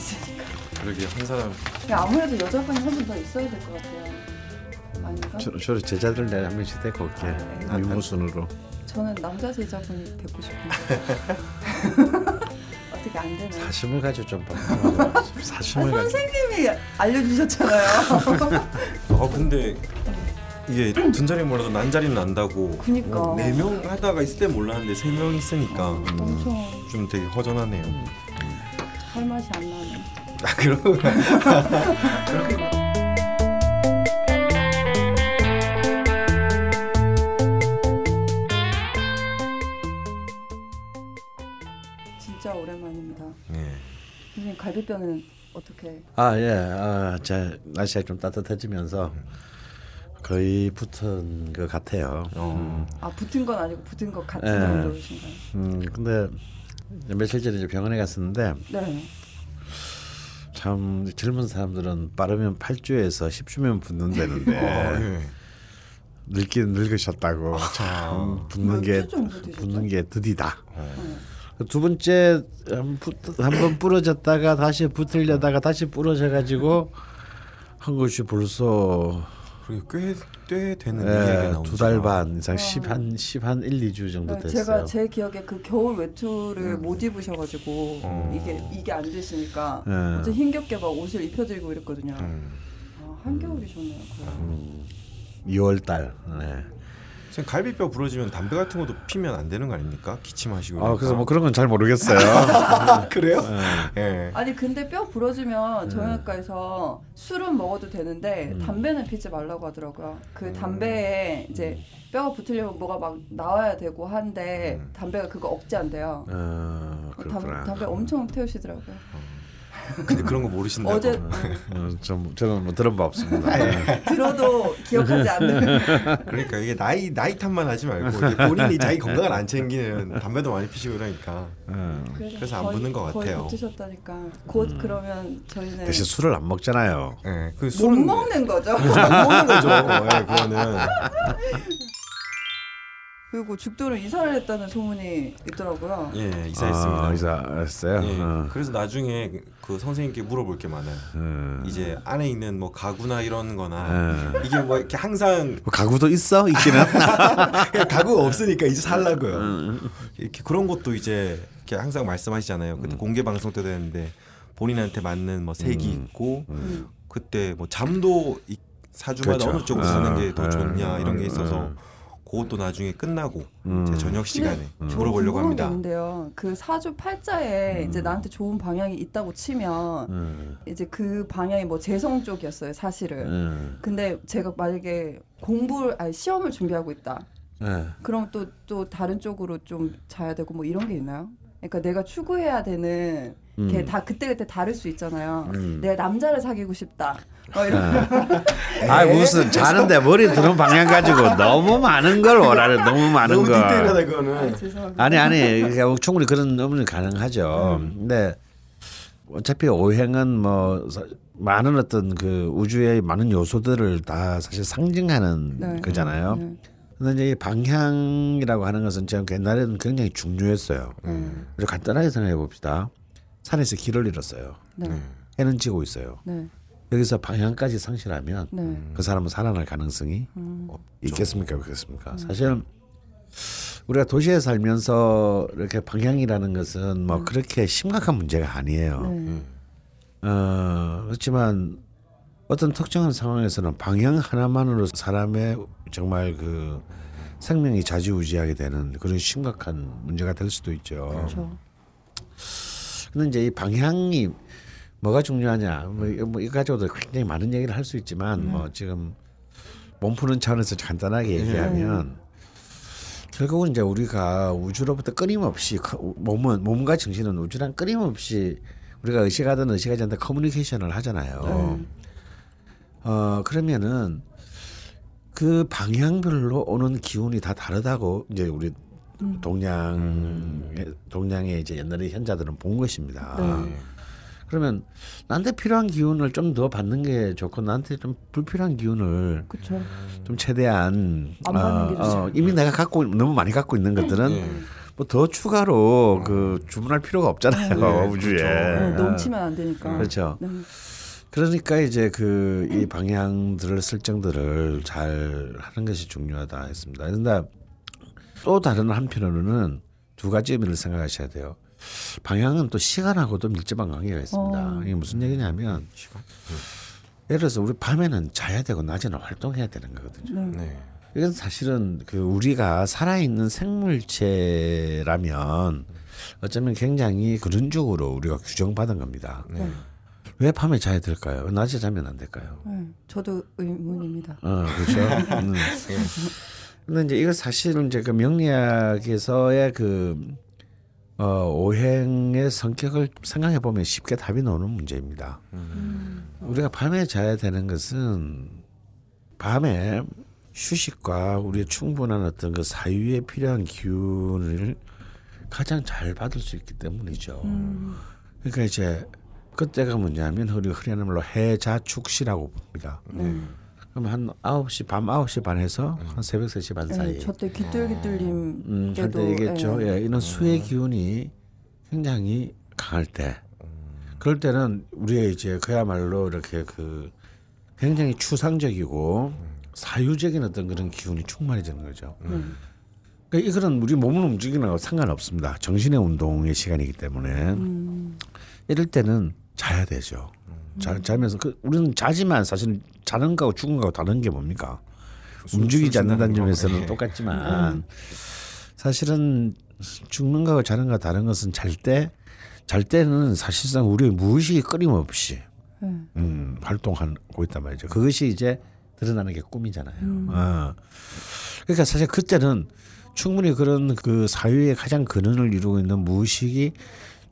있으니까. 그러게 한 사람 아무래도 여자분이 한 분 더 있어야 될 것 같아요. 아닌가? 저, 저 제자들 내가 한 명씩 데리고 올게 아, 네. 유무순으로 저는 남자 제자분이 뵙고 싶은데 어떻게 안 되나요? 사심을 가지고 좀 봐. 사심을 아, 가지고 선생님이 알려주셨잖아요. 아 근데 이게 둔 자리 몰라도 난 자리는 난다고 그니까. 네명 하다가 있을 때 몰랐는데 세 명 있으니까 엄청 좀 되게 허전하네요 할 맛이 안 나는. 아 그런 진짜 오랜만입니다. 네. 선생님 갈비뼈는 어떻게? 아 예 아, 자 날씨가 좀 따뜻해지면서 거의 붙은 것 같아요. 어. 아 붙은 건 아니고 붙은 것 같은 예. 정도이신가요? 음 근데 며칠 전에 이제 병원에 갔었는데 네. 참 젊은 사람들은 빠르면 8주에서 10주면 붙는다는데 어, 예. 늙긴 늙으셨다고 참 붙는 게? 붙는 게 드디다. 네. 두 번째 한번 부러졌다가 다시 붙으려다가 다시 부러져 가지고 한 것이 벌써 그리고 꽤, 꽤 되는 이야기가 나오죠 두달 반 이상 10한 10한 1, 2주 정도 네, 됐어요. 제가 제 기억에 그 겨울 외투를 못 입으셔 가지고 어. 이게 이게 안 되시니까 네. 어제 힘겹게 막 옷을 입혀 드리고 이랬거든요. 음. 아, 한겨울이셨네요. 거의. 2월 달. 네. 선생님 갈비뼈 부러지면 담배 같은 것도 피면 안 되는 거 아닙니까? 기침하시고 아 그래서 뭐 그런 건 잘 모르겠어요. 그래요? 네. 예. 아니 근데 뼈 부러지면 정형외과에서 술은 먹어도 되는데 음. 담배는 피지 말라고 하더라고요. 그 담배에 이제 뼈가 붙으려면 뭐가 막 나와야 되고 한데 담배가 그거 억제한대요. 어, 담, 그렇구나. 담배 엄청 태우시더라고요. 근데 그런 거 모르신다고 어제 어, 좀 저는 뭐 들은 바 없습니다. 네. 들어도 기억하지 않는. 그러니까 이게 나이 나이 탓만 하지 말고 본인이 자기 건강을 안 챙기는 담배도 많이 피시고 그러니까 어. 그래서 안 거의- 붙는 것 거의 같아요. 붙으셨다니까. 곧 그러면 저희는 대신 술을 안 먹잖아요. 예, 그못 술은 먹는 거죠. 안 먹는 거죠. 예, 그거는 그리고 죽도를 이사를 했다는 소문이 있더라고요. 예 이사했습니다. 아, 이사했어요. 예, 어. 그래서 나중에 그 선생님께 물어볼 게 많아요. 어. 이제 안에 있는 뭐 가구나 이런-거나 예. 이게 뭐 이렇게 항상 뭐 가구도 있어 있기는. 가구가 없으니까 이제 살라고요. 이렇게 그런 것도 이제 이렇게 항상 말씀하시잖아요. 그때 공개 방송 때도 했는데 본인한테 맞는 뭐 색이 있고 음. 그때 뭐 잠도 이- 사주마다 그렇죠. 어느 쪽으로 어, 자는 게더 어, 좋냐 이런 게 어, 있어서 어. 그것도 나중에 끝나고 음. 제 저녁 시간에 저 물어보려고 합니다. 있는데요. 그 사주 팔자에 이제 나한테 좋은 방향이 있다고 치면 음. 이제 그 방향이 뭐 재성 쪽이었어요, 사실은. 음. 근데 제가 만약에 공부를 아니 시험을 준비하고 있다. 예. 그럼 또 또 다른 쪽으로 좀 자야 되고 뭐 이런 게 있나요? 그러니까 내가 추구해야 되는 게다 그때 그때 다를 수 있잖아요. 음. 내가 남자를 사귀고 싶다. 뭐. 아 무슨 자는데 머리 드는 방향 가지고 너무 많은 걸 원하는 너무 많은 너무 걸. 디테일하다 아, 그거는. 죄송합니다. 아니 아니 그러니까 충분히 그런 의문이 가능하죠. 근데 어차피 오행은 뭐 사- 많은 어떤 그 우주의 많은 요소들을 다 사실 상징하는 네. 거잖아요. 네. 근데 이제 이 방향이라고 하는 것은 제가 옛날에는 굉장히 중요했어요. 음. 그래서 간단하게 생각해 봅시다. 산에서 길을 잃었어요. 네. 해는 지고 있어요. 네. 여기서 방향까지 상실하면 네. 그 사람은 살아날 가능성이 음. 있겠습니까? 없겠습니까? 사실 우리가 도시에 살면서 이렇게 방향이라는 것은 뭐 그렇게 심각한 문제가 아니에요. 네. 어, 그렇지만 어떤 특정한 상황에서는 방향 하나만으로 사람의 정말 그 생명이 좌지우지하게 되는 그런 심각한 문제가 될 수도 있죠. 그렇죠. 근데 이제 이 방향이 뭐가 중요하냐. 뭐, 뭐 이거 가지고도 굉장히 많은 얘기를 할 수 있지만 뭐 지금 몸 푸는 차원에서 간단하게 얘기하면 결국은 이제 우리가 우주로부터 끊임없이 커- 몸은 몸과 정신은 우주랑 끊임없이 우리가 의식하든 의식하지 않든 커뮤니케이션을 하잖아요. 어 그러면은 그 방향별로 오는 기운이 다 다르다고 이제 우리 동양 동양의 이제 옛날에 현자들은 본 것입니다. 네. 그러면 나한테 필요한 기운을 좀 더 받는 게 좋고 나한테 좀 불필요한 기운을 그렇죠. 좀 최대한 안 받는 게 좋죠. 이미 내가 갖고 너무 많이 갖고 있는 것들은 예. 뭐더 추가로 그 주문할 필요가 없잖아요 네, 우주에. 그렇죠. 네, 아. 넘치면 안 되니까. 그렇죠. 네. 그러니까 이제 그 이 방향들을 설정들을 잘 하는 것이 중요하다 했습니다. 그런데 또 다른 한편으로는 두 가지 의미를 생각하셔야 돼요. 방향은 또 시간하고도 밀접한 관계가 있습니다. 어. 이게 무슨 얘기냐면 시간. 예를 들어서 우리 밤에는 자야 되고 낮에는 활동해야 되는 거거든요. 네. 네. 이건 사실은 그 우리가 살아있는 생물체라면 어쩌면 굉장히 그런 쪽으로 우리가 규정받은 겁니다. 네. 왜 밤에 자야 될까요? 왜 낮에 자면 안 될까요? 네. 저도 의문입니다. 어, 그렇죠. 음. 근데 이제 이거 사실은 이제 그 명리학에서의 그 어, 오행의 성격을 생각해 보면 쉽게 답이 나오는 문제입니다. 우리가 밤에 자야 되는 것은 밤에 휴식과 우리의 충분한 어떤 그 사유에 필요한 기운을 가장 잘 받을 수 있기 때문이죠. 그러니까 이제 그때가 뭐냐면 우리 흔히하는 말로 해자축시라고 봅니다. 네. 그럼 한 9시 밤 9시 반에서 한 새벽 3시 반 사이. 네, 저때 귀뚤귀뚤님 음, 때도 할때 얘기했죠. 네. 예, 이런 수의 기운이 굉장히 강할 때. 그럴 때는 우리가 이제 그야말로 이렇게 그 굉장히 추상적이고 사유적인 어떤 그런 기운이 충만해지는 거죠. 네. 그러니까 이거는 우리 몸을 움직이는 상관없습니다. 정신의 운동의 시간이기 때문에 음. 이럴 때는 자야 되죠. 자, 자면서 그 우리는 자지만 사실 자는 거하고 죽은 거하고 다른 게 뭡니까? 움직이지 않는다는 점에서는 네. 똑같지만 사실은 죽는 거하고 자는 거와 다른 것은 잘 때 잘 때는 사실상 우리의 무의식이 끊임없이 네. 음, 활동하고 있단 말이죠. 그것이 이제 드러나는 게 꿈이잖아요. 어. 그러니까 사실 그때는 충분히 그런 그 사유의 가장 근원을 이루고 있는 무의식이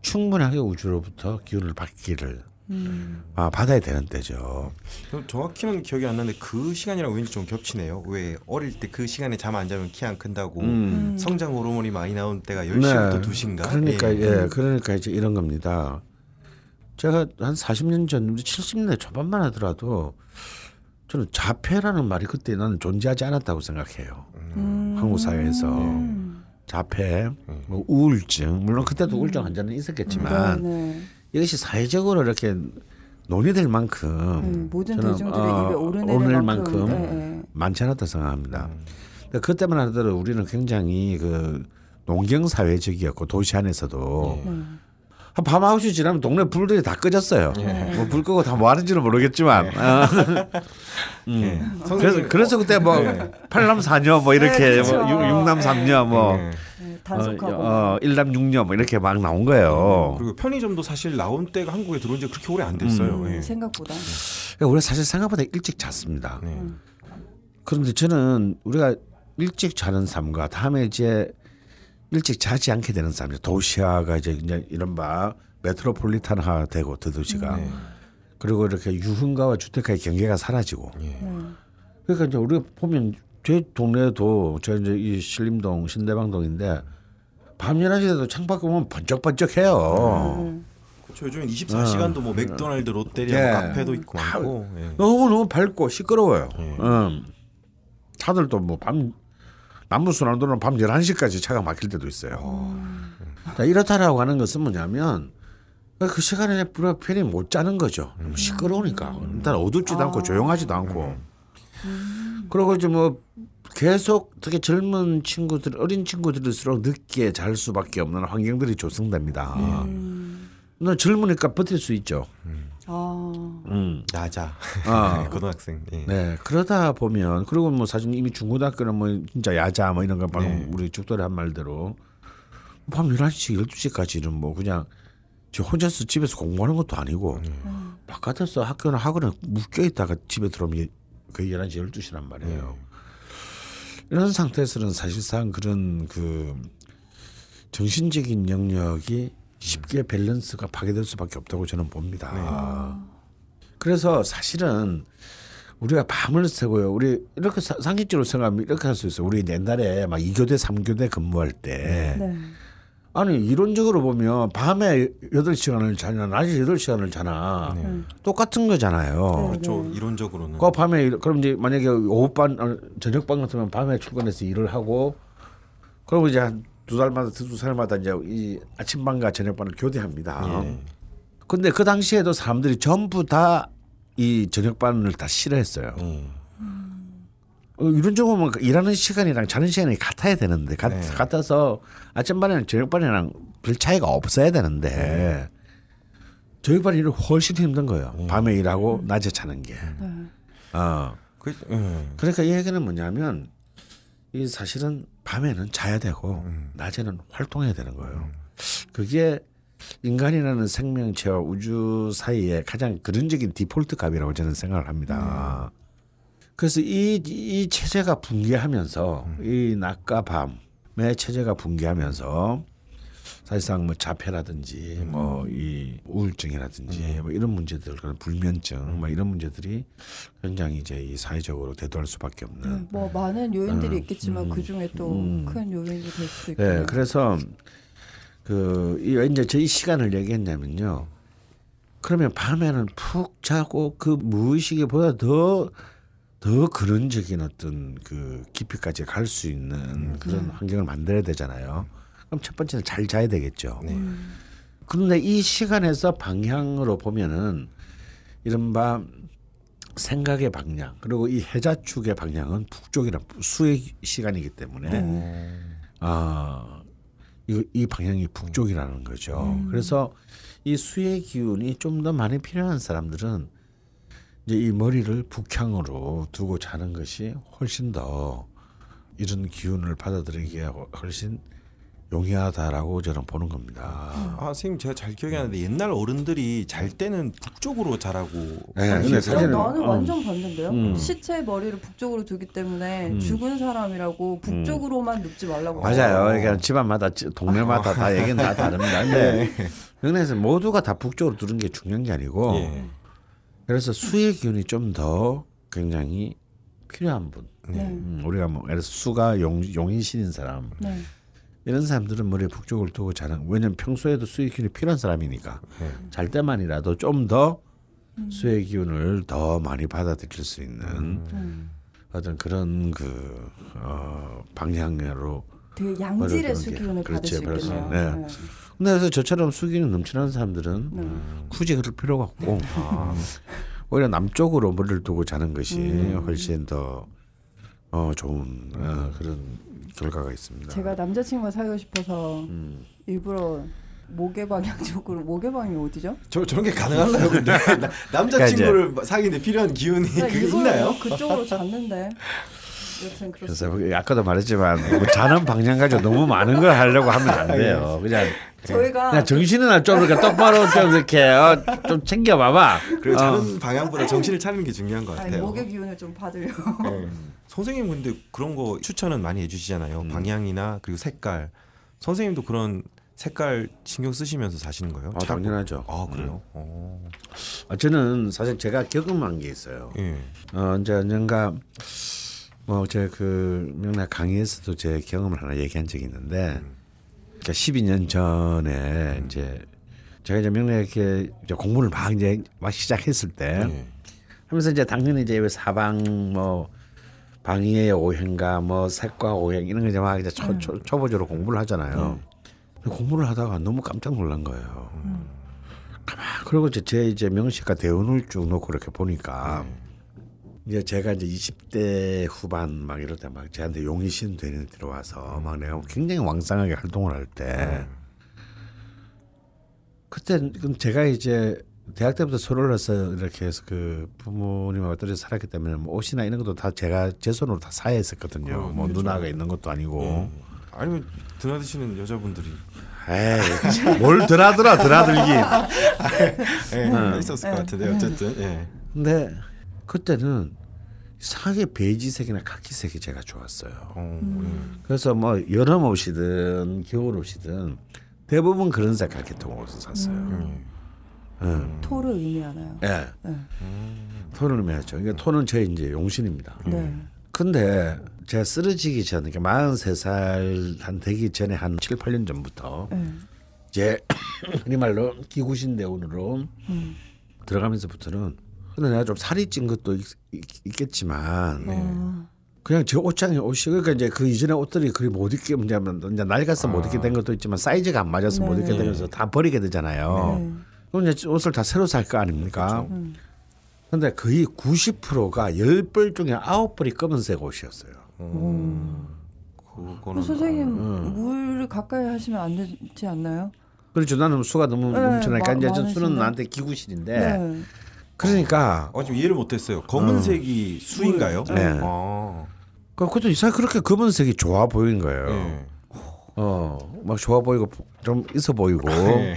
충분하게 우주로부터 기운을 받기를 음. 아, 받아야 되는 때죠. 그럼 정확히는 기억이 안 나는데 그 시간이랑 왠지 좀 겹치네요. 왜 어릴 때 그 시간에 잠 안 자면 키 안 큰다고 음. 성장 호르몬이 많이 나온 때가 10시부터 2시인가? 그러니까 예. 그러니까 이제 이런 겁니다. 제가 한 40년 전, 70년대 초반만 하더라도 저는 자폐라는 말이 그때 나는 존재하지 않았다고 생각해요. 음. 한국 사회에서 음. 자폐, 뭐 우울증, 물론 그때도 우울증 환자는 있었겠지만 네, 네. 이것이 사회적으로 이렇게 논의될 만큼 네, 모든 저는, 대중들의 어, 입에 오르내릴 만큼, 만큼 네, 네. 많지 않았다 생각합니다. 근데 그때만 하더라도 우리는 굉장히 그 농경 사회적이었고 도시 안에서도 네. 한밤 9시 지나면 동네 불들이 다 꺼졌어요. 뭐불 끄고 다 뭐 하는지는 모르겠지만. 어. 음. 예. 그래서 그래서 그때 뭐 팔남 사녀 뭐 이렇게 네, 그렇죠. 뭐 육- 육남 삼녀 뭐 예. 네, 단속하고 어, 어, 일남 육녀 뭐 이렇게 막 나온 거예요. 그리고 편의점도 사실 나온 때가 한국에 들어온 지 그렇게 오래 안 됐어요. 음, 예. 생각보다 그러니까 우리가 사실 생각보다 일찍 잤습니다. 네. 그런데 저는 우리가 일찍 자는 삶과 다음에 이제 일찍 자지 않게 되는 삶, 도시화가 이제 그냥 이른바 메트로폴리탄화 되고 대도시가 네. 그리고 이렇게 유흥가와 주택가의 경계가 사라지고 예. 네. 그러니까 이제 우리가 보면 제 동네도 저 이제 이 신림동 신대방동인데 밤 11시 돼도 창밖에 보면 번쩍번쩍해요. 네. 그렇죠. 요즘엔 24시간도 뭐 맥도날드, 롯데리아, 예. 뭐 카페도 있고 많고. 예. 너무 너무 밝고 시끄러워요. 예. 음. 차들도 뭐 밤 남부순환도로는 밤 11시까지 차가 막힐 때도 있어요. 자, 이렇다라고 하는 것은 뭐냐면 그 시간에 편히 못 자는 거죠. 시끄러우니까. 일단 어둡지도 않고 조용하지도 않고. 그리고 이제 뭐 계속 특히 젊은 친구들, 어린 친구들일수록 늦게 잘 수밖에 없는 환경들이 조성됩니다. 음. 너 젊으니까 버틸 수 있죠. 아, 음. 야자. 아. 고등학생. 예. 네, 그러다 보면 그리고 뭐 사실 이미 중고등학교는 뭐 진짜 야자 뭐 이런 거 방금 네. 우리 죽돌이 한 말대로 밤 11시, 12시까지는 뭐 그냥 저 혼자서 집에서 공부하는 것도 아니고 바깥에서 학교나 학원에 묶여 있다가 집에 들어오면 거의 11시, 12시란 말이에요. 이런 상태에서는 사실상 그런 그 정신적인 영역이 쉽게 밸런스가 파괴될 수밖에 없다고 저는 봅니다. 그래서 사실은 우리가 밤을 새고요. 우리 이렇게 사- 상식적으로 생각하면 이렇게 할 수 있어요. 우리 옛날에 막 2교대, 3교대 근무할 때 네. 아니 이론적으로 보면 밤에 8시간을 자냐 낮에 8시간을 자나 네. 똑같은 거잖아요. 그렇죠. 네. 이론적으로는. 그 밤에 일- 그럼 이제 만약에 오후반 어, 저녁반 같으면 밤에 출근해서 일을 하고 그리고 이제 한 두 달마다 두 살마다 이제 이 아침반과 저녁반을 교대합니다. 예. 근데 그 당시에도 사람들이 전부 다 이 저녁반을 다 싫어했어요. 음. 어, 이런 쪽은 일하는 시간이랑 자는 시간이 같아야 되는데 같, 네. 같아서 아침반이랑 저녁반이랑 별 차이가 없어야 되는데 저녁반이 일을 훨씬 힘든 거예요. 밤에 일하고 낮에 자는 게. 네. 어. 그, 예. 그러니까 이 얘기는 뭐냐면 이 사실은 밤에는 자야 되고 낮에는 활동해야 되는 거예요. 그게 인간이라는 생명체와 우주 사이에 가장 근원적인 디폴트 값이라고 저는 생각을 합니다. 그래서 이, 이 체제가 붕괴하면서 이 낮과 밤의 체제가 붕괴하면서 사실상 뭐 자폐라든지 뭐이 우울증이라든지 뭐 이런 문제들 그런 불면증 뭐 이런 문제들이 굉장히 이제 이 사회적으로 대두할 수밖에 없는 네, 뭐 많은 요인들이 있겠지만 그 중에 또 큰 요인이 될 수도 있고. 네, 그래서 그이 이제 저희 시간을 얘기했냐면요. 그러면 밤에는 푹 자고 그 무의식에 보다 더 더 근원적인 어떤 그 깊이까지 갈 수 있는 그런 환경을 만들어야 되잖아요. 그럼 첫 번째는 잘 자야 되겠죠. 그런데 이 시간에서 방향으로 보면은 이른바 생각의 방향 그리고 이 해자 축의 방향은 북쪽이라 수의 시간이기 때문에 아, 이, 이 방향이 북쪽이라는 거죠. 그래서 이 수의 기운이 좀 더 많이 필요한 사람들은 이제 이 머리를 북향으로 두고 자는 것이 훨씬 더 이런 기운을 받아들이기에 훨씬 용이하다라고 저는 보는 겁니다. 아 선생님 제가 잘 기억이 나는데 옛날 어른들이 잘 때는 북쪽으로 자라고 네? 근데 사실은- 나는 어. 완전 반대인데요. 음. 시체 머리를 북쪽으로 두기 때문에 음. 죽은 사람이라고 북쪽으로만 눕지 말라고. 맞아요. 어. 그러니까 집안마다 지- 동네마다 다 얘기는 다 다릅니다. 근데 영내에서 모두가 다 북쪽으로 두는 게 중요한 게 아니고 예. 그래서 수의 기운이 좀 더 굉장히 필요한 분. 네. 음, 우리가 뭐 예를 들어서 수가 용, 용인신인 사람 네. 이런 사람들은 머리에 북쪽을 두고 자는 왜냐면 평소에도 수의 기운이 필요한 사람이니까 네. 잘 때만이라도 좀더 수의 기운을 더 많이 받아들일 수 있는 음. 어떤 그런 그 어, 방향으로 되게 양질의. 수기운을 받을 그렇지, 수. 있겠네요. 네. 네. 근데 그래서 저처럼 수기는 넘치는 사람들은 네. 굳이 그럴 필요가 없고 아, 오히려 남쪽으로 머리를 두고 자는 것이 음. 훨씬 더 어, 좋은 어, 그런 결과가 있습니다. 제가 남자친구가 사귀고 싶어서 음. 일부러 모계 방향 쪽으로 모계 방이 어디죠? 저 저런 게 가능한가요? 근데 나- 남자 친구를 사귀는데 필요한 기운이 그게 일부러 있나요? 그쪽으로 잤는데 그래서. 아까도 말했지만 뭐 자는 방향 가지고 너무 많은 걸 하려고 하면 안 돼요. 그냥 저희가 그냥 정신은 좀 이렇게 똑바로 좀 이렇게 어, 좀 챙겨봐봐. 그리고 어. 자는 방향보다 정신을 차리는 게 중요한 것 아니, 같아요. 목의 기운을 좀 받으려고. 네. 선생님 근데 그런 거 추천은 많이 해주시잖아요. 음. 방향이나 그리고 색깔. 선생님도 그런 색깔 신경 쓰시면서 사시는 거예요? 아, 당연하죠. 아 그래요? 어. 어, 저는 사실 제가 경험한 게 있어요. 예. 어, 이제 언젠가 뭐 제그 명락 강의에서도 제 경험을 하나 얘기한 적이 있는데, 그러니까 12년 전에 이제 제가 이제 이렇게 이제 공부를 막 이제 막 시작했을 때, 예. 하면서 이제 당연히 이제 사방 뭐 방위의 오행과 뭐 색과 오행 이런 거 이제 막 이제 초, 초, 초보적으로 공부를 하잖아요. 근데 공부를 하다가 너무 깜짝 놀란 거예요. 가만 그리고 이제 제 이제 명식과 대운을 쭉 놓고 이렇게 보니까 이제 제가 이제 20대 후반 막 이럴 때 막 저한테 용의신 되는 들어와서 막 내가 굉장히 왕성하게 활동을 할때 그때 그럼 제가 이제 대학 때부터 서로를 해서 이렇게 해서 그 부모님하고 떨어져 살았기 때문에 뭐 옷이나 이런 것도 다 제가 제 손으로 다 사야 했었거든요. 뭐 누나가 있는 것도 아니고. 아니면 드나드시는 여자분들이 에이, 뭘 드라드라 드라들기. 예, 있었을 것 같은데 어쨌든 예. 근데 그때는 이상하게 베이지색이나 카키색이 제가 좋았어요. 어, 그래서 뭐 여름 옷이든 겨울 옷이든 대부분 그런 색깔 계통 옷을 샀어요. 예. 토를 의미하나요? 예. 네. 톤을 의미하죠. 그러니까 톤은 제 이제 용신입니다. 네. 근데 제가 쓰러지기 전, 그러니까 43살 한 되기 전에 한 7, 8년 전부터 네. 이제 흔히 말로 기구신 대운으로 음. 들어가면서부터는 근데 내가 좀 살이 찐 것도 있, 겠지만 어. 그냥 제 옷장에 옷이 그러니까 이제 그 이전에 옷들이 그리 못 입게 문제면 이제 낡아서 못 입게 된 것도 있지만 사이즈가 안 맞아서 못 입게 네. 되면서 다 버리게 되잖아요. 네. 그럼 이제 옷을 다 새로 살 거 아닙니까? 음. 근데 거의 90%가 10벌 중에 9벌이 검은색 옷이었어요. 그거는 선생님 음. 물 가까이 하시면 안 되지 않나요? 그렇죠. 나는 수가 너무 네, 넘쳐나니까 마- 이제 좀 수는. 나한테 기구실인데 네. 그러니까 어, 좀 이해를 못했어요. 검은색이 수인가요? 네. 아, 그- 그것도 이상 그렇게 검은색이 좋아 보이는 거예요. 네. 어, 막 좋아 보이고 좀 있어 보이고. 네.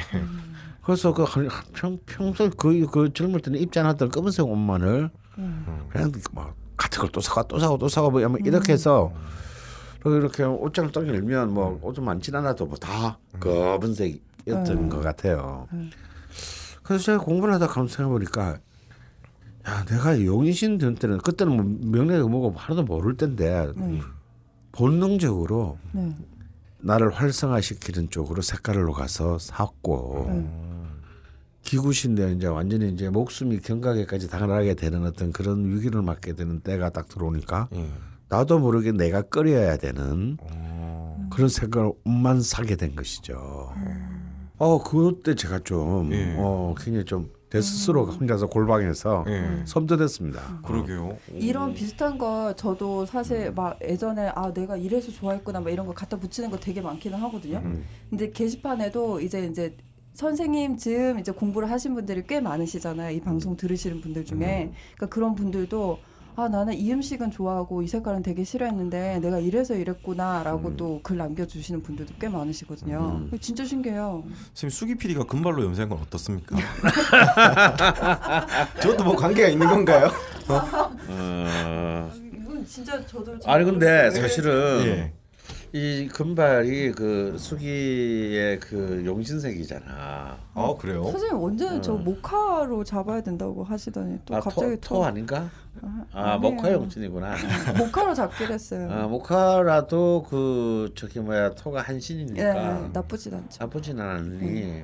그래서 그 평, 평소 거의 그 젊을 때는 입지 않았던 검은색 옷만을 그냥 막 같은 걸 또 사고 또 사고 또 사고 뭐 이렇게 해서 그리고 이렇게 옷장을 딱 열면 뭐 옷좀 많진 않아도 뭐 다 검은색이었던 음. 것 같아요. 그래서 제가 공부를 하다 생각해 보니까 야 내가 용신 된 때는 그때는 뭐 명례가 뭐고 하나도 모를 때인데 본능적으로 네. 나를 활성화시키는 쪽으로 색깔로 가서 샀고 기구신데 이제 완전히 이제 목숨이 경각에까지 당하게 되는 어떤 그런 위기를 맞게 되는 때가 딱 들어오니까 예. 나도 모르게 내가 끓여야 되는 그런 색깔만 사게 된 것이죠. 어 그때 제가 좀 예. 어, 굉장히 좀 제 스스로 혼자서 골방에서 예. 섬뜩했습니다. 그러게요. 이런 비슷한 거 저도 사실 막 예전에 아 내가 이래서 좋아했구나 막 이런 거 갖다 붙이는 거 되게 많기는 하거든요. 근데 게시판에도 이제 이제 선생님 즈음 이제 공부를 하신 분들이 꽤 많으시잖아요. 이 방송 들으시는 분들 중에. 그러니까 그런 분들도 아 나는 이 음식은 좋아하고 이 색깔은 되게 싫어했는데 내가 이래서 이랬구나라고 또글 남겨주시는 분들도 꽤 많으시거든요. 진짜 신기해요. 선생님 수기 PD가 금발로 염색한 건 어떻습니까? 저것도 뭐 관계가 있는 건가요? 이건 진짜 저도 아니 근데 사실은 예. 이 금발이 그 수기의 그 용신색이잖아. 아 그래요? 선생님 언제 저 모카로 잡아야 된다고 하시더니 또 아, 갑자기 토, 토 아닌가? 아, 아니에요. 모카 용신이구나. 모카로 잡기로 했어요. 아, 모카라도 그 저기 뭐야 토가 예, 한신이니까 나쁘진 않죠. 나쁘진 않으니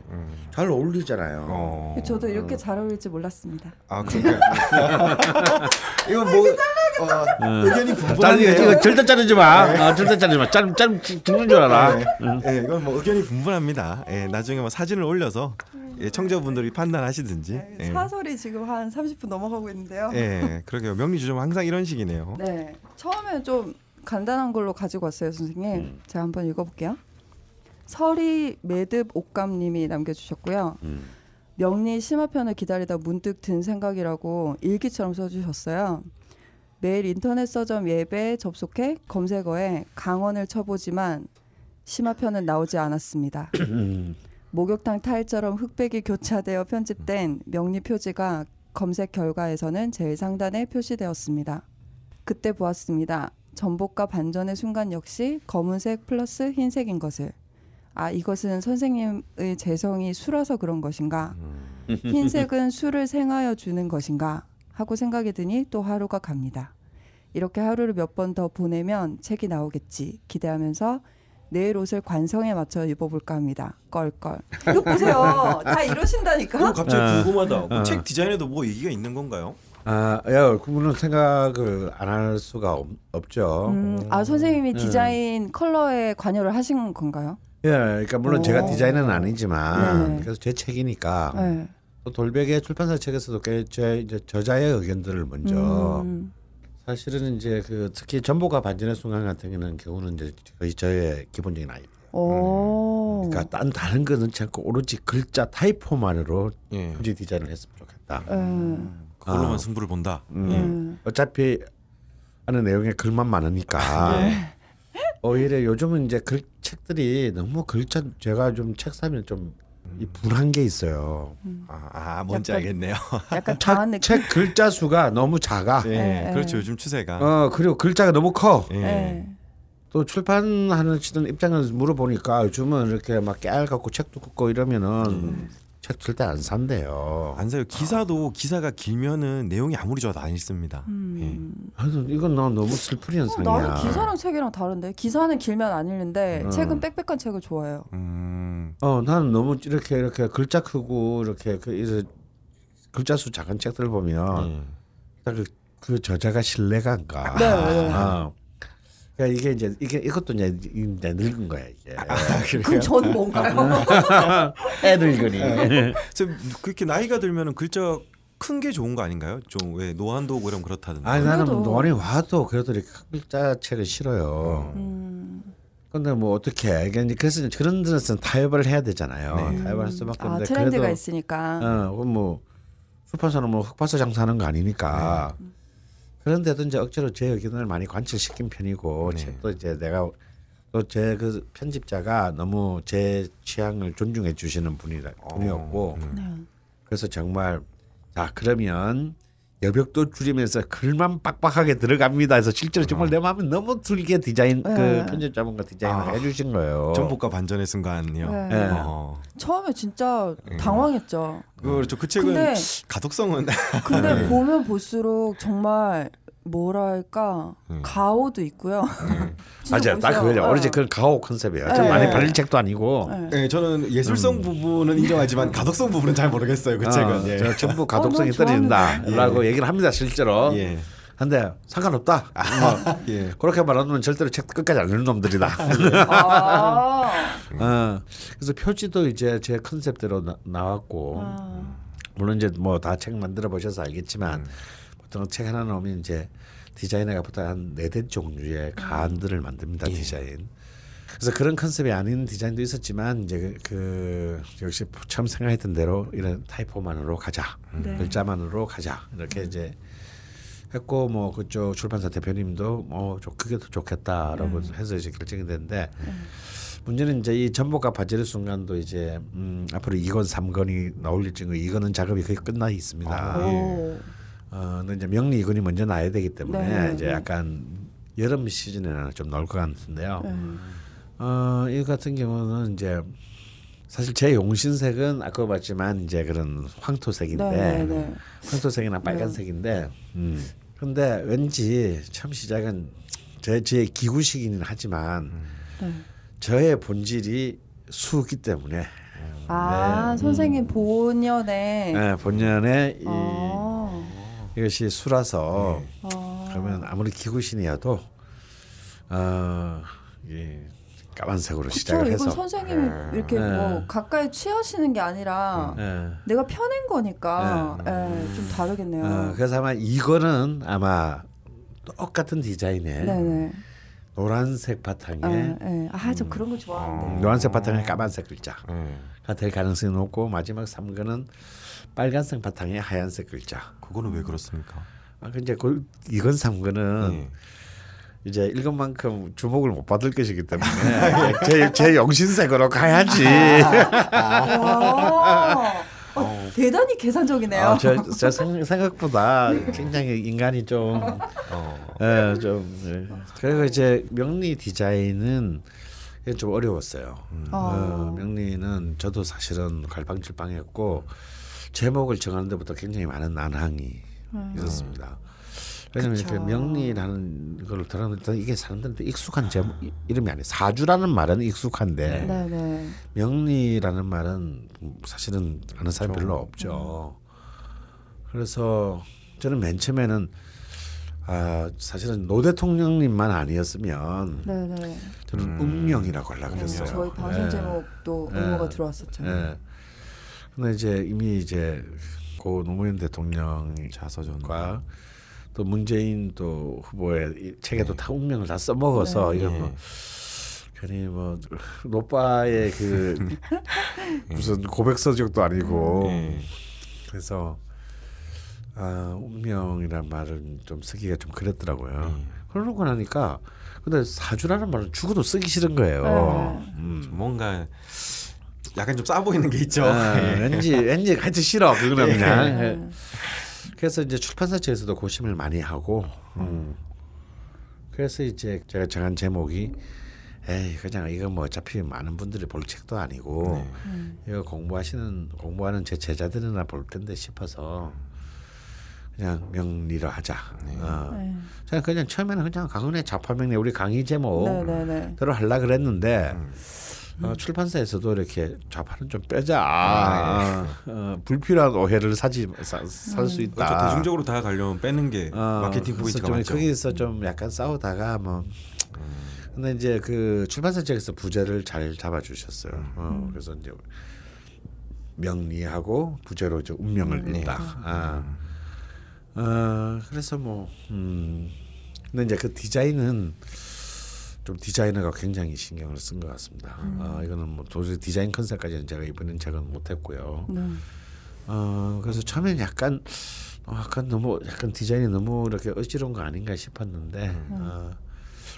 잘 어울리잖아요. 어. 저도 이렇게 잘 어울릴지 몰랐습니다. 아 그러니까 이거 뭐 어, 의견이 짤 분분한데요. 이거 절대 자르지 마. 아, 절대 자르지 마. 짤, 짤 죽는 줄 알아. 네, 예, 이건 뭐 의견이 분분합니다. 예, 나중에 뭐 사진을 올려서 예, 청자분들이 판단하시든지. 예. 사설이 지금 한 30분 넘어가고 있는데요. 예, 그러게요. 명리 주점 항상 이런 식이네요. 네, 처음에 좀 간단한 걸로 가지고 왔어요, 선생님. 제가 한번 읽어볼게요. 설이 매듭 옥감님이 남겨주셨고요. 명리 심화편을 기다리다 문득 든 생각이라고 일기처럼 써주셨어요. 매일 인터넷 서점 예배 접속해 검색어에 강원을 쳐보지만 심화편은 나오지 않았습니다. 목욕탕 타일처럼 흑백이 교차되어 편집된 명리 표지가 검색 결과에서는 제일 상단에 표시되었습니다. 그때 보았습니다. 전복과 반전의 순간 역시 검은색 플러스 흰색인 것을. 아, 이것은 선생님의 재성이 술어서 그런 것인가? 흰색은 술을 생하여 주는 것인가? 하고 생각이 드니 또 하루가 갑니다. 이렇게 하루를 몇 번 더 보내면 책이 나오겠지 기대하면서 내일 옷을 관성에 맞춰 입어볼까 합니다. 껄껄. 이거 보세요. 다 이러신다니까. 갑자기 아. 궁금하다. 그 아. 책 디자인에도 뭐 얘기가 있는 건가요? 아, 야, 그분은 생각을 안 할 수가 없, 없죠. 음, 아 선생님이 디자인 컬러에 관여를 하신 건가요? 예, 그러니까 물론 제가 오. 디자인은 아니지만 네. 그래서 제 책이니까 네. 또 돌베개 출판사 책에서도 꽤제 이제 저자의 의견들을 먼저 음, 사실은 이제 그 특히 전보가 반전의 순간 같은 경우는 경우는 이제 거의 저의 기본적인 아이디어. 오. 그러니까 딴 다른 거 넣지 않고 오로지 글자 타이포만으로 예. 표지 디자인을 했으면 좋겠다. 음, 그걸로만 아. 승부를 본다. 음. 음. 어차피 하는 내용에 글만 많으니까 오히려 요즘은 이제 글 책들이 너무 글자 제가 좀 책 사면 좀 이 분한 게 있어요. 아, 아 뭔지 약간- 알겠네요. 약간 느낌. 책 글자 수가 너무 작아. 예, 예, 그렇죠. 예. 요즘 추세가. 어 그리고 글자가 너무 커. 예. 네. 또 출판하는 시던 입장을 물어보니까 요즘은 이렇게 막 깨알 갖고 책도 긋고 이러면은 책 절대 안 산대요. 안 사요. 기사도 기사가 길면은 내용이 아무리 좋아도 안 읽습니다. 음. 그래서 이건 나 너무 슬픈 어, 현상이야. 나는 기사랑 책이랑 다른데 기사는 길면 안 읽는데 음. 책은 빽빽한 책을 좋아해요. 예. 음, 어, 나는 너무 이렇게 이렇게 글자 크고 이렇게 그 이제 글자 수 작은 책들 보면 예. 딱그그 저자가 신뢰가인가. 네, 네. 어. 그러니까 이게 이제 이게 이것도 이제, 이제 늙은 거야 이게. 그럼 전 뭔가요? 애 늙으니. 저 그렇게 나이가 들면은 글자 큰 게 좋은 거 아닌가요? 좀 왜 노안도 오고 이러면 그렇다던데. 아니 나는 노안이 와도 그래도 이렇게 글자 책을 싫어요. 음, 근데 뭐 어떻게 이게 이제 그래서 그런 데서는 타협을 해야 되잖아요. 네. 타협을 할 수밖에 아 없는데 트렌드가 그래도 있으니까. 어, 그럼 뭐 출판사는 뭐 흑파서 장사하는 거 아니니까. 네. 그런데도 이제 억지로 제 의견을 많이 관철시킨 편이고 네. 책도 이제 내가 또 제 그 편집자가 너무 제 취향을 존중해 주시는 분이라 분이었고 음. 네. 그래서 정말 자 그러면 여백도 줄이면서 글만 빡빡하게 들어갑니다. 해서 실제로 정말 내 마음에 너무 들게 디자인 그 네. 편집 자분과 디자인을 아. 해주신 거예요. 전복과 반전의 순간이요. 네. 네. 어. 처음에 진짜 당황했죠. 그렇죠. 그 책은 근데 가독성은 근데 네. 보면 볼수록 정말 뭐랄까 음. 가오도 있고요. 진짜 맞아요. 그거죠. 네. 어제 그런 가오 컨셉이에요. 좀 네. 많이 팔릴 책도 아니고. 네. 네, 저는 예술성 부분은 인정하지만 가독성 부분은 잘 모르겠어요. 그 어, 책은. 예. 저 전부 가독성이 어, 난 떨어진다라고 얘기를 합니다 실제로. 예. 근데 상관없다. 뭐, 예. 그렇게 말하면 절대로 책 끝까지 안 읽는 놈들이다. 아, 어, 그래서 표지도 이제 제 컨셉대로 나, 왔고 아. 물론 이제 뭐 다 책 만들어 보셔서 알겠지만 음. 보통 책 하나 나오면 이제 디자이너가 보통 한 네댓 종류의 가안들을 만듭니다 예. 디자인. 그래서 그런 컨셉이 아닌 디자인도 있었지만 이제 그, 그 역시 처음 생각했던 대로 이런 타이포만으로 가자 네. 글자만으로 가자 이렇게 이제 했고 뭐 그쪽 출판사 대표님도 뭐좀 그게 더 좋겠다라고 해서 이제 결정이 됐는데 문제는 이제 이 전복과 바지의 순간도 이제 음, 앞으로 2권 3권이 나올 예정이고 이거는 작업이 거의 끝나 있습니다. 아, 오. 어, 근데 이제 명리 이건이 먼저 나야 되기 때문에 네, 이제 네. 약간 여름 시즌에는 좀 나올 것 같은데요. 음. 어, 이 같은 경우는 이제 사실 제 용신색은 아까 봤지만 이제 그런 황토색인데 네, 네, 네. 황토색이나 빨간색인데 음. 근데 왠지 처음 시작은 제, 제 기구식이긴 하지만 네. 저의 본질이 수기 때문에 아 선생님 본연의 네, 본연의 이, 아, 이것이 수라서 아. 그러면 아무리 기구신이어도 어, 이 까만색으로 그쵸 시작을 이건 해서 선생님이 이렇게 네. 뭐 가까이 취하시는 게 아니라 예. 내가 펴낸 거니까 예, 좀 다르겠네요. 어, 그래서 아마 이거는 아마 똑같은 디자인의 네네. 노란색 바탕에 아, 예. 아, 저 그런 거 좋아하는데. 음, 노란색 바탕에 까만색 글자가 예. 될 가능성이 높고 마지막 3권은 빨간색 바탕에 하얀색 글자. 그거는 왜 그렇습니까? 아, 근데 그 이건 3권은 예. 이제 읽은 만큼 주목을 못 받을 것이기 때문에 제, 제 영신색으로 가야지. 와, 어, 대단히 계산적이네요. 아, 저, 저 생, 생각보다 굉장히 인간이 좀, 어. 예, 좀. 예. 그리고 이제 명리 디자인은 좀 어려웠어요. 어. 어, 명리는 저도 사실은 갈팡질팡했고 제목을 정하는 데부터 굉장히 많은 난항이 있었습니다. 왜냐면 그쵸. 이렇게 명리라는 걸 들었는데 이게 사람들한테 익숙한 제목 이- 이름이 아니에요. 사주라는 말은 익숙한데 네네. 명리라는 말은 사실은 아는 사람 별로 없죠. 그래서 저는 맨 처음에는 아 사실은 노 대통령님만 아니었으면 네네. 저는 운명이라고 하려고 그랬어요. 저희 방송 예. 제목도 예. 응모가 들어왔었죠. 예. 근데 이제 이미 이제 고 노무현 대통령과 자서전. 또 문재인 또 후보의 이 책에도 다 운명을 다 써먹어서 네. 이건 예. 뭐 괜히 뭐 노빠의 그 무슨 고백서적도 아니고 예. 그래서 아 운명이란 말은 좀 쓰기가 좀 그랬더라고요. 예. 그러고 나니까 근데 사주라는 말은 죽어도 쓰기 싫은 거예요. 네. 음. 뭔가 약간 좀 싸 보이는 게 있죠. 아, 예. 왠지 왠지 하여튼 싫어 그거는 그냥 네. 그래서 이제 출판사 측에서도 고심을 많이 하고 음. 그래서 이제 제가 정한 제목이 에이 그냥 이거 뭐 어차피 많은 분들이 볼 책도 아니고 네. 음. 이거 공부하시는 공부하는 제 제자들이나 볼 텐데 싶어서 그냥 명리로 하자. 어. 네. 저는 그냥 처음에는 그냥 강은의 자파명리 우리 강의 제목 네네네. 대로 하려 그랬는데 어, 출판사에서도 이렇게 좌파는 좀 빼자. 아, 어, 불필요한 오해를 사지 살 수 있다. 그렇죠. 대중적으로 다 가려면 빼는 게 어, 마케팅 포인트가 좀 맞죠. 거기서 좀 약간 싸우다가 뭐 근데 이제 그 출판사 측에서 부제를 잘 잡아주셨어요. 어, 그래서 이제 명리하고 부제로 이제 운명을 네. 잇다. 아, 어, 그래서 뭐 음, 근데 이제 그 디자인은 좀 디자이너가 굉장히 신경을 쓴 것 같습니다. 어, 이거는 뭐 도저히 디자인 컨셉까지는 제가 이번엔 제건 못했고요. 네. 어 그래서 처음엔 약간 어, 약간 너무 약간 디자인이 너무 이렇게 어지러운 거 아닌가 싶었는데 어,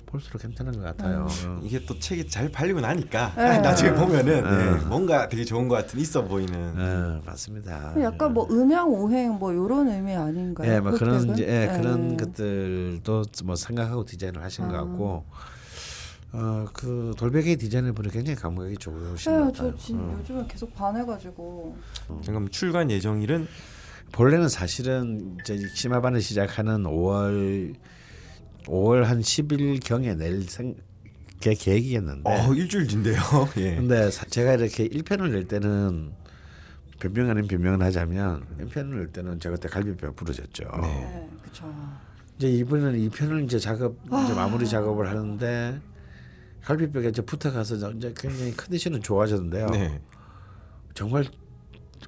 볼수록 괜찮은 것 같아요. 어. 이게 또 책이 잘 팔리고 나니까 네. 나중에 보면은 네, 네. 뭔가 되게 좋은 것 같은 있어 보이는 어, 맞습니다. 약간 뭐 음양 오행 뭐 이런 의미 아닌가요? 예, 뭐 그런? 이제 예, 예. 그런 것들도 뭐 생각하고 디자인을 하신 것 아. 같고 어그 돌베개 디자인을 보니 굉장히 감각이 좋으신 네, 것저 같아요. 지금 어. 요즘에 계속 반해가지고 그럼 출간 예정일은 본래는 사실은 이제 심화반을 시작하는 5월 5월 한 10일 경에 낼 생, 게 계획이었는데 어 일주일 뒤인데요. 예. 근데 사- 제가 이렇게 1편을 낼 때는 변명 아닌 변명을 하자면 1편을 낼 때는 제가 그때 갈비뼈가 부러졌죠. 네, 그쵸. 이제 이번에는 2편을 이제 작업 이제 마무리 작업을 하는데 갈비뼈가 이제 붙어가서 이제 굉장히 컨디션은 좋아졌는데요. 네. 정말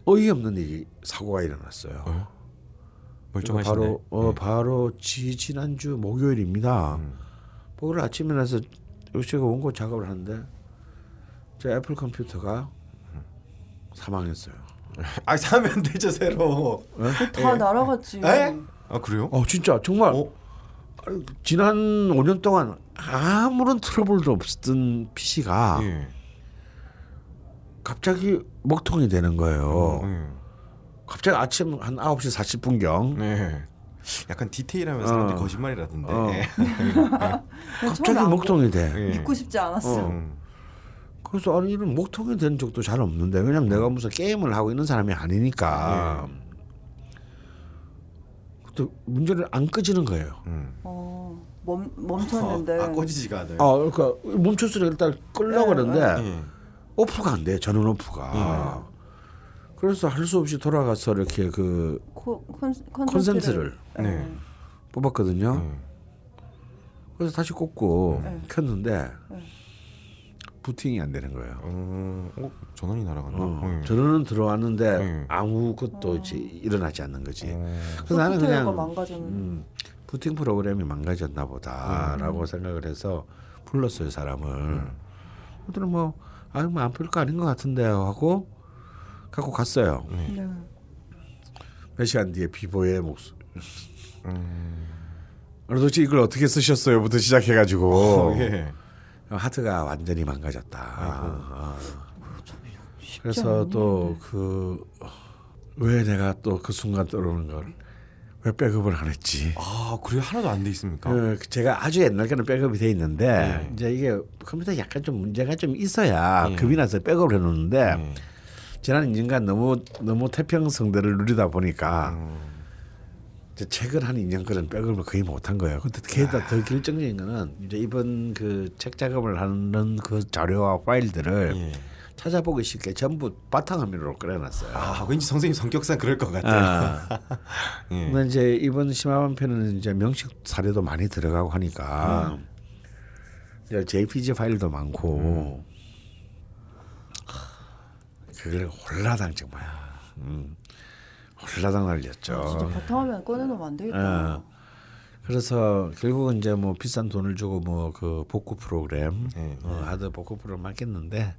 어이없는 일이 사고가 일어났어요. 어? 멀쩡하시네. 바로 어 예. 바로 지 지난주 목요일입니다. 음. 목요일 아침에 나서 요새가 원고 작업을 하는데 제 애플 컴퓨터가 사망했어요. 아 사면 되죠 새로. 다 날아갔지. 에? 아 그래요? 어 진짜 정말 어? 지난 5년 동안 아무런 트러블도 없었던 PC가 예. 갑자기 먹통이 되는 거예요. 예. 갑자기 아침 한 9시 40분경 네. 약간 디테일하면 사람들이 어. 거짓말이라던데. 어. 예. 갑자기 먹통이 돼. 예. 믿고 싶지 않았어. 음. 그래서 아니 이런 목통이 된 적도 잘 없는데 왜냐면 내가 무슨 게임을 하고 있는 사람이 아니니까. 근데 문제는 안 꺼지는 거예요. 음. 어, 멈 멈췄는데. 아 꺼지지가 않아요. 아, 그러니까 멈췄으니 일단 끌려고 네, 그러는데 예. 오프가 안 돼. 전원 오프가. 그래서 할 수 없이 돌아가서 이렇게 그 코, 컨, 콘센트를 네. 뽑았거든요. 예. 그래서 다시 꽂고 네. 켰는데 네. 부팅이 안 되는 거예요. 어, 어, 전원이 날아갔나? 어, 예. 전원은 들어왔는데 네. 아무것도 이제 일어나지 않는 거지. 어. 그래서 나는 그냥 망가졌는. 음, 부팅 프로그램이 망가졌나 보다라고 생각을 해서 불렀어요 사람을. 그들은 뭐 아유 뭐안 별거 아닌 것 같은데요 하고 갖고 갔어요. 네. 몇 시간 뒤에 비보의 목소. 음. 도대체 이걸 어떻게 쓰셨어요?부터 시작해가지고 어, 예. 하트가 완전히 망가졌다. 어. 그래서 또 그 왜 내가 또 그 순간 떠오르는 걸 왜 백업을 안 했지? 아 그래 하나도 안 돼 있습니까? 그 제가 아주 옛날 거는 백업이 돼 있는데 네. 이제 이게 컴퓨터 약간 좀 문제가 좀 있어야 네. 급이 나서 백업을 해 놓는데 예. 지난 2년간 너무 너무 태평성대를 누리다 보니까 음. 이제 최근 한 2년 거는 백업을 거의 못한 거예요. 근데 게다가 더 결정적인 거는 이제 이번 그 책 작업을 하는 그 자료와 파일들을 예. 찾아보기 쉽게 전부 바탕화면으로 꺼내놨어요. 아 왠지 선생님 성격상 그럴 것 같아요. 아. 예. 근데 이제 이번 심화반 편은 이제 명식 사례도 많이 들어가고 하니까 이제 JPG 파일도 많고 그걸 홀라당 정말 음, 홀라당 날렸죠. 아, 진짜 바탕화면 꺼내놓으면 안 되겠다. 어. 그래서 결국은 이제 뭐 비싼 돈을 주고 뭐 그 복구 프로그램 네, 어, 하드 복구 프로그램 맡겼는데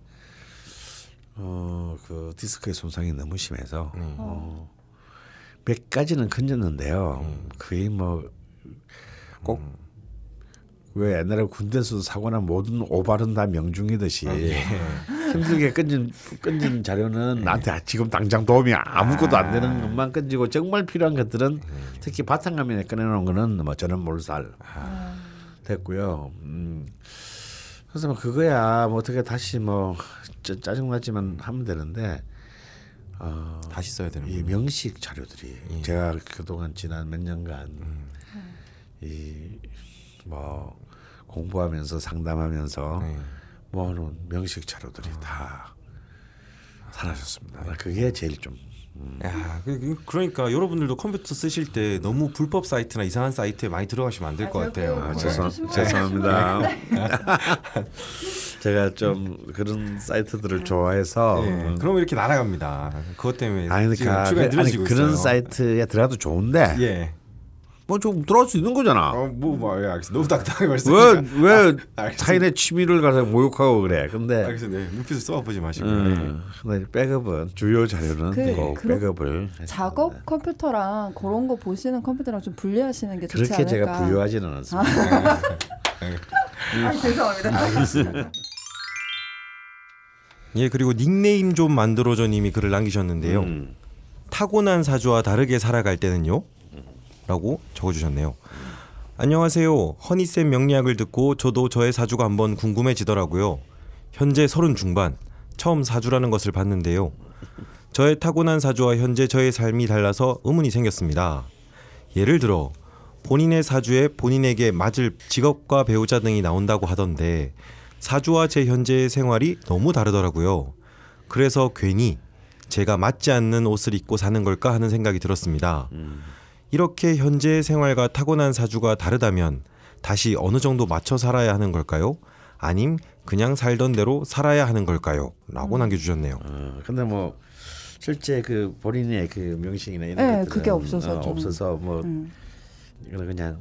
어 그 디스크의 손상이 너무 심해서 어, 몇 가지는 건졌는데요. 거의 뭐꼭왜 옛날에 군대에서도 사고난 모든 오발은 다 명중이듯이 힘들게 끈진 끈진 자료는 나한테 아, 지금 당장 도움이 아무것도 안 되는 것만 끈지고 정말 필요한 것들은 특히 바탕화면에 꺼내놓은 거는 뭐 저는 몰살 됐고요. 음. 그래서 뭐 그거야 뭐 어떻게 다시 뭐 짜- 짜증나지만 하면 되는데 어, 다시 써야 되는 이. 명식 자료들이 제가 그동안 지난 몇 년간 이뭐 공부하면서 상담하면서 네. 모아놓은 명식 자료들이 다 사라졌습니다. 그게 제일 좀 야, 그- 그- 그러니까 여러분들도 컴퓨터 쓰실 때 너무 불법 사이트나 이상한 사이트에 많이 들어가시면 안 될 것 같아요. 아, 네. 죄송, 신발- 죄송합니다. 제가 좀 그런 사이트들을 좋아해서 예, 음, 그러면 이렇게 날아갑니다. 그것 때문에 아니 그러니까 추가 그, 아니 늘어지고 그런 있어요. 사이트에 들어가도 좋은데 예. 뭐좀 들어갈 수 있는 거잖아. 어, 뭐, 뭐, 예, 알겠습니다. 너무 딱딱하게 말씀. 왜왜 알겠습니다. 타인의 취미를 가서 모욕하고 그래? 근데 알겠습니다. 네, 눈빛을 쏘아보지 마시고. 음, 근데 백업은 주요 자료는 그- 꼭 그런- 백업을 작업 컴퓨터랑 그런 거 보시는 컴퓨터랑 좀 분리하시는 게 좋지 그렇게 않을까. 제가 부유하지는 않습니다. 아, 죄송합니다. 예, 그리고 닉네임 좀 만들어줘 님이 글을 남기셨는데요. 음. 타고난 사주와 다르게 살아갈 때는요? 라고 적어주셨네요. 안녕하세요. 허니쌤 명리학을 듣고 저도 저의 사주가 한번 궁금해지더라고요. 현재 서른 중반, 처음 사주라는 것을 봤는데요. 저의 타고난 사주와 현재 저의 삶이 달라서 의문이 생겼습니다. 예를 들어 본인의 사주에 본인에게 맞을 직업과 배우자 등이 나온다고 하던데 사주와 제 현재의 생활이 너무 다르더라고요. 그래서 괜히 제가 맞지 않는 옷을 입고 사는 걸까 하는 생각이 들었습니다. 이렇게 현재의 생활과 타고난 사주가 다르다면 다시 어느 정도 맞춰 살아야 하는 걸까요? 아님 그냥 살던 대로 살아야 하는 걸까요? 라고 남겨주셨네요. 어, 근데 뭐 실제 그 본인의 그 명칭이나 이런 네, 것들은 그게 없어서 어, 좀. 없어서 뭐 음. 그냥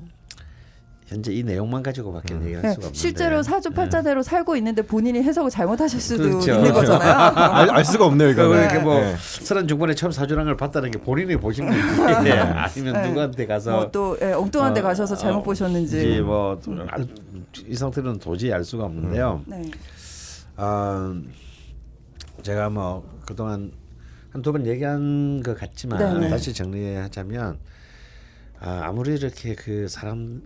현재 이 내용만 가지고밖에 얘기할 네, 수가 없는데 실제로 사주 팔자대로 살고 있는데 본인이 해석을 잘못하실 수도 그렇죠. 있는 거잖아요. 알, 알 수가 없네요, 그러니까 이거는. 이렇게 뭐 네. 서른 중반에 처음 사주라는 걸 봤다는 게 본인이 보신 거지 아니면 네. 누구한테 가서 뭐또 예, 엉뚱한 데 어, 가셔서 잘못 어, 보셨는지. 뭐이 상태는 도저히 알 수가 없는데요. 네. 아 제가 뭐 그동안 한 두 번 얘기한 것 같지만 네. 다시 정리하자면 아, 아무리 이렇게 그 사람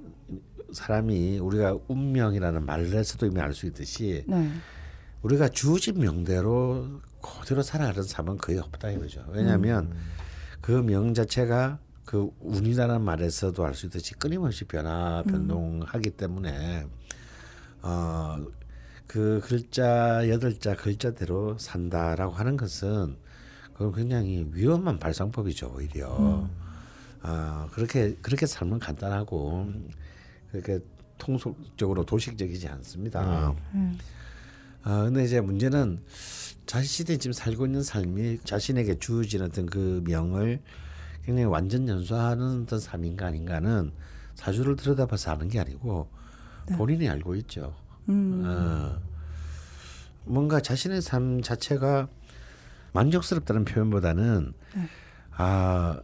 사람이 우리가 운명이라는 말에서도 이미 알 수 있듯이 네. 우리가 주어진 명대로 그대로 살아가는 삶은 거의 없다 이거죠. 왜냐하면 그명 자체가 그 운이라는 말에서도 알 수 있듯이 끊임없이 변화 변동하기 때문에 어 그 글자 여덟 자 글자대로 산다라고 하는 것은 그건 굉장히 위험한 발상법이죠 오히려. 아 그렇게 그렇게 살면 간단하고 그렇게 통속적으로 도식적이지 않습니다. 아. 근데 이제 문제는 자신이 지금 살고 있는 삶이 자신에게 주어진 어떤 그 명을 굉장히 완전 연소하는 어떤 삶인가 아닌가는 사주를 들여다봐서 아는 게 아니고 본인이 알고 있죠. 어, 뭔가 자신의 삶 자체가 만족스럽다는 표현보다는 아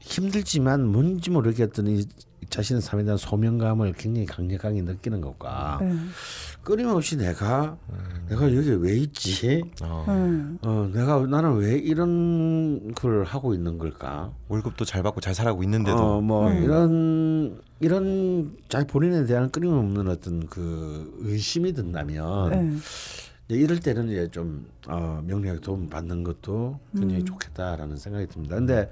힘들지만 뭔지 모르겠던 이 자신의 삶에 대한 소명감을 굉장히 강력하게 느끼는 것과 네. 끊임없이 내가 내가 여기 왜 있지? 어, 음. 어, 내가 나는 왜 이런 걸 하고 있는 걸까? 월급도 잘 받고 잘 살아고 있는데도 어, 뭐 네. 이런 이런 자 본인에 대한 끊임없는 어떤 그 의심이 든다면 네. 이제 이럴 때는 이제 좀 어, 명리학 도움 받는 것도 굉장히 좋겠다라는 생각이 듭니다. 근데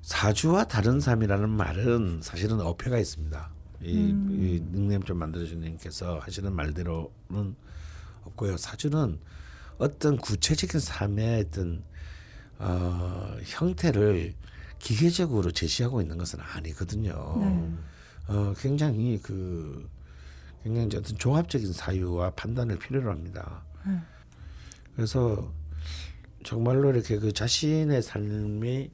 사주와 다른 삶이라는 말은 사실은 어폐가 있습니다. 이, 이 닉네임 좀 만들어주신 님께서 하시는 말대로는 없고요. 사주는 어떤 구체적인 삶의 어떤 어, 형태를 기계적으로 제시하고 있는 것은 아니거든요. 어, 굉장히 그 굉장히 어떤 종합적인 사유와 판단을 필요로 합니다. 그래서 정말로 이렇게 그 자신의 삶이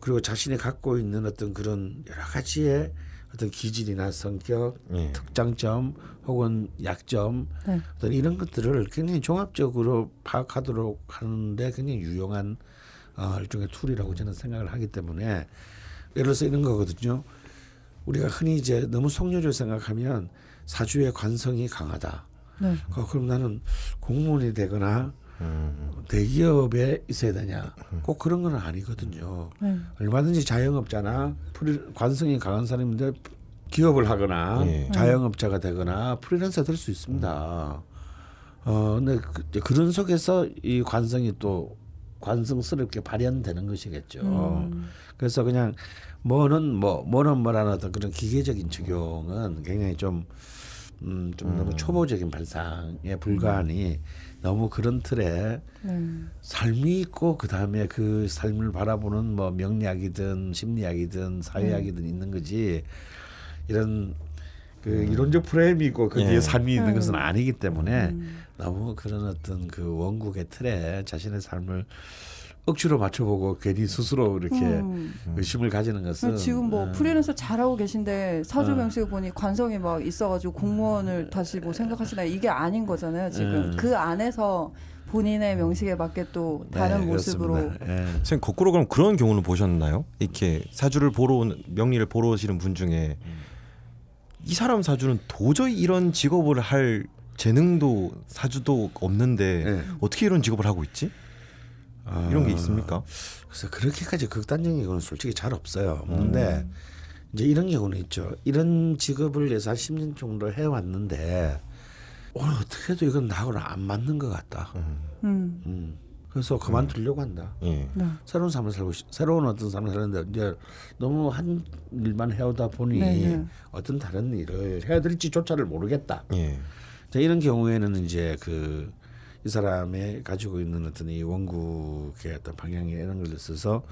그리고 자신이 갖고 있는 어떤 그런 여러 가지의 어떤 기질이나 성격, 예. 특장점 혹은 약점 네. 어떤 이런 것들을 굉장히 종합적으로 파악하도록 하는데 굉장히 유용한 어, 일종의 tool이라고 저는 생각을 하기 때문에 예를 들어서 이런 거거든요. 우리가 흔히 이제 너무 속류로 생각하면 사주의 관성이 강하다. 네. 어, 그럼 나는 공무원이 되거나 음, 대기업에 있어야 되냐? 꼭 그런 건 아니거든요. 네. 얼마든지 자영업자나 프리, 관성이 강한 사람인데 기업을 하거나 예. 자영업자가 되거나 프리랜서 될 수 있습니다. 어, 근데 그, 그런 속에서 이 관성이 또 관성스럽게 발현되는 것이겠죠. 그래서 그냥 뭐는 뭐, 뭐는 뭐라는 어떤 그런 기계적인 적용은 굉장히 좀 음, 좀 너무 초보적인 발상에 불과하니 너무 그런 틀에 네. 삶이 있고 그 다음에 그 삶을 바라보는 뭐 명리학이든 심리학이든 사회학이든 있는 거지 이런 그 이론적 프레임이 있고 그 뒤에 예. 삶이 있는 것은 음. 아니기 때문에 음. 너무 그런 어떤 그 원국의 틀에 자신의 삶을 억지로 맞춰보고 괜히 스스로 이렇게 음. 의심을 가지는 것은 지금 뭐 어, 프리랜서 잘하고 계신데 사주 어. 명식을 보니 관성이 막 있어가지고 공무원을 다시 뭐 생각하시나 이게 아닌 거잖아요. 지금 음. 그 안에서 본인의 명식에 맞게 또 다른 네, 모습으로. 예. 선생님 거꾸로 그럼 그런 경우는 보셨나요? 이렇게 사주를 보러 온 명리를 보러 오시는 분 중에 이 사람 사주는 도저히 이런 직업을 할 재능도 사주도 없는데 네. 어떻게 이런 직업을 하고 있지? 이런 게 있습니까? 그래서 그렇게까지 극단적인 경우는 솔직히 잘 없어요. 없는데 이제 이런 경우는 있죠. 이런 직업을 위해서 한 10년 정도 해왔는데 오늘 어떻게 해도 이건 나하고는 안 맞는 것 같다. 음. 음. 그래서 그만두려고 한다. 예. 네. 새로운 삶을 살고 싶, 새로운 어떤 삶을 사는데 이제 너무 한 일만 해오다 보니 네, 네. 어떤 다른 일을 해야 될지조차를 모르겠다. 예. 자, 이런 경우에는 이제 그 이 사람의 가지고 있는 어떤 이 원국의 어떤 방향에 이런 걸 써서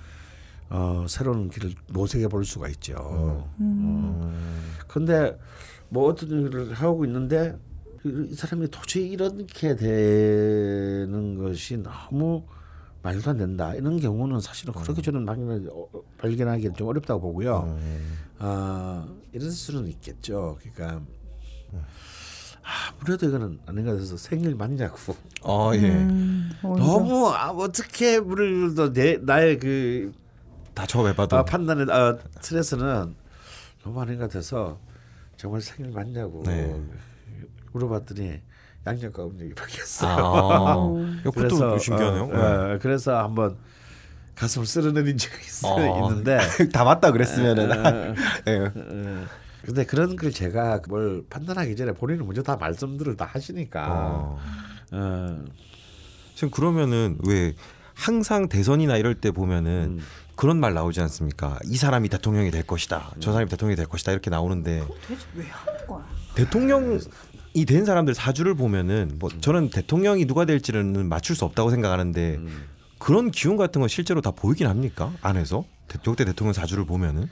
어, 새로운 길을 모색해 볼 수가 있죠. 어. 근데 뭐 어떤 일을 하고 있는데 이- 이 사람이 도저히 이렇게 되는 것이 너무 말도 안 된다. 이런 경우는 사실은 그렇게 저는 발견하기, 어, 발견하기 좀 어렵다고 보고요. 아 이럴 수는 있겠죠. 그러니까 아무래도 이거는 아닌 것 같아서 생일 맞냐고. 아 예. 음. 너무 아, 어떻게 우리를 내 나의 그다 저해봐도 아, 판단의 아, 스트레스는 너무 아닌 것 같아서 정말 생일 맞냐고 네. 물어봤더니 양념가 없는 얘기밖에 없어요. 아, 야, 그것도 신기하네요. 어, 어, 그래서 한번 가슴을 쓸어내린 적이 있어 어. 있는데 다 맞다 그랬으면은 예. 어, 근데 그런 걸 제가 뭘 판단하기 전에 본인은 먼저 다 말씀들을 다 하시니까 어. 어, 지금 그러면은 왜 항상 대선이나 이럴 때 보면은 음. 그런 말 나오지 않습니까? 이 사람이 대통령이 될 것이다. 저 사람이 대통령이 될 것이다. 이렇게 나오는데 도대체 왜 하는 거야? 대통령 이 된 사람들 사주를 보면은 뭐 저는 대통령이 누가 될지는 맞출 수 없다고 생각하는데 음. 그런 기운 같은 건 실제로 다 보이긴 합니까? 안에서 대- 역대 대통령 사주를 보면은 어,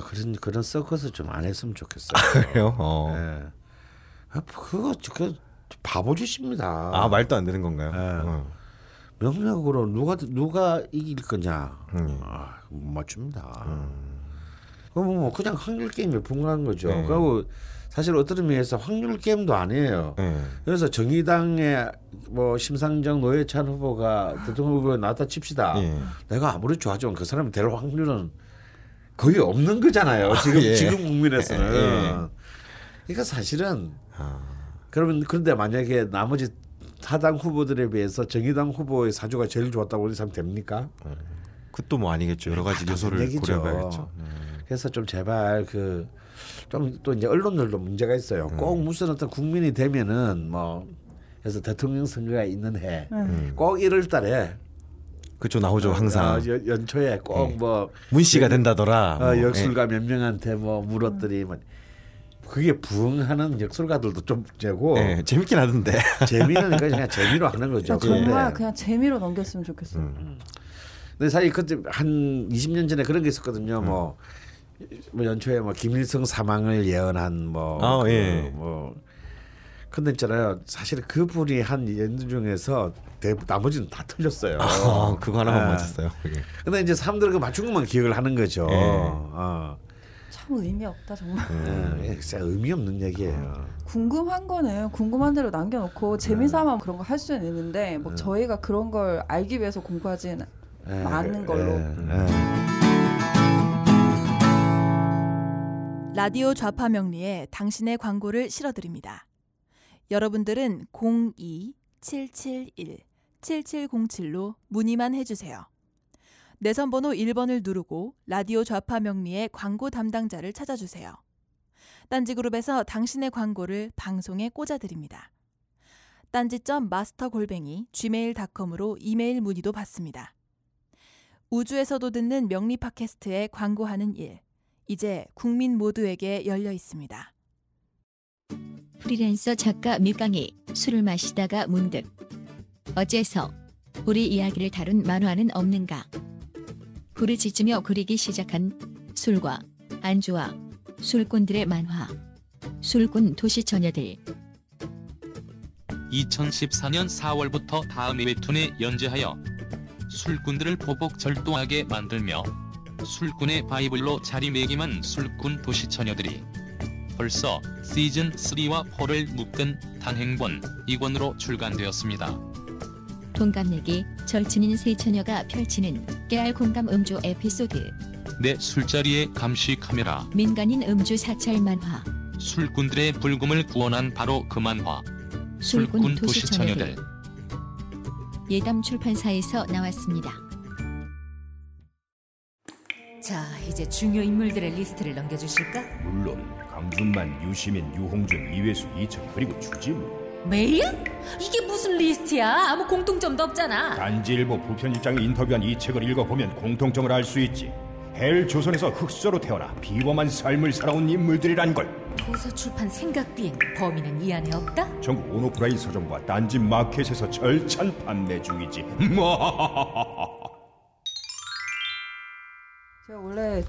그런 그런 서커스 좀 안 했으면 좋겠어요. 그래요. 어. 예. 아, 그거 그 바보 짓입니다. 아 말도 안 되는 건가요? 예. 어. 명령으로 누가 누가 이길 거냐? 음. 아, 못 맞춥니다. 그럼 뭐 그냥 확률 게임에 불과한 거죠. 네. 그리고 사실 어떤 의미에서 확률 게임도 아니에요. 예. 그래서 정의당의 뭐 심상정 노회찬 후보가 대통령 후보에 나왔다 칩시다. 예. 내가 아무리 좋아하지만 그 사람이 될 확률은 거의 없는 거잖아요. 지금 예. 지금 국민에서는. 예. 그러니까 사실은 아. 그러면 그런데 만약에 나머지 타당 후보들에 비해서 정의당 후보의 사주가 제일 좋았다고 해서 됩니까? 그것도 뭐 아니겠죠. 여러 가지 다 요소를 다른 얘기죠. 고려해봐야겠죠. 그래서 좀 제발 그 좀 또 이제 언론들도 문제가 있어요. 음. 꼭 무슨 어떤 국민이 되면은 뭐 그래서 대통령 선거가 있는 해. 음. 꼭 1월 달에 그쵸 나오죠 항상 어, 연- 연초에 꼭 예. 뭐 문씨가 된다더라. 어, 뭐, 역술가 몇 명한테 뭐 물었더니 뭐 그게 부응하는 역술가들도 좀 재고 예. 예, 재밌긴 하던데. 재미는 그냥 재미로 하는 거죠. 정말 그냥 재미로 넘겼으면 좋겠어. 요 음. 근데 사실 그때 한 20년 전에 그런 게 있었거든요. 음. 뭐, 뭐 연초에 뭐 김일성 사망을 예언한 뭐, 아, 그 예. 뭐 근데 있잖아요. 사실 그분이 한 예언 중에서 대, 나머지는 다 틀렸어요. 아, 그거 하나만 예. 맞았어요. 그게. 근데 이제 사람들은 그 맞춘 것만 기억을 하는 거죠. 예. 어. 참 의미 없다 정말. 예, 진짜 의미 없는 얘기예요. 궁금한 거는 궁금한 대로 남겨놓고 재미삼아 그런 거 할 수는 있는데 뭐 저희가 그런 걸 알기 위해서 공부하지는 예, 많은 걸로. 예, 예. 라디오 좌파 명리에 당신의 광고를 실어드립니다. 여러분들은 02-771-7707로 문의만 해주세요. 내선 번호 1번을 누르고 라디오 좌파 명리의 광고 담당자를 찾아주세요. 딴지그룹에서 당신의 광고를 방송에 꽂아드립니다. 딴지점 마스터 골뱅이 gmail.com으로 이메일 문의도 받습니다. 우주에서도 듣는 명리 팟캐스트에 광고하는 일. 이제 국민 모두에게 열려 있습니다. 프리랜서 작가 밀강이 술을 마시다가 문득. 어째서 우리 이야기를 다룬 만화는 없는가? 부르짖으며 그리기 시작한 술과 안주와 술꾼들의 만화 술꾼 도시 처녀들. 2014년 4월부터 다음 웹툰에 연재하여 술꾼들을 보복 절도하게 만들며 술꾼의 바이블로 자리매김한 술꾼 도시 처녀들이 벌써 시즌 3와 4를 묶은 단행본 2권으로 출간되었습니다. 동갑내기 절친인 세 처녀가 펼치는 깨알 공감 음주 에피소드 내 술자리에 감시 카메라 민간인 음주 사찰 만화 술꾼들의 불금을 구원한 바로 그 만화 술꾼 도시처녀들 예담 출판사에서 나왔습니다. 자, 이제 중요 인물들의 리스트를 넘겨주실까? 물론 강준만, 유시민, 유홍준, 이외수, 이철 그리고 주진우 메일? 이게 무슨 리스트야? 아무 공통점도 없잖아. 딴지일보 부편집장이 인터뷰한 이 책을 읽어보면 공통점을 알 수 있지 헬 조선에서 흙수저로 태어나 비범한 삶을 살아온 인물들이란 걸 도서 출판 생각 비행 범인은 이 안에 없다? 전국 온오프라인 서점과 딴지 마켓에서 절찬 판매 중이지 제가 원래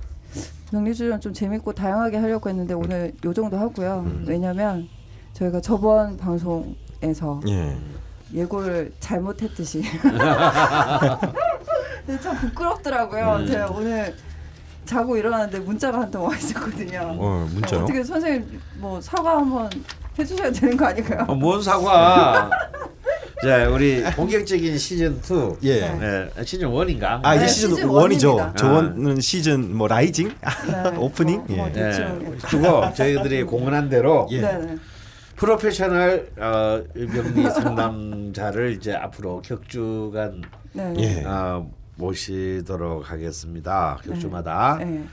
명리주점 좀 재밌고 다양하게 하려고 했는데 오늘 요 정도 하고요. 음. 왜냐면 저희가 저번 방송에서 예. 예고를 잘못했듯이 참 부끄럽더라고요. 음. 제가 오늘 자고 일어났는데 문자가 한 통 와 있었거든요. 어, 문자요? 어떻게 선생님 뭐 사과 한번 해주셔야 되는 거 아닐까요? 어, 뭔 사과? 자, 우리 본격적인 시즌 2. 예. 네, 시즌 1인가? 아 이제 네, 시즌 시즌 1이죠. 원입니다. 저거는 시즌 뭐 라이징 네, 오프닝. 뭐, 뭐 예. 대충. 두고 저희들이 공언한 대로 예. 네네. 프로페셔널 어, 명리 상담자를 이제 앞으로 격주간 네. 예. 어, 모시도록 하겠습니다. 격주마다. 네.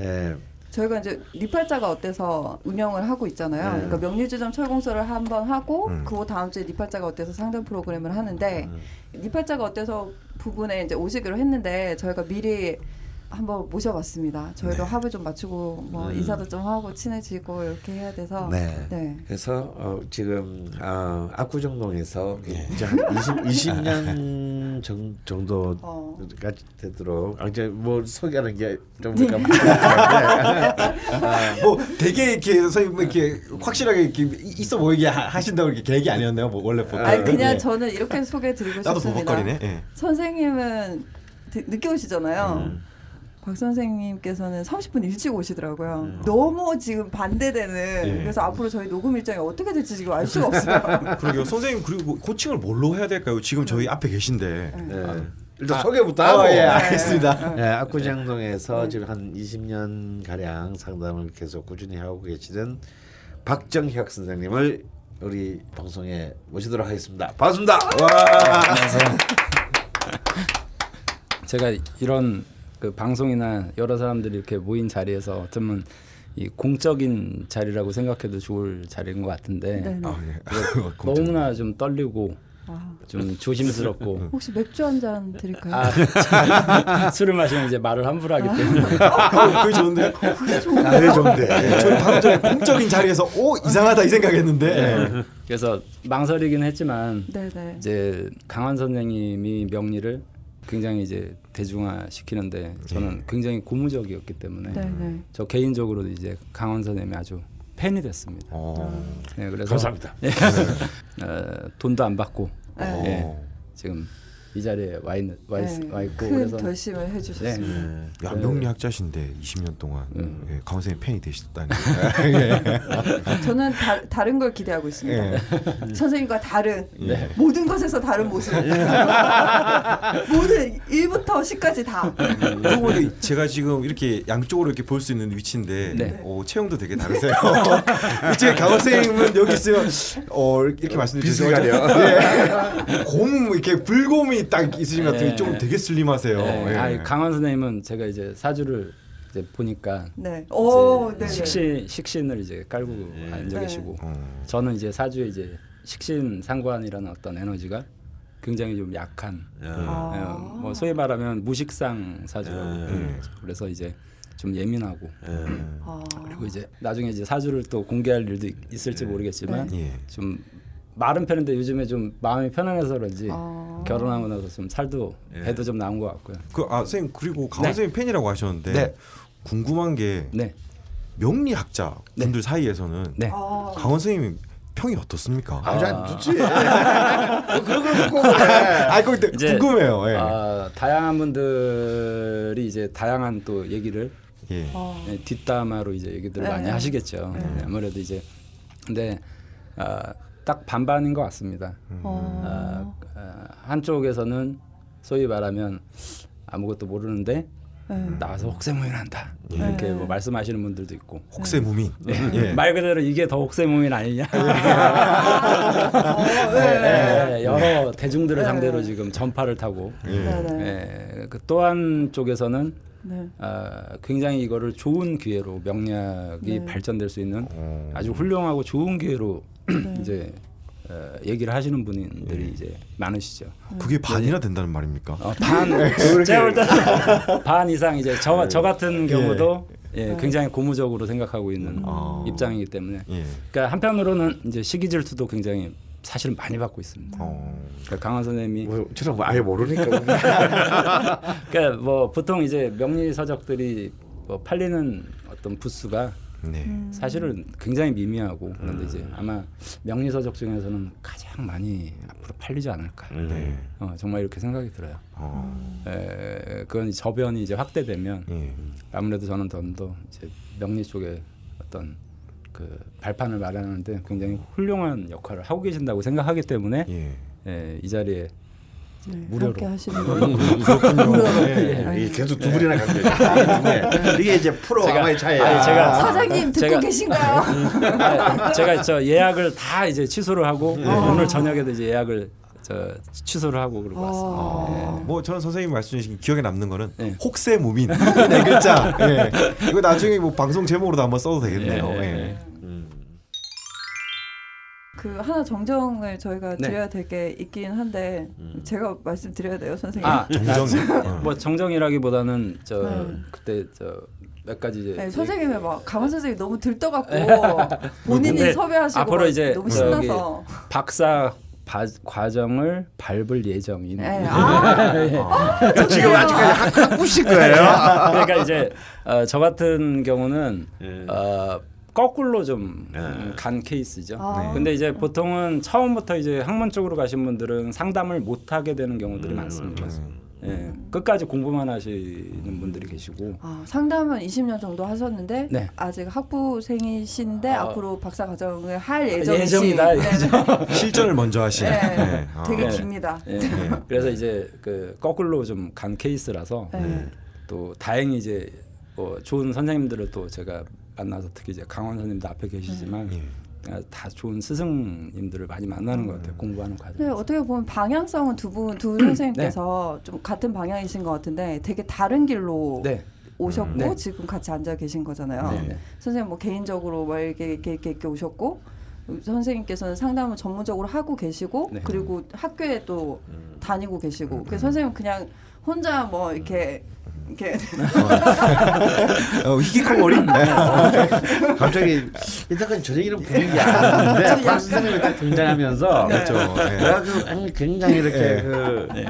예. 저희가 이제 리팔자가 어때서 운영을 하고 있잖아요. 네. 그러니까 명리주점 철공소를 한번 하고 음. 그 다음 주에 리팔자가 어때서 상담 프로그램을 하는데 음. 리팔자가 어때서 부분에 이제 오시기로 했는데 저희가 미리 한번 모셔봤습니다. 저희도 합을 좀 맞추고 뭐 음. 인사도 좀 하고 친해지고 이렇게 해야 돼서 네. 네. 그래서 어, 지금 어, 압구정동에서 예. 이제 한 20, 20년 정, 정도가 어. 되도록 아, 이제 뭐 소개하는 게좀 네. 뭐 되게 이렇게 선생님 뭐 이렇게 확실하게 이렇게 있어 보이게 하- 하신다고 이렇게 계획이 아니었네요. 뭐 원래 보통. 아니 그냥 예. 저는 이렇게 소개 드리고 나도 싶습니다. 버벅거리네. 예. 선생님은 되- 늦게 오시잖아요. 음. 박 선생님께서는 30분 일찍 오시더라고요. 너무 지금 반대되는. 예. 그래서 앞으로 저희 녹음 일정이 어떻게 될지 지금 알 수가 없어요. 그러게요. 선생님 그리고 코칭을 뭘로 해야 될까요? 지금 저희 앞에 계신데. 네. 일단 아, 소개부터 아, 하고 예, 알겠습니다. 네, 압구정동에서 지금 한 20년 가량 상담을 계속 꾸준히 하고 계시는 박정혁 선생님을 우리 방송에 모시도록 하겠습니다. 반갑습니다. 제가 이런 그 방송이나 여러 사람들이 이렇게 모인 자리에서 어쩌면 이 공적인 자리라고 생각해도 좋을 자리인 것 같은데 네, 네. 아, 예. 너무나 좀 떨리고 아, 좀 조심스럽고 혹시 맥주 한 잔 드릴까요? 아, 술을 마시면 이제 말을 함부로 하기 때문에 어, 그게 좋은데. 그게 좋은 아, 네, 좋은데. 저희 방금 전에 공적인 자리에서 오 이상하다 이 생각했는데. 그래서 망설이긴 했지만 네네. 이제 강한 선생님이 명리를 굉장히 이제 대중화 시키는데 저는 굉장히 고무적이었기 때문에 네네. 저 개인적으로도 이제 강원 선생님이 아주 팬이 됐습니다. 어. 네, 그래서 감사합니다. 어, 돈도 안 받고 네. 예, 지금 이 자리에 와 있는 와, 있, 네. 와 있고 큰 그래서 결심을 해주셨습니다. 네. 야 명리학자신데 20년 동안 음. 예, 강원 선생님 팬이 되셨다니. 저는 다, 다른 걸 기대하고 있습니다. 예. 선생님과 다른 예. 모든 것에서 다른 모습. 모든 1부터 10까지 다. 그러고 보니 제가 지금 이렇게 양쪽으로 이렇게 볼 수 있는 위치인데 네. 어, 체형도 되게 다르세요. 제가 강원 선생님은 여기 있으면 어, 이렇게 말씀드리면 비스가려. 곰 이렇게 불곰이 딱 있으신 것 같은 네. 좀 되게 슬림하세요. 네, 예. 아니, 강원 선생님은 제가 이제 사주를 이제 보니까 네. 오, 이제 네. 식신 식신을 이제 깔고 앉아 네. 계시고 어. 저는 이제 사주에 이제 식신 상관이라는 어떤 에너지가 굉장히 좀 약한 아. 예, 뭐 소위 말하면 무식상 사주라고 네. 그래서 이제 좀 예민하고 아. 그리고 이제 나중에 이제 사주를 또 공개할 일도 있- 있을지 모르겠지만 네. 예. 좀 마른 편인데 요즘에 좀 마음이 편안해서 그런지 아. 결혼하고 나서 좀 살도 배도 좀 나온 것 같고요. 그아 선생님 그리고 강원 네. 선생님 팬이라고 하셨는데 네. 궁금한 게 네. 명리학자 분들 사이에서는 네. 아. 강원 선생님 평이 어떻습니까? 아주 안 좋지. 뭐 그런 걸 그래. 아, 이제 궁금해요. 예. 아, 다양한 분들이 이제 다양한 또 얘기를 예. 아. 네, 뒷담화로 이제 얘기들 을 네. 많이 하시겠죠. 네, 아무래도 이제 근데 아, 딱 반반인 것 같습니다. 어. 아, 아, 한쪽에서는 소위 말하면 아무것도 모르는데 네. 나와서 혹세무민한다 이렇게 네. 뭐 말씀하시는 분들도 있고 혹세무민. 네. 예. 말 그대로 이게 더 혹세무민 아니냐 어, 네. 네, 여러 대중들을 네. 상대로 지금 전파를 타고 예. 네, 네. 네, 그 또한 쪽에서는 네. 아, 굉장히 이거를 좋은 기회로 명략이 네. 발전될 수 있는 어. 아주 훌륭하고 좋은 기회로 네. 이제 어, 얘기를 하시는 분들이 이제 많으시죠. 그게 반이나 된다는 말입니까? 어, 반 제가 볼 때는 반 이상 이제 저, 저 같은 경우도 예, 굉장히 고무적으로 생각하고 있는 아. 입장이기 때문에 예. 그러니까 한편으로는 이제 시기 질투도 굉장히 사실 많이 받고 있습니다. 어. 그러니까 강한 선생님이 뭐 저는 뭐 아예 모르니까. 그러니까 뭐 보통 이제 명리 서적들이 뭐 팔리는 어떤 부수가 네. 사실은 굉장히 미미하고 그런데 이제 아마 명리 서적 중에서는 가장 많이 앞으로 팔리지 않을까. 네. 어, 정말 이렇게 생각이 들어요. 어. 에, 그건 저변이 이제 확대되면 예. 아무래도 저는 좀더 이제 명리 쪽에 어떤 그 발판을 마련하는데 굉장히 훌륭한 역할을 하고 계신다고 생각하기 때문에 예. 에, 이 자리에 네. 무료로. 함께 하시는 예, 계속 두 분이나 갖고 계시네. 이게 이제 프로 제가- 아마의 차이야. 아니, 제가- 사장님 듣고 제가- 계신가요? 아, 제가 저 예약을 다 이제 취소를 하고 예. 오늘 저녁에도 이제 예약을 저 취소를 하고 그러고 왔습니다. 아. 뭐 저는 선생님 말씀 주신 기억에 남는 거는 네. 혹세 무민 네 글자. 예. 이거 나중에 뭐 방송 제목으로도 한번 써도 되겠네요. 예, 예, 예. 예. 그 하나 정정을 저희가 네. 드려야 될 게 있긴 한데 제가 말씀드려야 돼요, 선생님. 아, 정정. 어. 뭐 정정이라기보다는 저 네. 그때 저 몇 가지 이제 네, 선생님이 막 강원 선생님 너무 들떠갖고 네. 본인이 섭외하시고 앞으로 막 이제 너무 저기 신나서 박사 바, 과정을 밟을 예정인. 네. 아, 지금 아직까지 학- 학부신 거예요. 그러니까 이제 어, 저 같은 경우는 예. 어, 거꾸로 좀 네. 간 케이스죠. 아. 근데 이제 보통은 처음부터 이제 학문 쪽으로 가신 분들은 상담을 못 하게 되는 경우들이 많습니다. 예, 끝까지 공부만 하시는 분들이 계시고 아, 상담은 20년 정도 하셨는데 네. 아직 학부생이신데 아. 앞으로 박사 과정을 할 예정이신 예정이다, 네, 네. 실전을 먼저 하신. 네. 네. 아. 되게 네. 깁니다. 예, 그래서 이제 그 거꾸로 좀 간 케이스라서 네. 또 다행히 이제 뭐 좋은 선생님들을 또 제가 만나서 특히 이제 강원 선생님도 앞에 계시지만 예. 아, 다 좋은 스승님들을 많이 만나는 것 같아요 공부하는 네, 과정에서. 어떻게 보면 방향성은 두 분 두 선생님께서 좀 같은 방향이신 것 같은데 되게 다른 길로 네. 오셨고 네. 지금 같이 앉아 계신 거잖아요. 네, 네. 선생님 뭐 개인적으로 뭐 이렇게 이렇게, 이렇게, 이렇게 오셨고 선생님께서는 상담을 전문적으로 하고 계시고 네. 그리고 학교에 또 다니고 계시고 그 선생님 그냥 혼자 뭐 이렇게 이렇게 어, 히키코모리? 갑자기 이때까지 저 얘기는 분위기 아닌데 박 선생님이 딱 등장하면서 그렇죠. 예. 내가 그 아니, 굉장히 이렇게 예. 그, 그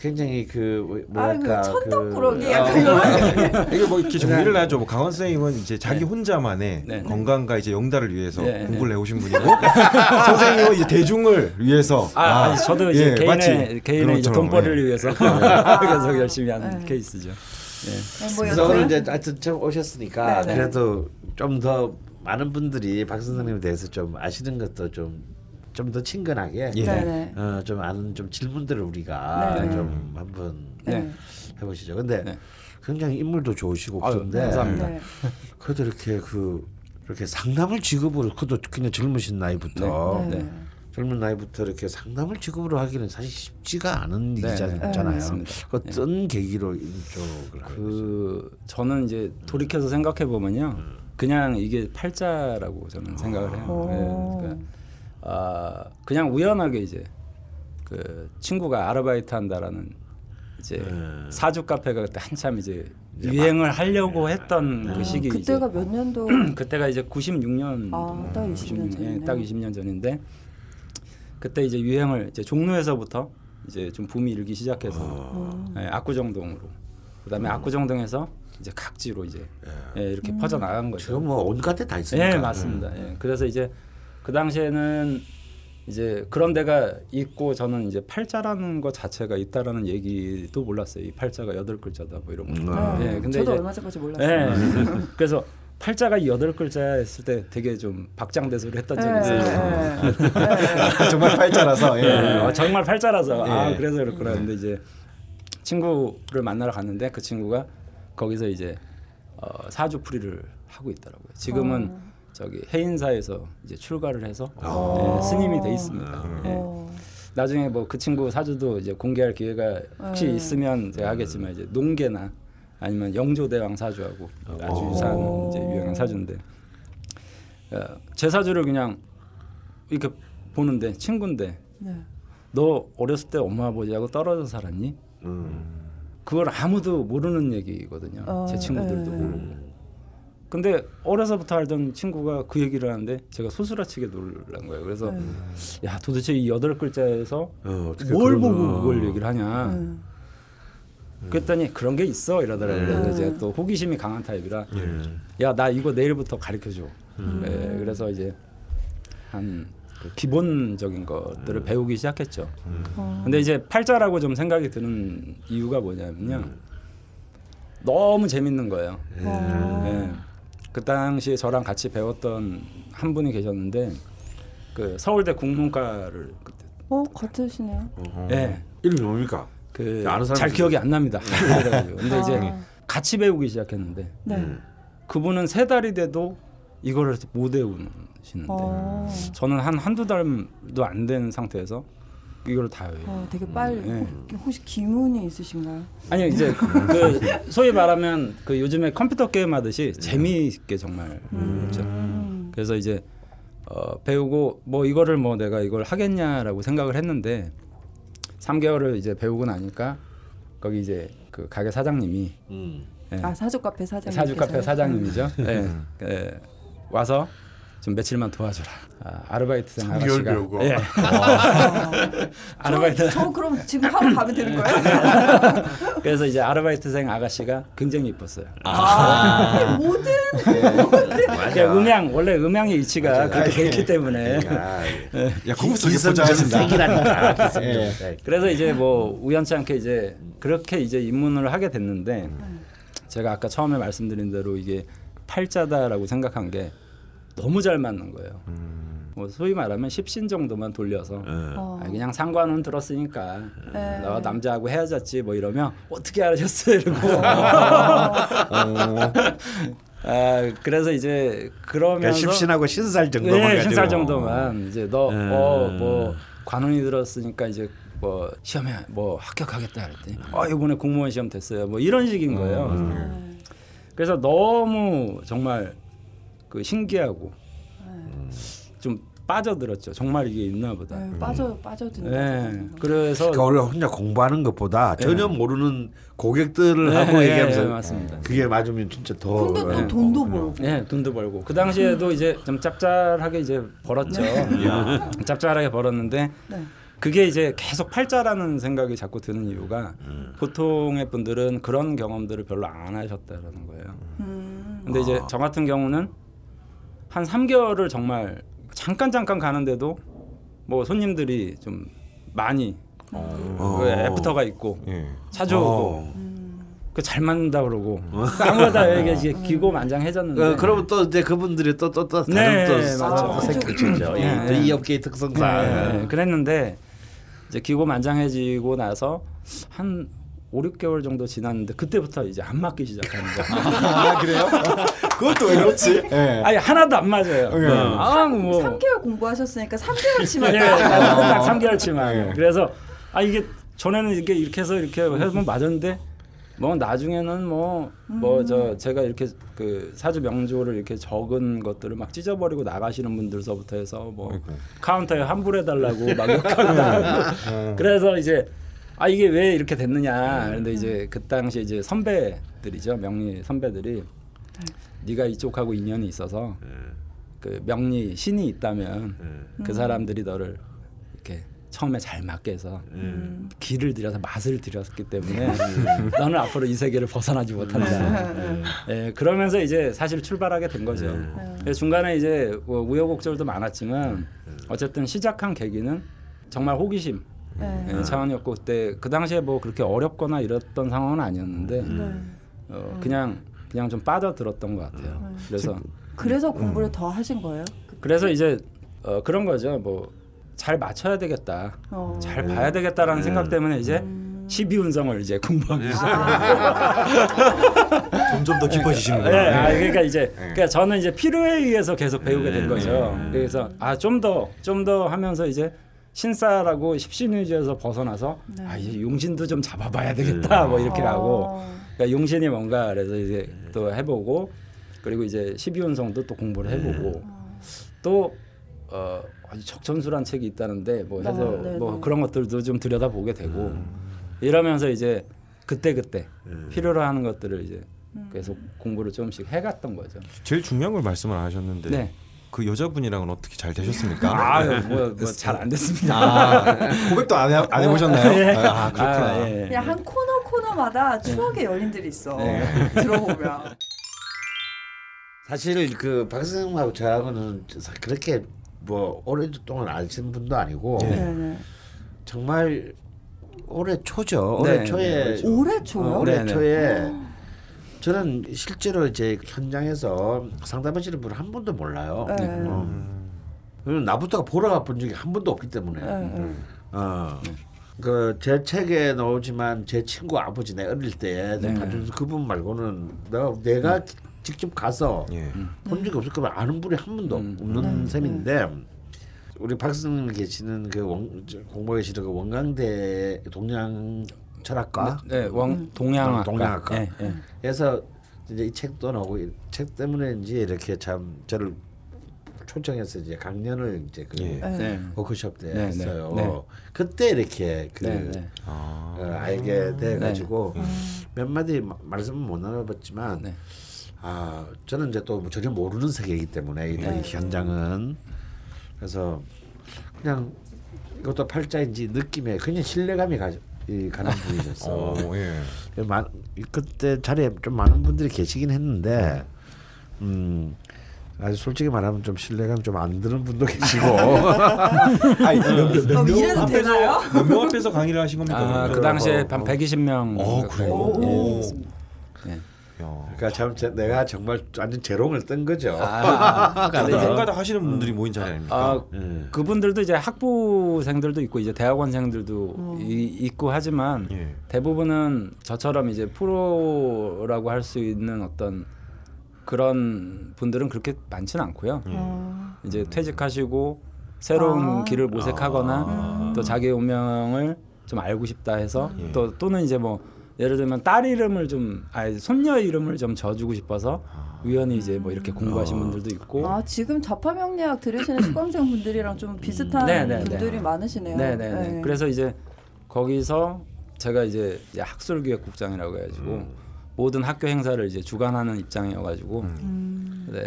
굉장히 그 뭐- 뭐랄까 천덕꾸러기 그, 약간 어, 뭐 이렇게 정리를 하죠. 뭐 강원 선생님은 이제 자기 혼자만의 네. 건강과 이제 영달을 위해서 네, 공부를 해오신 분이고 선생님은 이제 대중을 위해서 아, 아니, 저도 이제 예, 마치 개인의 개인의 이제 돈벌이를 예. 위해서 계속 열심히 하는 네. 케이스죠. 예. 네, 뭐 그래서 오늘 이제 하여튼 처음 오셨으니까 네, 네. 그래도 좀 더 많은 분들이 박 선생님에 대해서 좀 아시는 것도 좀 좀 더 친근하게 예. 네네. 어, 좀 아는 좀 질문들을 우리가 네, 네. 좀 한번 네. 해보시죠. 근데 네. 굉장히 인물도 좋으시고 그런데 감사합니다. 네. 그래도 이렇게 그 이렇게 상담을 직업으로 그것도 그냥 젊으신 나이부터 네. 젊은 나이부터 이렇게 상담을 직업으로 하기는 사실 쉽지가 않은 네, 일이잖아요. 네, 그 어떤 계기로 이쪽을 그 저는 이제 돌이켜서 생각해 보면요, 그냥 이게 팔자라고 저는 생각을 해요. 오. 예, 그러니까 아 그냥 우연하게 이제 그 친구가 아르바이트 한다라는 이제 네. 사주 카페가 그때 한참 이제 유행을 하려고 했던 그 시기 그때가 몇 년도? 그때가 이제 96년 아, 딱 20년 전이네요. 예, 딱 20년 전인데 그때 이제 유행을 이제 종로에서부터 이제 좀 붐이 일기 시작해서 어. 예, 압구정동으로 그다음에 압구정동에서 이제 각지로 이제 예, 이렇게 퍼져 나간 거죠. 지금 뭐 온갖 데다 있으니까. 예, 맞습니다. 예. 그래서 이제 그 당시에는 이제 그런 데가 있고 저는 이제 팔자라는 것 자체가 있다라는 얘기도 몰랐어요. 이 팔자가 여덟 글자다 뭐 이런 거. 음. 아, 예, 근데 저도 이제 얼마 전까지 몰랐어요. 예. 그래서 팔자가 여덟 글자였을 때 되게 좀 박장대소를 했던 적이 있어요. 예, 예. 정말 팔자라서 예. 예. 어, 정말 팔자라서 아 예. 그래서 그렇구나 근데 이제 친구를 만나러 갔는데 그 친구가 거기서 이제 어, 사주풀이를 하고 있더라고요. 지금은 어. 저기 해인사에서 이제 출가를 해서 어. 예, 스님이 돼 있습니다. 예. 어. 나중에 뭐 그 친구 사주도 이제 공개할 기회가 혹시 네. 있으면 제가 하겠지만 이제 농계나 아니면 영조대왕 사주하고 아주 어. 유사한 이제 유행한 사주인데 어, 제 사주를 그냥 이렇게 보는데 친구인데 네. 너 어렸을 때 엄마 아버지하고 떨어져 살았니? 음. 그걸 아무도 모르는 얘기거든요. 어, 제 친구들도 네. 모르고. 근데 어려서부터 알던 친구가 그 얘기를 하는데 제가 소스라치게 놀란 거예요. 그래서 네. 야 도대체 이 여덟 글자에서 어, 뭘 그러나. 보고 그걸 얘기를 하냐? 네. 그랬더니 그런 게 있어 이러더라고요. 네. 그래서 제가 또 호기심이 강한 타입이라 예. 야나 이거 내일부터 가르쳐 줘. 음. 네, 그래서 이제 한그 기본적인 것들을 음. 배우기 시작했죠. 어. 근데 이제 팔자라고 좀 생각이 드는 이유가 뭐냐면요. 너무 재밌는 거예요. 어. 예. 그 당시에 저랑 같이 배웠던 한 분이 계셨는데 그 서울대 국문과를 그때 어, 같으시네요. 예. 이름이 뭡니까? 그 아는 사람 잘 있어요? 기억이 안 납니다. 그래가지고. 근데 이제 아. 같이 배우기 시작했는데 네. 그분은 세 달이 돼도 이거를 못 외우시는데 어. 저는 한 한두 달도 안 된 상태에서 이걸 다 외워요. 어, 되게 빨리. 네. 혹시 기문이 있으신가요? 아니요 이제 그 소위 말하면 그 요즘에 컴퓨터 게임 하듯이 재미있게 정말 그렇죠. 음. 그래서 이제 어, 배우고 뭐 이거를 뭐 내가 이걸 하겠냐라고 생각을 했는데 3개월을 이제 배우고 나니까 거기 이제 그 가게 사장님이 음. 예, 아, 사주 카페 사장님. 사주 카페 사장님이죠. 예, 예, 와서 좀 며칠만 도와줘라. 아, 아르바이트생 3개월 아가씨가 배우고. 예. 아르바이트 저, 저 그럼 지금 하러 가면 되는 거예요? 그래서 이제 아르바이트생 아가씨가 굉장히 이뻤어요. 아, 모든 그러니까 음향 원래 음향의 이치가 그렇게 돼 있기 때문에 아, 야 공부 속에 기성정색이라니까. 네. 기성정색. 그래서 이제 뭐 우연치 않게 이제 그렇게 이제 입문을 하게 됐는데 제가 아까 처음에 말씀드린 대로 이게 팔자다라고 생각한 게 너무 잘 맞는 거예요. 뭐 소위 말하면 십신 정도만 돌려서 어. 아, 그냥 상관은 들었으니까 네. 너 남자하고 헤어졌지 뭐 이러면 어떻게 알아셨어요 이러고 아 그래서 이제 그러면서 십신하고 신살 정도만 네, 가지고. 신살 정도만 이제 너 음. 어뭐 관원이 들었으니까 이제 뭐 시험에 뭐 합격하겠다 그랬더니 어 이번에 공무원 시험 됐어요 뭐 이런 식인 거예요. 음. 그래서 너무 정말 그 신기하고 좀 빠져들었죠. 정말 이게 있나 보다. 네, 빠져 빠져드는. 네. 그래서 그러니까 우리가 혼자 공부하는 것보다 전혀 모르는 고객들을 네, 하고 네, 얘기하면서 네, 맞습니다. 그게 맞으면 진짜 더 근데 또 네. 돈도 벌고. 네, 돈도 벌고 그 당시에도 이제 좀 짭짤하게 이제 벌었죠. 짭짤하게 벌었는데 네. 그게 이제 계속 팔자라는 생각이 자꾸 드는 이유가 보통의 분들은 그런 경험들을 별로 안 하셨다라는 거예요. 음. 근데 이제 저 같은 경우는 한 3개월을 정말 잠깐 잠깐 가는데도 뭐 손님들이 좀 많이 어. 그 애프터가 있고 예. 찾아오고 어. 그잘 맞는다 그러고 아무래도 이게 이제 기고만장해졌는데 어, 그러면 또 이제 그분들이 또 또또 다른 네, 또 맞아요. 새끼죠. 네, 이, 네. 이 업계의 특성상. 네, 네. 그랬는데 이제 기고만장해지고 나서 한 5, 6개월 정도 지났는데 그때부터 이제 안 맞기 시작하는 거예요. 아 그래요? 그것도 왜 그렇지? 예. 아니 하나도 안 맞아요. 네. 아, 뭐 3개월 공부하셨으니까 3개월 치만 예, 딱. 딱 3개월 치만. 네. 그래서 아 이게 전에는 이렇게 이렇게 해서 이렇게 해서 맞았는데 뭐 나중에는 뭐 뭐 저 제가 이렇게 그 사주 명조를 이렇게 적은 것들을 막 찢어버리고 나가시는 분들서부터 해서 뭐 아이고. 카운터에 환불해 달라고 막 욕하고 그래서 이제 아 이게 왜 이렇게 됐느냐. 그런데 이제 그 당시 이제 선배들이죠. 명리 선배들이. 네가 이쪽하고 인연이 있어서 그 명리 신이 있다면 그 사람들이 너를 이렇게 처음에 잘 맞게 해서 기를 들여서 맛을 들였기 때문에 너는 앞으로 이 세계를 벗어나지 못한다. 예, 그러면서 이제 사실 출발하게 된 거죠. 중간에 이제 뭐 우여곡절도 많았지만 어쨌든 시작한 계기는 정말 호기심 네. 예, 차원이었고 그때 그 당시에 뭐 그렇게 어렵거나 이랬던 상황은 아니었는데 네. 어, 그냥 그냥 좀 빠져들었던 것 같아요. 그래서 그래서 공부를 더 하신 거예요? 그래서 이제 어, 그런 거죠. 뭐 잘 맞춰야 되겠다, 어. 잘 봐야 되겠다라는 생각 때문에 이제 12운성을 이제 공부하기 시작해요. 점점 더 깊어지시는구나. 네, 아, 그러니까 이제 그러니까 저는 이제 필요에 의해서 계속 배우게 된 거죠. 그래서 아 좀 더 좀 더 하면서 이제 신사라고 십신위주에서 벗어나서 아 이제 용신도 좀 잡아봐야 되겠다 뭐 이렇게 하고. 어. 그러니까 용신이 뭔가 그래서 이제 또 해보고 그리고 이제 십이운성도 또 공부를 해보고. 또 어, 아주 적천수란 책이 있다는데 뭐 해서 아, 네, 뭐 네. 그런 것들도 좀 들여다보게 되고. 이러면서 이제 그때 그때 필요로 하는 것들을 이제 계속 공부를 조금씩 해갔던 거죠. 제일 중요한 걸 말씀을 안 하셨는데 네. 그 여자분이랑은 어떻게 잘 되셨습니까? 아유 뭐잘 안 됐습니다. 아, 고백도 안, 해, 안 해보셨나요? 예. 아 그렇구나. 아, 예. 그냥 한 코너 코너마다 추억의 연인들이 있어. 들어보면. 사실 그 박선생하고 저하고는 사- 그렇게 뭐 오랫동안 아시는 분도 아니고 네네. 정말 올해 초죠. 올해 네, 초에 네, 올해 초요? 어, 올해 네, 네. 초에 저는 실제로 이제 현장에서 상담하시는 분을 한 번도 몰라요. 네. 어. 왜냐면 나부터 보러 가본 적이 한 번도 없기 때문에. 네, 네. 어. 그제 책에 나오지만 제 친구 아버지 내 어릴 때 네. 그분 말고는 내가 내가 직접 가서 예. 본 적이 없을 거면 아는 분이 한 분도 음. 없는 셈인데 우리 박 선생님 계시는 그 원, 저 공부하고 계시는 그 원광대 동양 철학과 네, 왕 동양학과. 동양학과. 그래서 이제 이 책도 나오고 이 책 때문에인지 이렇게 참 저를 초청해서 이제 강연을 이제 그 예. 네. 워크숍 때 네, 네, 했어요. 네. 그때 이렇게 그 네, 네. 아, 어, 알게 돼 가지고 몇 마디 마- 말씀은 못 나눠봤지만 네. 아 저는 이제 또 전혀 모르는 세계이기 때문에 이 네. 현장은 그래서 그냥 이것도 팔자인지 느낌에 그냥 신뢰감이 가, 이 가는 분이셨어. 어, 예. 많 그때 자리에 좀 많은 분들이 계시긴 했는데 음 아주 솔직히 말하면 좀 신뢰감 좀 안 드는 분도 계시고 아니, 몇, 몇, 몇 어, 앞에서 되나요? 몇명 앞에서 강의를 하신 겁니까? 아, 그? 당시에 한 120명. 어, 그래요? 오. 예. 야. 그러니까 참 제- 내가 정말 완전 재롱을 뜬 거죠. 아, 생각을 하시는 분들이 모인 자리 아닙니까? 아, 예. 그분들도 이제 학부생들도 있고 이제 대학원생들도 이, 있고 하지만 예. 대부분은 저처럼 이제 프로라고 할 수 있는 어떤 그런 분들은 그렇게 많지는 않고요. 어. 이제 퇴직하시고 새로운 아. 길을 모색하거나 또 자기 운명을 좀 알고 싶다 해서 예. 또 또는 이제 뭐 예를 들면 딸 이름을 좀 아니 손녀 이름을 좀 져주고 싶어서 우연히 이제 뭐 이렇게 공부하신 분들도 있고 아 지금 자파명리학 들으시는 수강생 분들이랑 좀 비슷한 네, 네, 네. 분들이 많으시네요. 네네네. 네. 그래서 이제 거기서 제가 이제 학술기획국장이라고 해가지고 모든 학교 행사를 이제 주관하는 입장이어가지고 음. 네.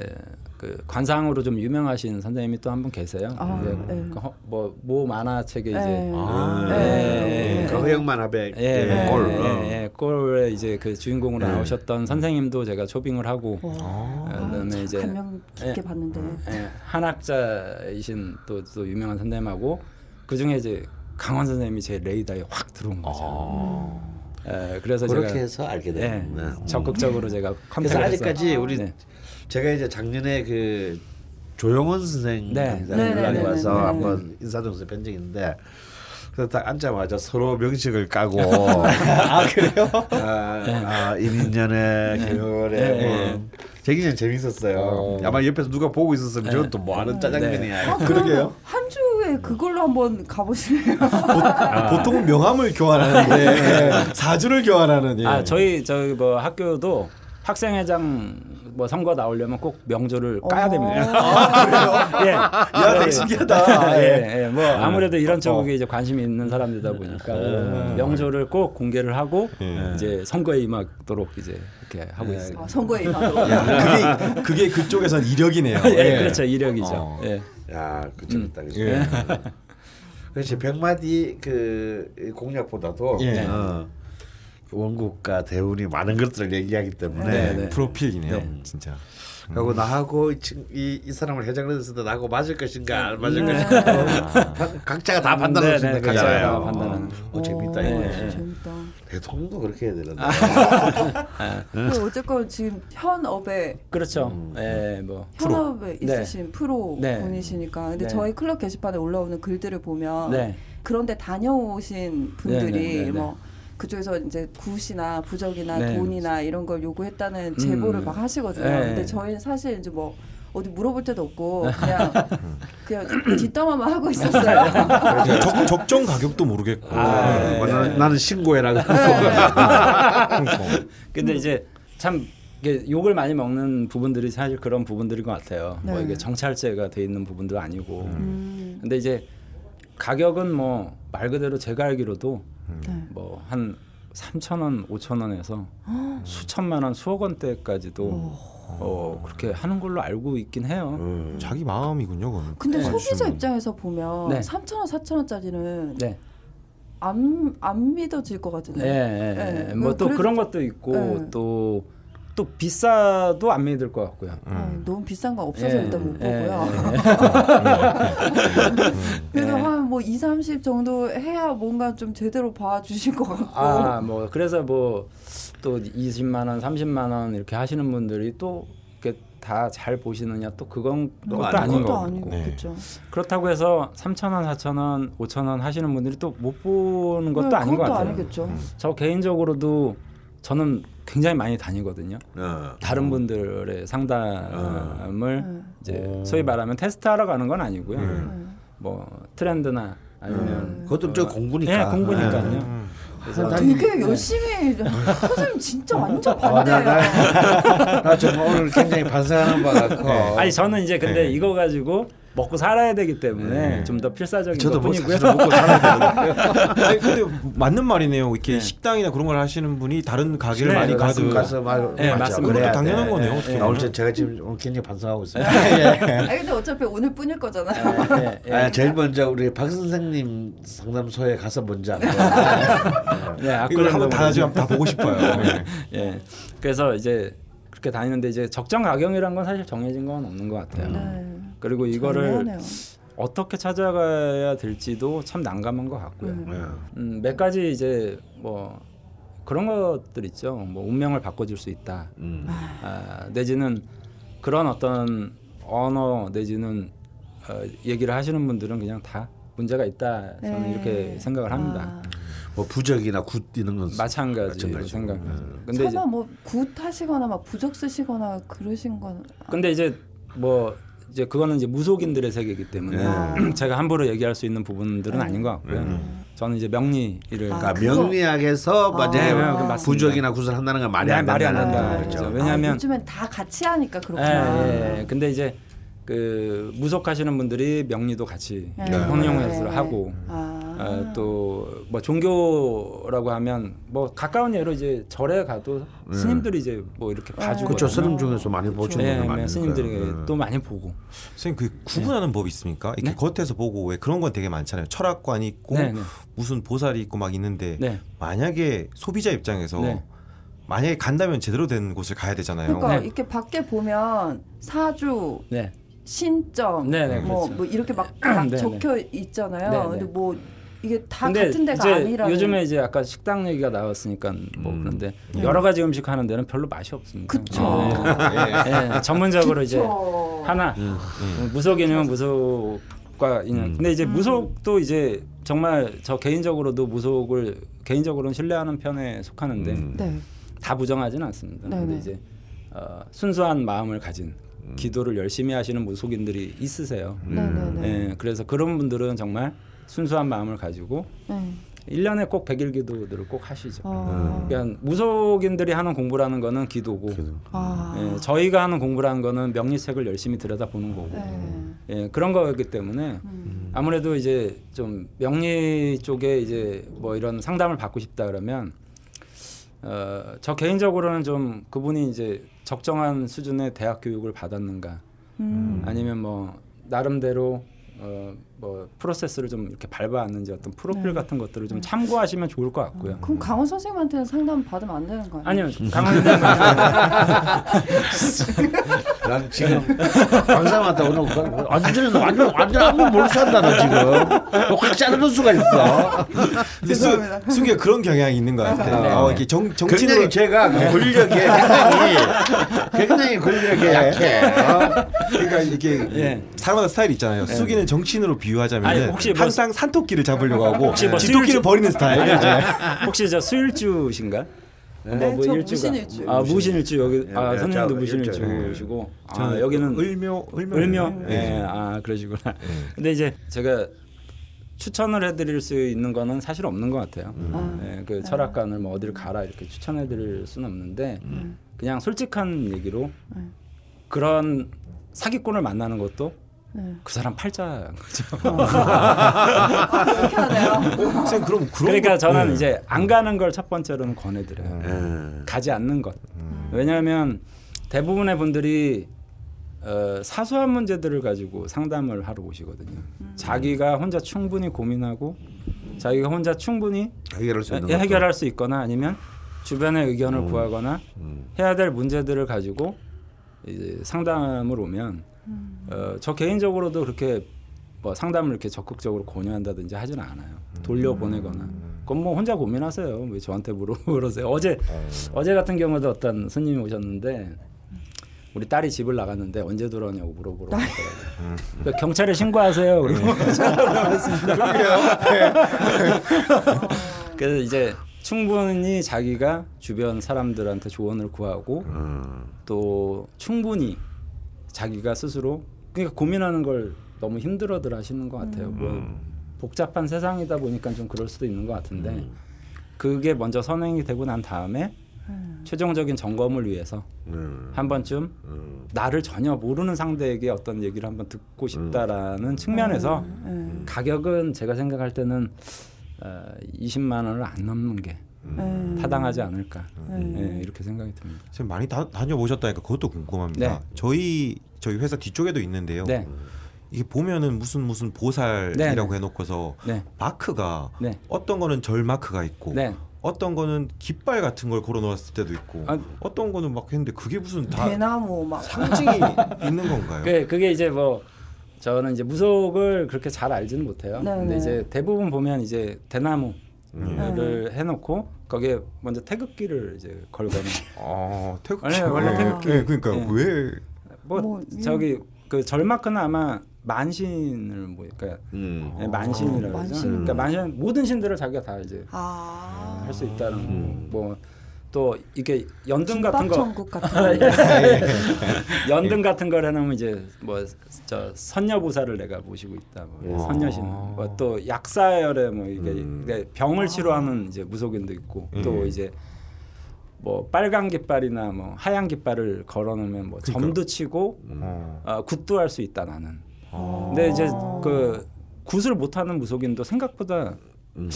그 관상으로 좀 유명하신 선생님이 또 한 분 계세요. 아, 네. 그 허- 뭐, 모 만화책에 이제 네. 아, 네. 네. 그 허영만 하백 예, 예, 골. 예, 어. 예, 골에 이제 그 주인공으로 네. 나오셨던 선생님도 제가 초빙을 하고 와, 어, 그다음에 이제 감명 깊게 예. 봤는데. 예, 한학자이신 또, 또 유명한 선생님하고 그 중에 이제 강원 선생님이 제 레이더에 확 들어온 거죠. 예, 그래서 그렇게 제가 해서 알게 예, 됐네. 적극적으로 제가 그래서 컨택을 해서 아직까지 우리 네. 제가 이제 작년에 그 조용원 선생 네. 강좌 네, 네, 연락이 네, 와서 네, 네. 한번 인사동에서 뵌 적이 있는데 그래서 딱 앉자마자 서로 명식을 까고 아 그래요? 아, 아 이민년의 겨울에 네. 뭐 되게 재밌었어요. 아마 옆에서 누가 보고 있었으면 저건 또뭐 하는 짜장면이야. 아, 그러게요. 한 주에 그걸로 한번 가보실래요? 보 통은 명함을 교환하는데 사주를 교환하는 예. 아 저희 저희 뭐 학교도 학생회장 뭐 선거 나오려면 꼭 명조를 까야 어. 됩니다. 예. 야, 되게 신기하다. 예, 예. 뭐 아무래도 이런 어. 쪽에 이제 관심이 있는 사람들이다 보니까 명조를 꼭 공개를 하고 예. 이제 선거에 임하도록 이제 이렇게 하고 있어요. 아, 선거에 임하도록. 야, 그게 그게 그쪽에선 이력이네요. 예, 그렇죠. 이력이죠. 어. 예. 야, 그 재밌다. 그죠? 예. 그렇지. 백마디 그 공약보다도 예. 어, 원국과 대운이 많은 것들을 얘기하기 때문에 네, 네. 프로필이네요. 네. 진짜. 그리고 나하고 이, 친- 이, 이 사람을 회장을 했을 때 나하고 맞을 것인가 안 맞을 네. 것인가 판- 각자가 다 판단할 수 네, 있는 네, 거잖아요. 판단하는. 어, 재밌다 오, 이거. 네. 재밌다. 대통령도 그렇게 해야 되는데. 근데 어쨌건 지금 현 업에 그렇죠. 음. 예, 뭐 현업에 네. 있으신 프로 네. 분이시니까 근데 네. 저희 클럽 게시판에 올라오는 글들을 보면 네. 그런데 다녀오신 분들이 네, 네, 네, 네. 뭐 그쪽에서 이제 굿이나 부적이나 네. 돈이나 이런 걸 요구했다는 제보를 음. 막 하시거든요. 네. 근데 저희는 사실 이제 뭐 어디 물어볼 데도 없고 그냥 그냥 뒷담화만 하고 있었어요. 적, 적정 가격도 모르겠고. 아, 네. 뭐 나는, 나는 신고해라. 근데 이제 참 이게 욕을 많이 먹는 부분들이 사실 그런 부분들인 것 같아요. 뭐 네. 이게 정찰제가 돼 있는 부분도 아니고. 음, 근데 이제 가격은 뭐 말 그대로 제가 알기로도 네. 뭐한 3천 원, 5천 원에서 수천만 원, 수억 원대까지도 어, 그렇게 하는 걸로 알고 있긴 해요. 음. 자기 마음이군요, 그건. 근데 네. 소비자 입장에서 보면 네. 3천 원, 4천 원짜리는 네. 안, 안 믿어질 것 예, 같은데. 예, 네. 뭐또 그래도- 그런 것도 있고 네. 또 또 비싸도 안 믿을 것 같고요. 아, 너무 비싼 거 없어서 예, 일단 못 예, 보고요. 그래서 네. 한뭐 2, 30 정도 해야 뭔가 좀 제대로 봐주실 것 같고. 아, 뭐 그래서 뭐 또 20만 원, 30만 원 이렇게 하시는 분들이 또 이렇게 다 잘 보시느냐 또 그건 또 것도 아닌 거고. 아니고 네. 그렇죠. 그렇다고 해서 3천 원, 4천 원, 5천 원 하시는 분들이 또 못 보는 것도 네, 아닌 것 같아요. 아니겠죠. 저 개인적으로도 저는 굉장히 많이 다니거든요. 어. 다른 분들의 상담을 네. 이제 소위 말하면 테스트하러 가는 건 아니고요. 네. 뭐 트렌드나 아니면 그것도 저 공부니까. 예, 공부니까요. 음. 그래서 되게 열심히 선생님 진짜 완전 아, 나, 반대예요. 나, 나 정말 오늘 굉장히 반성하는 바가 커. 아니 저는 이제 근데 네. 이거 가지고 먹고 살아야 되기 때문에 네. 좀더 필사적인 저도 뭐 것뿐이고요. 사실 먹고 살아야 되거든요. 아니 근데 맞는 말이네요. 이렇게 네. 식당이나 그런 걸 하시는 분이 다른 가게를 네, 많이. 가도 가서 말 네, 맞죠. 그것도 당연한 돼. 거네요. 예, 어떻게 예. 나 오늘 보면. 제가 지금 오늘 굉장히 반성하고 있어요. 아 근데 어차피 오늘 뿐일 거잖아요. 아, 제일 먼저 우리 박 선생님 상담소에 가서 먼저 한번 네, 이걸 악플 한번 다 지금 다 보고 싶어요. 네. 예. 그래서 이제 그렇게 다니는데 이제 적정 가격이란 건 사실 정해진 건 없는 것 같아요. 네. 그리고 이거를 애매하네요. 어떻게 찾아가야 될지도 참 난감한 것 같고요. 음. 네. 음, 몇 가지 이제 뭐 그런 것들 있죠. 뭐 운명을 바꿔줄 수 있다. 음. 아, 내지는 그런 어떤 언어 내지는 어, 얘기를 하시는 분들은 그냥 다 문제가 있다. 저는 네. 이렇게 생각을 합니다. 아, 뭐 부적이나 굿 이런 건 마찬가지로 마찬가지고. 생각합니다. 음. 근데 설마 뭐굿 하시거나 막 부적 쓰시거나 그러신 건 근데 이제 뭐 이제 그거는 이제 무속인들의 세계이기 때문에 네. 제가 함부로 얘기할 수 있는 부분들은 아닌 것 같고요. 저는 이제 명리를 아, 그러니까. 명리학에서 만약에 네, 네, 맞습니다. 부적이나 굿을 한다는 건 말이 네, 안 말이 안 된다. 거죠. 그렇죠. 왜냐하면- 아, 요즘엔 다 같이 하니까 예, 그렇구나. 예, 예. 근데 이제 그 무속하시는 분들이 명리도 같이 네. 혼용해서 네. 하고 아. 어, 또뭐 종교라고 하면 뭐 가까운 예로 이제 절에 가도 스님들이 이제 뭐 이렇게 봐주고 그렇죠. 스님 중에서 많이 보시는 네, 네, 많으니까. 스님들이 음. 또 많이 보고 선생님 그 구분하는 법이 있습니까? 이렇게 네? 겉에서 보고 왜 그런 건 되게 많잖아요. 철학관이 있고 네, 네. 무슨 보살이 있고 막 있는데 네. 만약에 소비자 입장에서 네. 만약에 간다면 제대로 된 곳을 가야 되잖아요. 그러니까 네. 이렇게 밖에 보면 사주, 네. 신점, 네, 네, 뭐, 그렇죠. 뭐 이렇게 막, 막 네, 네. 적혀 있잖아요. 네, 네. 근데 뭐 이게 다 근데 같은 데가 이제 아니라 요즘에 이제 아까 식당 얘기가 나왔으니까 뭐 음. 그런데 여러 가지 음식 하는 데는 별로 맛이 없습니다. 그쵸. 네. 네, 전문적으로 이제 그쵸. 하나 음. 무속이면 무속과 인연. 근데 이제 무속도 이제 정말 저 개인적으로도 무속을 개인적으로는 신뢰하는 편에 속하는데 음. 네. 다 부정하지는 않습니다. 네네. 근데 이제 어, 순수한 마음을 가진 음. 기도를 열심히 하시는 무속인들이 있으세요. 네네네. 예, 그래서 그런 분들은 정말 순수한 마음을 가지고 네. 1년에 꼭 백일 기도들을 꼭 하시죠. 아. 그러니까 무속인들이 하는 공부라는 거는 기도고 아. 예, 저희가 하는 공부라는 거는 명리책을 열심히 들여다보는 거고 네. 예, 그런 거기 때문에 음. 아무래도 이제 좀 명리 쪽에 이제 뭐 이런 상담을 받고 싶다 그러면 어, 저 개인적으로는 좀 그분이 이제 적정한 수준의 대학 교육을 받았는가 음. 아니면 뭐 나름대로 어, 뭐 프로세스를 좀 이렇게 밟아왔는지 어떤 프로필 네. 같은 것들을 좀 참고하시면 좋을 것 같고요. 그럼 강원 선생님한테는 상담 받으면 안 되는 거 아니에요? 아니요, 강원 선생님 난 지금 방송한테 오늘 완전히 완전 완전 아무 모르 산다 너 지금 확 자르는 수가 있어. 수기가 그런 경향이 있는 것 같아요. 네. 어, 이렇게 정, 정치로 굉장히 제가 그 권력에 굉장히 굉장히 권력에 약해. 어? 그러니까 이게 예. 사람마다 스타일이 있잖아요. 수기는 정치인으로 비유 하자면 아니, 혹시 뭐- 항상 산토끼를 잡으려고 하고 혹시 뭐 집토끼를 수일주- 버리는 스타일. 이제. 혹시 저 수일주신가? 네, 뭐저 일주가- 무신일주. 아 무신일주 여기 예, 아 예, 선생님도 저 무신일주시고 아 저는 여기는 을묘 을묘 을묘 예. 예, 아 그러시구나. 근데 이제 제가 추천을 해드릴 수 있는 거는 사실 없는 것 같아요. 아. 예, 그 철학관을 뭐 어디를 가라 이렇게 추천해드릴 수는 없는데 그냥 솔직한 얘기로 그런 사기꾼을 만나는 것도 네. 그 사람 팔자인 거죠. 그렇게 하네요. 어, 그럼 그러니까 거- 저는 네. 이제 안 가는 걸 첫 번째로는 권해드려요. 예. 가지 않는 것. 왜냐하면 대부분의 분들이 어, 사소한 문제들을 가지고 상담을 하러 오시거든요. 자기가 혼자 충분히 고민하고 자기가 혼자 충분히 해결할 수 있는 해- 해결할 수 있거나 아니면 주변의 의견을 구하거나 음. 해야 될 문제들을 가지고 이제 상담을 오면 어, 저 개인적으로도 그렇게 뭐 상담을 이렇게 적극적으로 권유한다든지 하지는 않아요. 돌려보내거나. 그건 뭐 혼자 고민하세요. 왜 저한테 물어보세요? 어제 어제 같은 경우도 어떤 손님이 오셨는데 우리 딸이 집을 나갔는데 언제 돌아오냐고 물어보러 왔더라고요. 그 경찰에 신고하세요. 그리고 그래서 이제 충분히 자기가 주변 사람들한테 조언을 구하고 음. 또 충분히 자기가 스스로 그러니까 고민하는 걸 너무 힘들어들 하시는 것 같아요. 뭐 복잡한 세상이다 보니까 좀 그럴 수도 있는 것 같은데 그게 먼저 선행이 되고 난 다음에 최종적인 점검을 위해서 음. 한 번쯤 음. 나를 전혀 모르는 상대에게 어떤 얘기를 한번 듣고 싶다라는 측면에서 네. 가격은 제가 생각할 때는 어, 20만 원을 안 넘는 게 네. 타당하지 않을까 네. 예, 이렇게 생각이 듭니다. 선생님 많이 다, 다녀보셨다니까 그것도 궁금합니다. 네. 저희 저희 회사 뒤쪽에도 있는데요. 네, 이게 보면은 무슨 무슨 보살이라고 네. 해놓고서 네, 마크가 네, 어떤 거는 절 마크가 있고 네. 어떤 거는 깃발 같은 걸 걸어놓았을 때도 있고 아. 어떤 거는 막 했는데 그게 무슨 다 대나무 막 상징이 있는 건가요? 그 그게 이제 뭐 저는 이제 무속을 그렇게 잘 알지는 못해요. 네, 근데 네. 이제 대부분 보면 이제 대나무 를 음. 해놓고 거기에 먼저 태극기를 이제 걸거나 아 태극기 원래- 원래 네. 태극기. 네, 그러니까 네. 왜 뭐, 뭐, 저기 그 절마크는 아마 만신을 뭐 그러니까 음. 네, 만신이라고 그러죠. 만신. 그러니까 만신 모든 신들을 자기가 다 이제 아. 할수 있다는 음. 뭐 또 이게 연등 같은 거 천국 같은 거. 연등 같은 걸 해놓으면 이제 뭐 저 선녀보살을 내가 모시고 있다. 뭐 와. 선녀신. 뭐 또 약사열에 뭐 이게 음. 이게 병을 치료하는 이제 무속인도 있고 또 음. 이제 뭐 빨간 깃발이나 뭐 하얀 깃발을 걸어놓으면 뭐 점도 치고 어. 어, 굿도 할 수 있다 나는. 어. 근데 이제 그 굿을 못하는 무속인도 생각보다 음.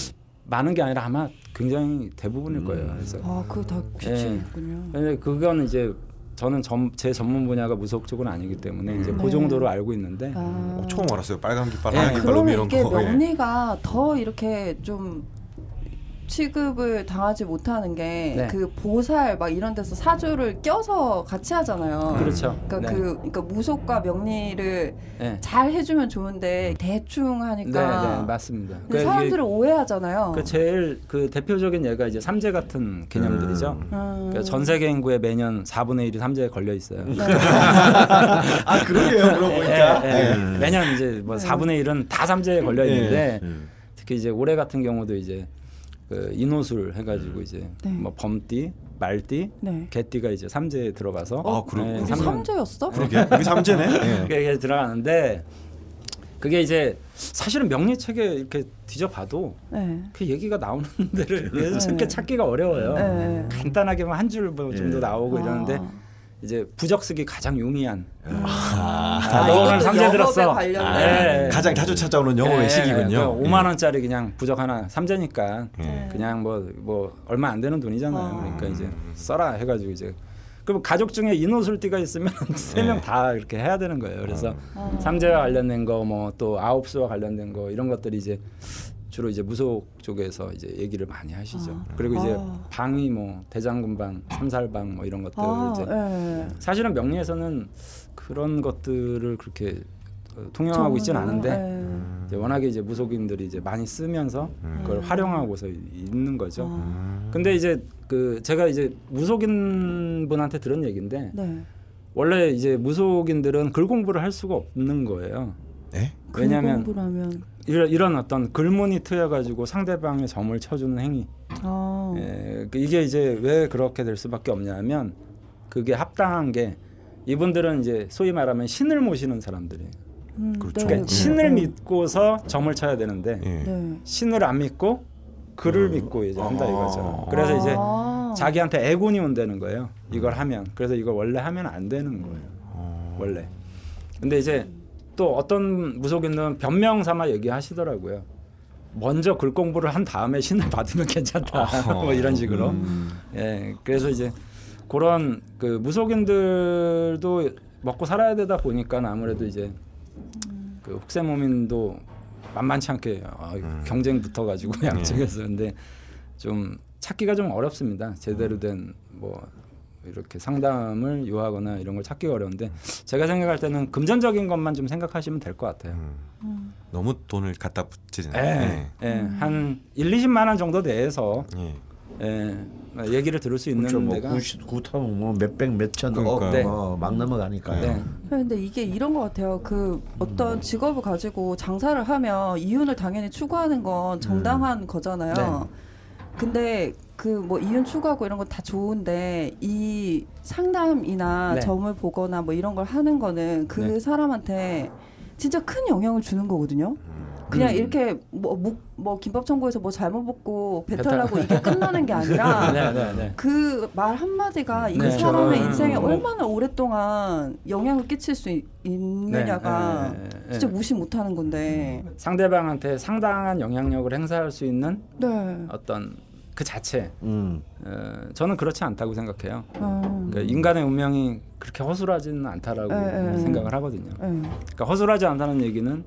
많은 게 아니라 아마 굉장히 대부분일 거예요. 음. 그래서 아, 그거 다 규칙이 있군요. 근데 그건 이제 저는 전, 제 전문 분야가 무속 쪽은 아니기 때문에 이제 그 네. 정도로 알고 있는데 아. 어, 처음 알았어요. 빨간 깃발, 예. 하얀 깃발, 그러면 이런 이게 거. 예. 명리가 더 이렇게 좀 취급을 당하지 못하는 게 네. 그 보살 막 이런 데서 사주를 껴서 같이 하잖아요. 그렇죠. 그러니까 네. 그 그러니까 무속과 명리를 네. 잘 해주면 좋은데 대충 네, 하니까 네, 맞습니다. 그러니까 사람들은 오해하잖아요. 그 제일 그 대표적인 예가 이제 삼재 같은 개념들이죠. 음. 음. 그러니까 전 세계 인구의 매년 4분의 1이 삼재에 걸려 있어요. 네. 아 그러게요. 그러고 보니까. 예, 예. 음. 매년 이제 뭐 네. 4분의 1은 다 삼재에 걸려 있는데 음. 특히 이제 올해 같은 경우도 이제 그 인호술 해가지고 이제 네. 뭐 범띠, 말띠, 네. 개띠가 이제 삼재에 들어가서 아, 그럼 네, 우리 삼- 삼재였어? 그러게 우리 삼재네. 예. 그게 들어가는데 그게 이제 사실은 명리책에 이렇게 뒤져봐도 네. 그 얘기가 나오는 데를 계속 네. 찾기가 어려워요. 네. 간단하게만 한 줄 뭐 정도 예. 나오고 아. 이러는데 이제 부적 쓰기 가장 용이한. 아, 아, 너 오늘 삼재 들었어. 관련된. 예. 가장 자주 찾아오는 영어의 예, 시기군요. 그 5만 원짜리 그냥 부적 하나 삼재니까 예. 그냥 뭐뭐 얼마 안 되는 돈이잖아요. 아. 그러니까 이제 써라 해가지고 이제 그럼 가족 중에 인호술띠가 있으면 세 명 다 이렇게 해야 되는 거예요. 그래서 아. 삼재와 관련된 거 뭐 또 아홉수와 관련된 거 이런 것들이 이제 주로 이제 무속 쪽에서 이제 얘기를 많이 하시죠. 아. 그리고 이제 아. 방이 뭐 대장금방, 삼살방 뭐 이런 것들 아, 이제 예. 사실은 명리에서는 그런 것들을 그렇게 어, 통용하고 있지는 않은데 예. 이제 워낙에 이제 무속인들이 이제 많이 쓰면서 그걸 음. 활용하고서 있는 거죠. 아. 근데 이제 그 제가 이제 무속인 분한테 들은 얘기인데 네. 원래 이제 무속인들은 글 공부를 할 수가 없는 거예요. 네? 왜냐하면 공부라면 이런, 이런 어떤 글문이 트여가지고 상대방의 점을 쳐주는 행위. 아. 예, 그 이게 이제 왜 그렇게 될 수밖에 없냐면 그게 합당한 게 이분들은 이제 소위 말하면 신을 모시는 사람들이에요. 음, 그렇죠. 그러니까 네. 신을 네. 믿고서 점을 쳐야 되는데 예. 네. 신을 안 믿고 글을 믿고 이제 한다 이거죠. 그래서 이제 아. 자기한테 애군이 온다는 거예요. 이걸 하면 그래서 이걸 원래 하면 안 되는 거예요. 원래. 근데 이제 또 어떤 무속인은 변명 삼아 얘기하시더라고요. 먼저 글 공부를 한 다음에 신을 받으면 괜찮다. 뭐 이런 식으로. 예. 그래서 이제 그런 그 무속인들도 먹고 살아야 되다 보니까 아무래도 이제 그 혹세무민도 만만치 않게 아, 경쟁 붙어가지고 양측에서 근데 좀 찾기가 좀 어렵습니다. 제대로 된 뭐 이렇게 상담을 요하거나 이런 걸 찾기가 어려운데 제가 생각할 때는 금전적인 것만 좀 생각하시면 될 것 같아요. 너무 돈을 갖다 붙이지. 예, 예, 한 1, 20만 원 정도 내에서 예. 예, 얘기를 들을 수 있는 그렇죠. 뭐 데가 구시 구타면 뭐 몇백 몇천 그러니까요. 억 네. 뭐막 넘어가니까요. 네. 근데 이게 이런 것 같아요. 그 어떤 직업을 가지고 장사를 하면 이윤을 당연히 추구하는 건 정당한 거잖아요. 네. 근데 그 뭐 이윤 추구하고 이런 건 다 좋은데 이 상담이나 네. 점을 보거나 뭐 이런 걸 하는 거는 그 네. 사람한테 진짜 큰 영향을 주는 거거든요. 그냥 음. 이렇게 뭐, 묵- 뭐 김밥 청구해서 뭐 잘못 먹고 배탈나고 이게 끝나는 게 아니라 네, 네, 네. 그말 한마디가 이 네. 사람의 음, 인생에 음. 얼마나 오랫동안 영향을 끼칠 수 있, 있느냐가 네, 네. 진짜 무시 못하는 건데. 상대방한테 상당한 영향력을 행사할 수 있는 네. 어떤 그 자체 음. 어, 저는 그렇지 않다고 생각해요. 어, 그러니까 인간의 운명이 그렇게 허술하지는 않다라고 네, 네, 생각을 하거든요. 네. 그러니까 허술하지 않다는 얘기는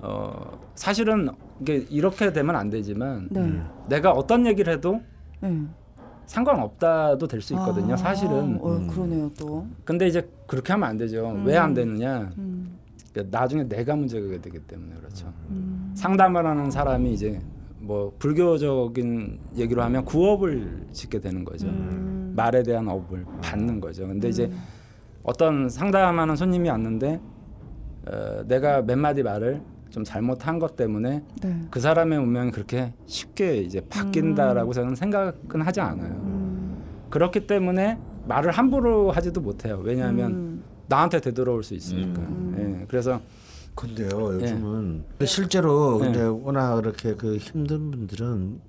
어, 사실은 이게 이렇게 되면 안 되지만 네. 내가 어떤 얘기를 해도 네. 상관없다도 될 수 있거든요. 아, 사실은. 어, 그러네요 또. 근데 이제 그렇게 하면 안 되죠. 음. 왜안 되느냐? 음, 그러니까 나중에 내가 문제가 되기 때문에 그렇죠. 음. 상담을 하는 사람이 이제 뭐 불교적인 얘기로 하면 구업을 짓게 되는 거죠. 음. 말에 대한 업을 받는 거죠. 근데 이제 음. 어떤 상담하는 손님이 왔는데 어, 내가 몇 마디 말을 좀 잘못한 것 때문에 네. 그 사람의 운명이 그렇게 쉽게 이제 바뀐다라고 저는 생각은 하지 않아요. 음. 그렇기 때문에 말을 함부로 하지도 못해요. 왜냐하면 음. 나한테 되돌아올 수 있으니까. 예, 그래서 근데요 예. 요즘은 실제로 네. 근데 워낙 그렇게 그 힘든 분들은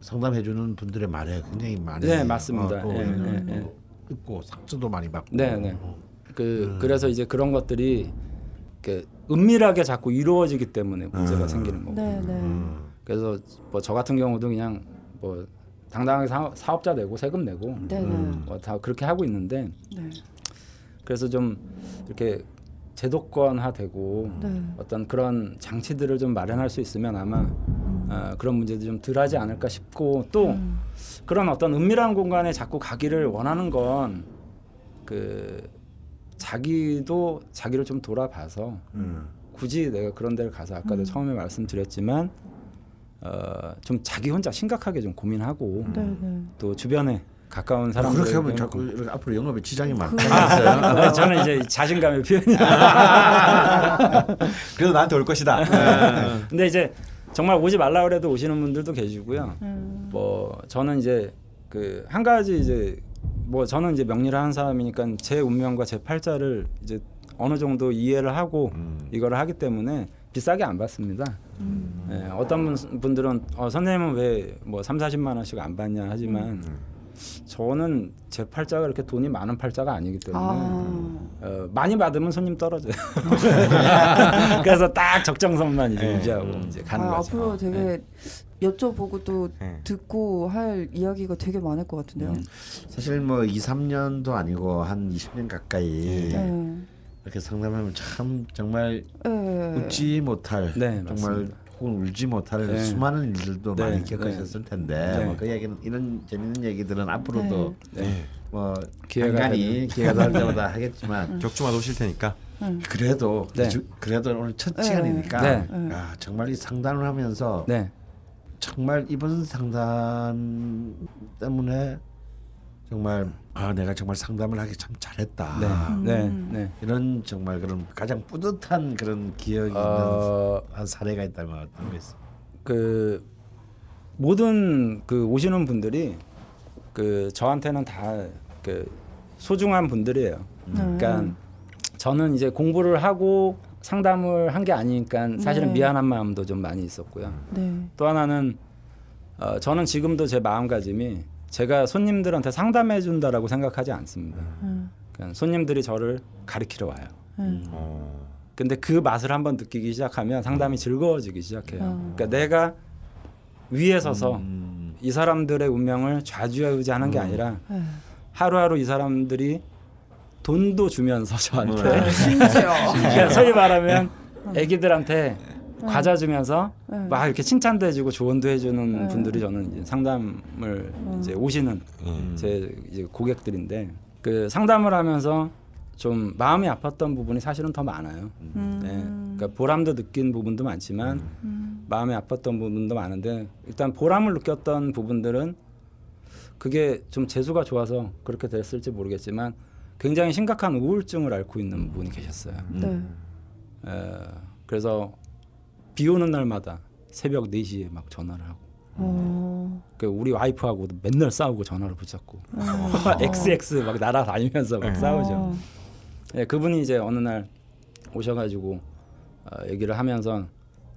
상담해주는 분들의 말에 굉장히 많이 네, 맞습니다. 어, 또 예, 예, 예, 예. 또 있고 상처도 많이 받고 네, 네. 그 음. 그래서 이제 그런 것들이 이렇게 은밀하게 자꾸 이루어지기 때문에 문제가 음. 생기는 거고. 네, 네. 그래서 뭐 저 같은 경우도 그냥 뭐 당당하게 사, 사업자 내고 세금 내고 네, 네. 뭐 다 그렇게 하고 있는데 네. 그래서 좀 이렇게 제도권화되고 네. 어떤 그런 장치들을 좀 마련할 수 있으면 아마 어, 그런 문제도 좀 덜하지 않을까 싶고 또 음. 그런 어떤 은밀한 공간에 자꾸 가기를 원하는 건 그 자기도 자기를 좀 돌아봐서 음. 굳이 내가 그런 데를 가서 아까도 처음에 말씀드렸지만 어, 좀 자기 혼자 심각하게 좀 고민하고 네, 네. 또 주변에 가까운 사람들 그렇게 하면 자꾸 이렇게 앞으로 영업에 지장이 그 많다. 아, 저는 이제 자신감의 표현이에요. 그래도 나한테 올 것이다. 근데 이제 정말 오지 말라 그래도 오시는 분들도 계시고요. 음. 뭐 저는 이제 그 한 가지 이제 뭐 저는 이제 명리를 하는 사람이니까 제 운명과 제 팔자를 이제 어느 정도 이해를 하고 이거를 하기 때문에 비싸게 안 받습니다. 예, 어떤 분- 분들은 어, 선생님은 왜뭐 3, 40만 원씩 안 받냐 하지만 저는 제 팔자가 그렇게 돈이 많은 팔자가 아니기 때문에 아. 어, 많이 받으면 손님 떨어져요. 그래서 딱 적정선만 이제 네. 유지하고 이제 가는 아, 거죠. 앞으로 되게 여쭤보고 또 네. 듣고 할 이야기가 되게 많을 것 같은데요. 음. 사실 뭐 2, 3년도 아니고 한 20년 가까이 네. 이렇게 상담하면 참 정말 네. 웃지 못할 네, 정말 맞습니다. 혹은 울지 못할 네. 수많은 일들도 네, 많이 겪으셨을 텐데 네. 뭐그 얘기는 이런 재밌는 얘기들은 앞으로도 네. 뭐 기회가 간간히 기회가 될 때마다 하겠지만 격주마다 오실 테니까. 그래도 네. 주- 그래도 오늘 첫 네. 시간이니까 네. 아, 정말 이 상담을 하면서 네. 정말 이번 상담 때문에 정말 아 내가 정말 상담을 하기 참 잘했다. 네. 음. 네. 네. 이런 정말 그런 가장 뿌듯한 그런 기억이 어, 있는 한 사례가 있다면 어떤 게 있어? 그 모든 그 오시는 분들이 그 저한테는 다 그 소중한 분들이에요. 그러니까 저는 이제 공부를 하고 상담을 한 게 아니니까 사실은 네. 미안한 마음도 좀 많이 있었고요. 네. 또 하나는 어, 저는 지금도 제 마음가짐이 제가 손님들한테 상담해 준다라고 생각하지 않습니다. 음. 그러니까 손님들이 저를 가르치러 와요. 음. 어. 근데 그 맛을 한번 느끼기 시작하면 상담이 즐거워지기 시작해요. 어. 그러니까 내가 위에 서서 이 사람들의 운명을 좌지우지하는 게 아니라 네. 하루하루 이 사람들이 돈도 주면서 저한테 심지어. 그러니까 소위 말하면 애기들한테 과자 주면서 네. 막 이렇게 칭찬도 해주고 조언도 해주는 네. 분들이 저는 이제 상담을 이제 오시는 음. 제 이제 고객들인데 그 상담을 하면서 좀 마음이 아팠던 부분이 사실은 더 많아요. 음. 네. 그러니까 보람도 느낀 부분도 많지만 마음이 아팠던 부분도 많은데 일단 보람을 느꼈던 부분들은 그게 좀 재수가 좋아서 그렇게 됐을지 모르겠지만 굉장히 심각한 우울증을 앓고 있는 분이 계셨어요. 네. 에, 그래서 비 오는 날마다 새벽 4시에 막 전화를 하고 어. 그 우리 와이프하고도 맨날 싸우고 전화를 붙잡고 어. XX 막 날아다니면서 막 싸우죠. 어. 예, 그분이 이제 어느 날 오셔가지고 어, 얘기를 하면서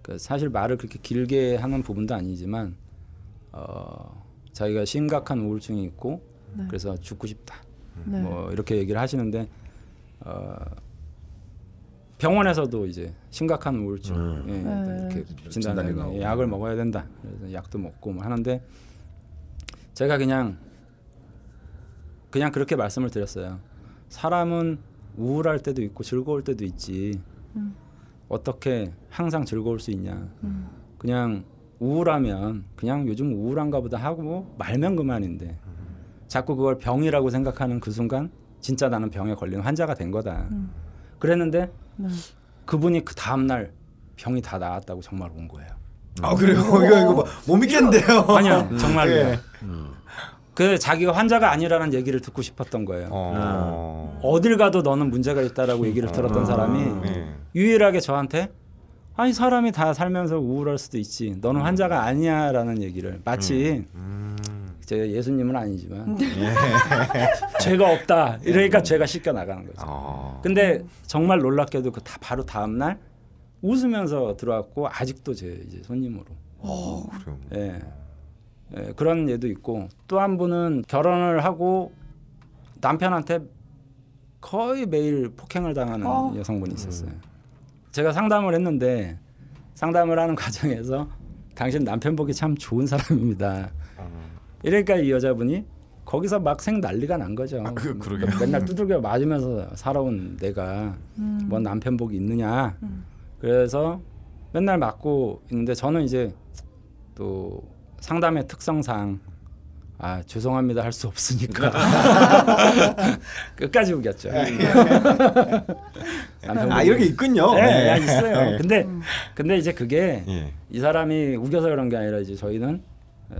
그 사실 말을 그렇게 길게 하는 부분도 아니지만 어, 자기가 심각한 우울증이 있고 네. 그래서 죽고 싶다. 네. 뭐 이렇게 얘기를 하시는데 어, 병원에서도 이제 심각한 우울증 음. 예, 네. 이렇게 진단이 진단을 나오고. 약을 먹어야 된다. 그래서 약도 먹고 뭐 하는데 제가 그냥 그냥 그렇게 말씀을 드렸어요. 사람은 우울할 때도 있고 즐거울 때도 있지. 음. 어떻게 항상 즐거울 수 있냐. 그냥 우울하면 그냥 요즘 우울한가 보다 하고 말면 그만인데 자꾸 그걸 병이라고 생각하는 그 순간 진짜 나는 병에 걸린 환자가 된 거다. 그랬는데 네. 그분이 그 다음 날 병이 다 나았다고 정말 온 거예요. 아 그래요? 이거 이거 뭐- 못 믿겠는데요. 아니요, 정말로. 예. 그 자기가 환자가 아니라는 얘기를 듣고 싶었던 거예요. 어. 어딜 가도 너는 문제가 있다라고 얘기를 들었던 사람이 네. 유일하게 저한테 아니 사람이 다 살면서 우울할 수도 있지. 너는 환자가 아니야라는 얘기를 마치 제가 예수님은 아니지만 죄가 없다. 이러니까 죄가 씻겨 나가는 거죠. 어. 근데 정말 놀랍게도 그 다 바로 다음 날 웃으면서 들어왔고 아직도 제 이제 손님으로. 어, 그래요. 예. 예, 그런 예도 있고 또 한 분은 결혼을 하고 남편한테 거의 매일 폭행을 당하는 어. 여성분이 있었어요. 제가 상담을 했는데 상담을 하는 과정에서 당신 남편 보기 참 좋은 사람입니다. 이러니까 이 여자분이 거기서 막생 난리가 난 거죠. 그- 그러게요. 맨날 두들겨 맞으면서 살아온 내가 뭐 남편 복이 있느냐. 그래서 맨날 맞고 있는데 저는 이제 또 상담의 특성상 아 죄송합니다 할 수 없으니까 끝까지 우겼죠. 남편 아 복이- 이런 게 있군요. 네, 네. 야, 있어요. 네. 근데 근데 이제 그게 예. 이 사람이 우겨서 그런 게 아니라 이제 저희는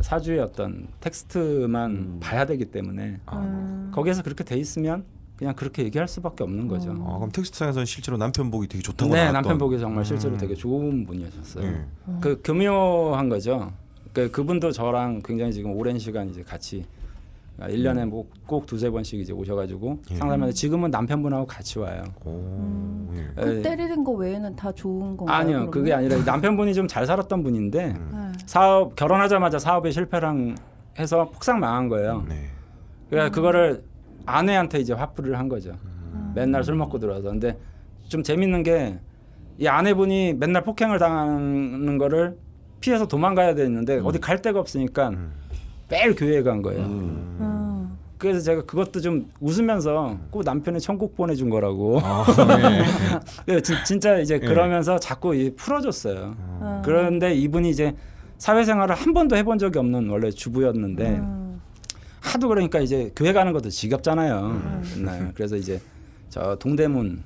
사주의 어떤 텍스트만 봐야 되기 때문에 거기에서 그렇게 돼 있으면 그냥 그렇게 얘기할 수밖에 없는 거죠. 아, 그럼 텍스트상에서는 실제로 남편 복이 되게 좋다고 네, 나왔던. 남편 보기 정말 실제로 음. 되게 좋은 분이셨어요. 예. 그 교묘한 거죠. 그 그분도 저랑 굉장히 지금 오랜 시간 이제 같이 그러니까 1년에 뭐 꼭 두세 번씩 이제 오셔가지고 예. 상담하는데 지금은 남편분하고 같이 와요. 오, 예. 그 예. 때리는 거 외에는 다 좋은 건가요? 아니요, 그러면? 그게 아니라 남편분이 좀 잘 살았던 분인데 네. 사업 결혼하자마자 사업에 실패랑 해서 폭삭 망한 거예요. 네. 그러니까 그거를 아내한테 이제 화풀이를 한 거죠. 맨날 술 먹고 들어와서. 근데 좀 재밌는 게 이 아내분이 맨날 폭행을 당하는 거를 피해서 도망가야 되는데 어디 갈 데가 없으니까 매일 교회에 간 거예요. 음. 그래서 제가 그것도 좀 웃으면서 꼭 남편이 천국 보내준 거라고. 그래서 진- 진짜 이제 그러면서 자꾸 이 풀어줬어요. 음. 그런데 이분이 이제 사회생활을 한 번도 해본 적이 없는 원래 주부였는데 음. 하도 그러니까 이제 교회 가는 것도 지겹잖아요. 네. 그래서 이제 저 동대문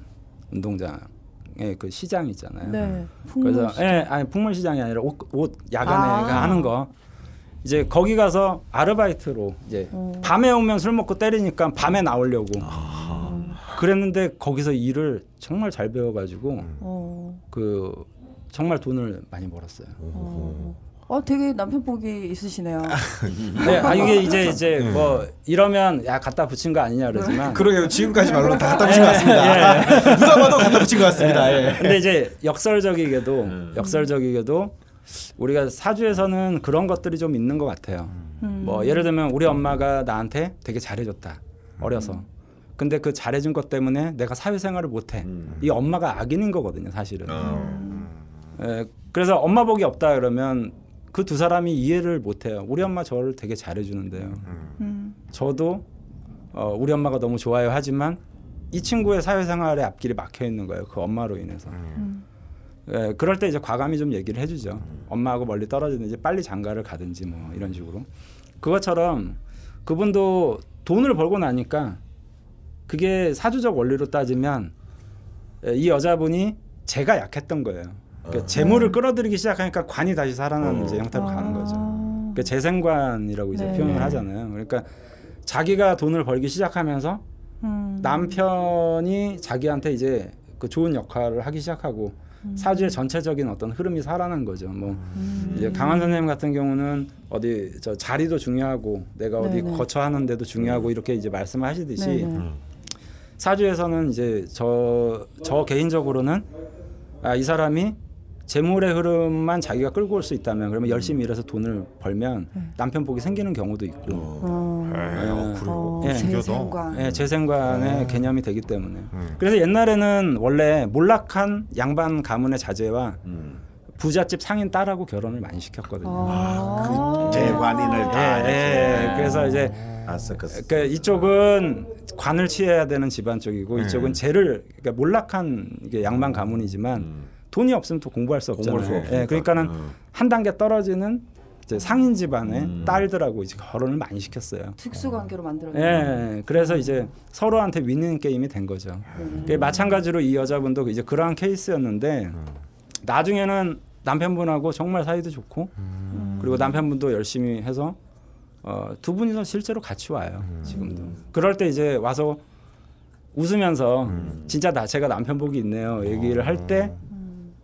운동장에 그 시장 있잖아요. 네. 그래서. 예, 아니 풍물 시장이 아니라 옷, 옷 야간에 아. 하는 거. 이제 거기 가서 아르바이트로 이제 어. 밤에 오면 술 먹고 때리니까 밤에 나오려고. 아. 그랬는데 거기서 일을 정말 잘 배워가지고 어. 그 정말 돈을 많이 벌었어요. 어. 어, 되게 남편 복이 있으시네요. 네, 아 이게 이제 이제 뭐 이러면 야 갖다 붙인 거 아니냐 그러지만 그러게요. 지금까지 말로는 다 갖다 붙인 것 같습니다. 누가 봐도 갖다 붙인 것 같습니다. 예. 근데 이제 역설적이게도 역설적이게도 우리가 사주에서는 그런 것들이 좀 있는 것 같아요. 음. 뭐 예를 들면 우리 엄마가 나한테 되게 잘해줬다 어려서. 근데 그 잘해준 것 때문에 내가 사회생활을 못해. 이 엄마가 악인인 거거든요, 사실은. 예, 그래서 엄마 복이 없다 그러면 그 두 사람이 이해를 못해요. 우리 엄마 저를 되게 잘해주는데요. 음. 저도 어, 우리 엄마가 너무 좋아요 하지만 이 친구의 사회생활의 앞길이 막혀 있는 거예요. 그 엄마로 인해서. 예, 그럴 때 이제 과감히 좀 얘기를 해주죠. 엄마하고 멀리 떨어지든지 빨리 장가를 가든지 뭐 이런 식으로. 그것처럼 그분도 돈을 벌고 나니까 그게 사주적 원리로 따지면 예, 이 여자분이 제가 약했던 거예요. 그러니까 재물을 끌어들이기 시작하니까 관이 다시 살아나는 이제 형태로 가는 거죠. 아. 그 재생관이라고 이제 네. 표현을 하잖아요. 그러니까 자기가 돈을 벌기 시작하면서 음. 남편이 자기한테 이제 그 좋은 역할을 하기 시작하고 음. 사주의 전체적인 어떤 흐름이 살아난 거죠. 뭐 이제 강한 선생님 같은 경우는 어디 저 자리도 중요하고 내가 어디 네네. 거처 하는 데도 중요하고 이렇게 이제 말씀하시듯이 네네. 사주에서는 이제 저, 저 개인적으로는 아, 이 사람이 재물의 흐름만 자기가 끌고 올 수 있다면 그러면 열심히 일해서 돈을 벌면 남편 복이 생기는 경우도 있고 어. 어, 예. 재생관. 예, 재생관의 개념이 되기 때문에 그래서 옛날에는 원래 몰락한 양반 가문의 자제와 부잣집 상인 딸하고 결혼을 많이 시켰거든요. 아. 재관인을 다 예, 예. 그래서 이제 아서커스. 그 이쪽은 관을 취해야 되는 집안 쪽이고 이쪽은 재를 그러니까 몰락한 양반 가문이지만 돈이 없으면 또 공부할 수 없잖아요. 공부할 수. 예, 그러니까는 한 단계 떨어지는 이제 상인 집안의 딸들하고 이제 결혼을 많이 시켰어요. 특수 관계로 만들었네요. 예, 그래서 이제 서로한테 윈윈 게임이 된 거죠. 그게 마찬가지로 이 여자분도 이제 그러한 케이스였는데 나중에는 남편분하고 정말 사이도 좋고 그리고 남편분도 열심히 해서 어, 두 분이서 실제로 같이 와요 지금도. 그럴 때 이제 와서 웃으면서 진짜 나 제가 남편 복이 있네요 얘기를 할 때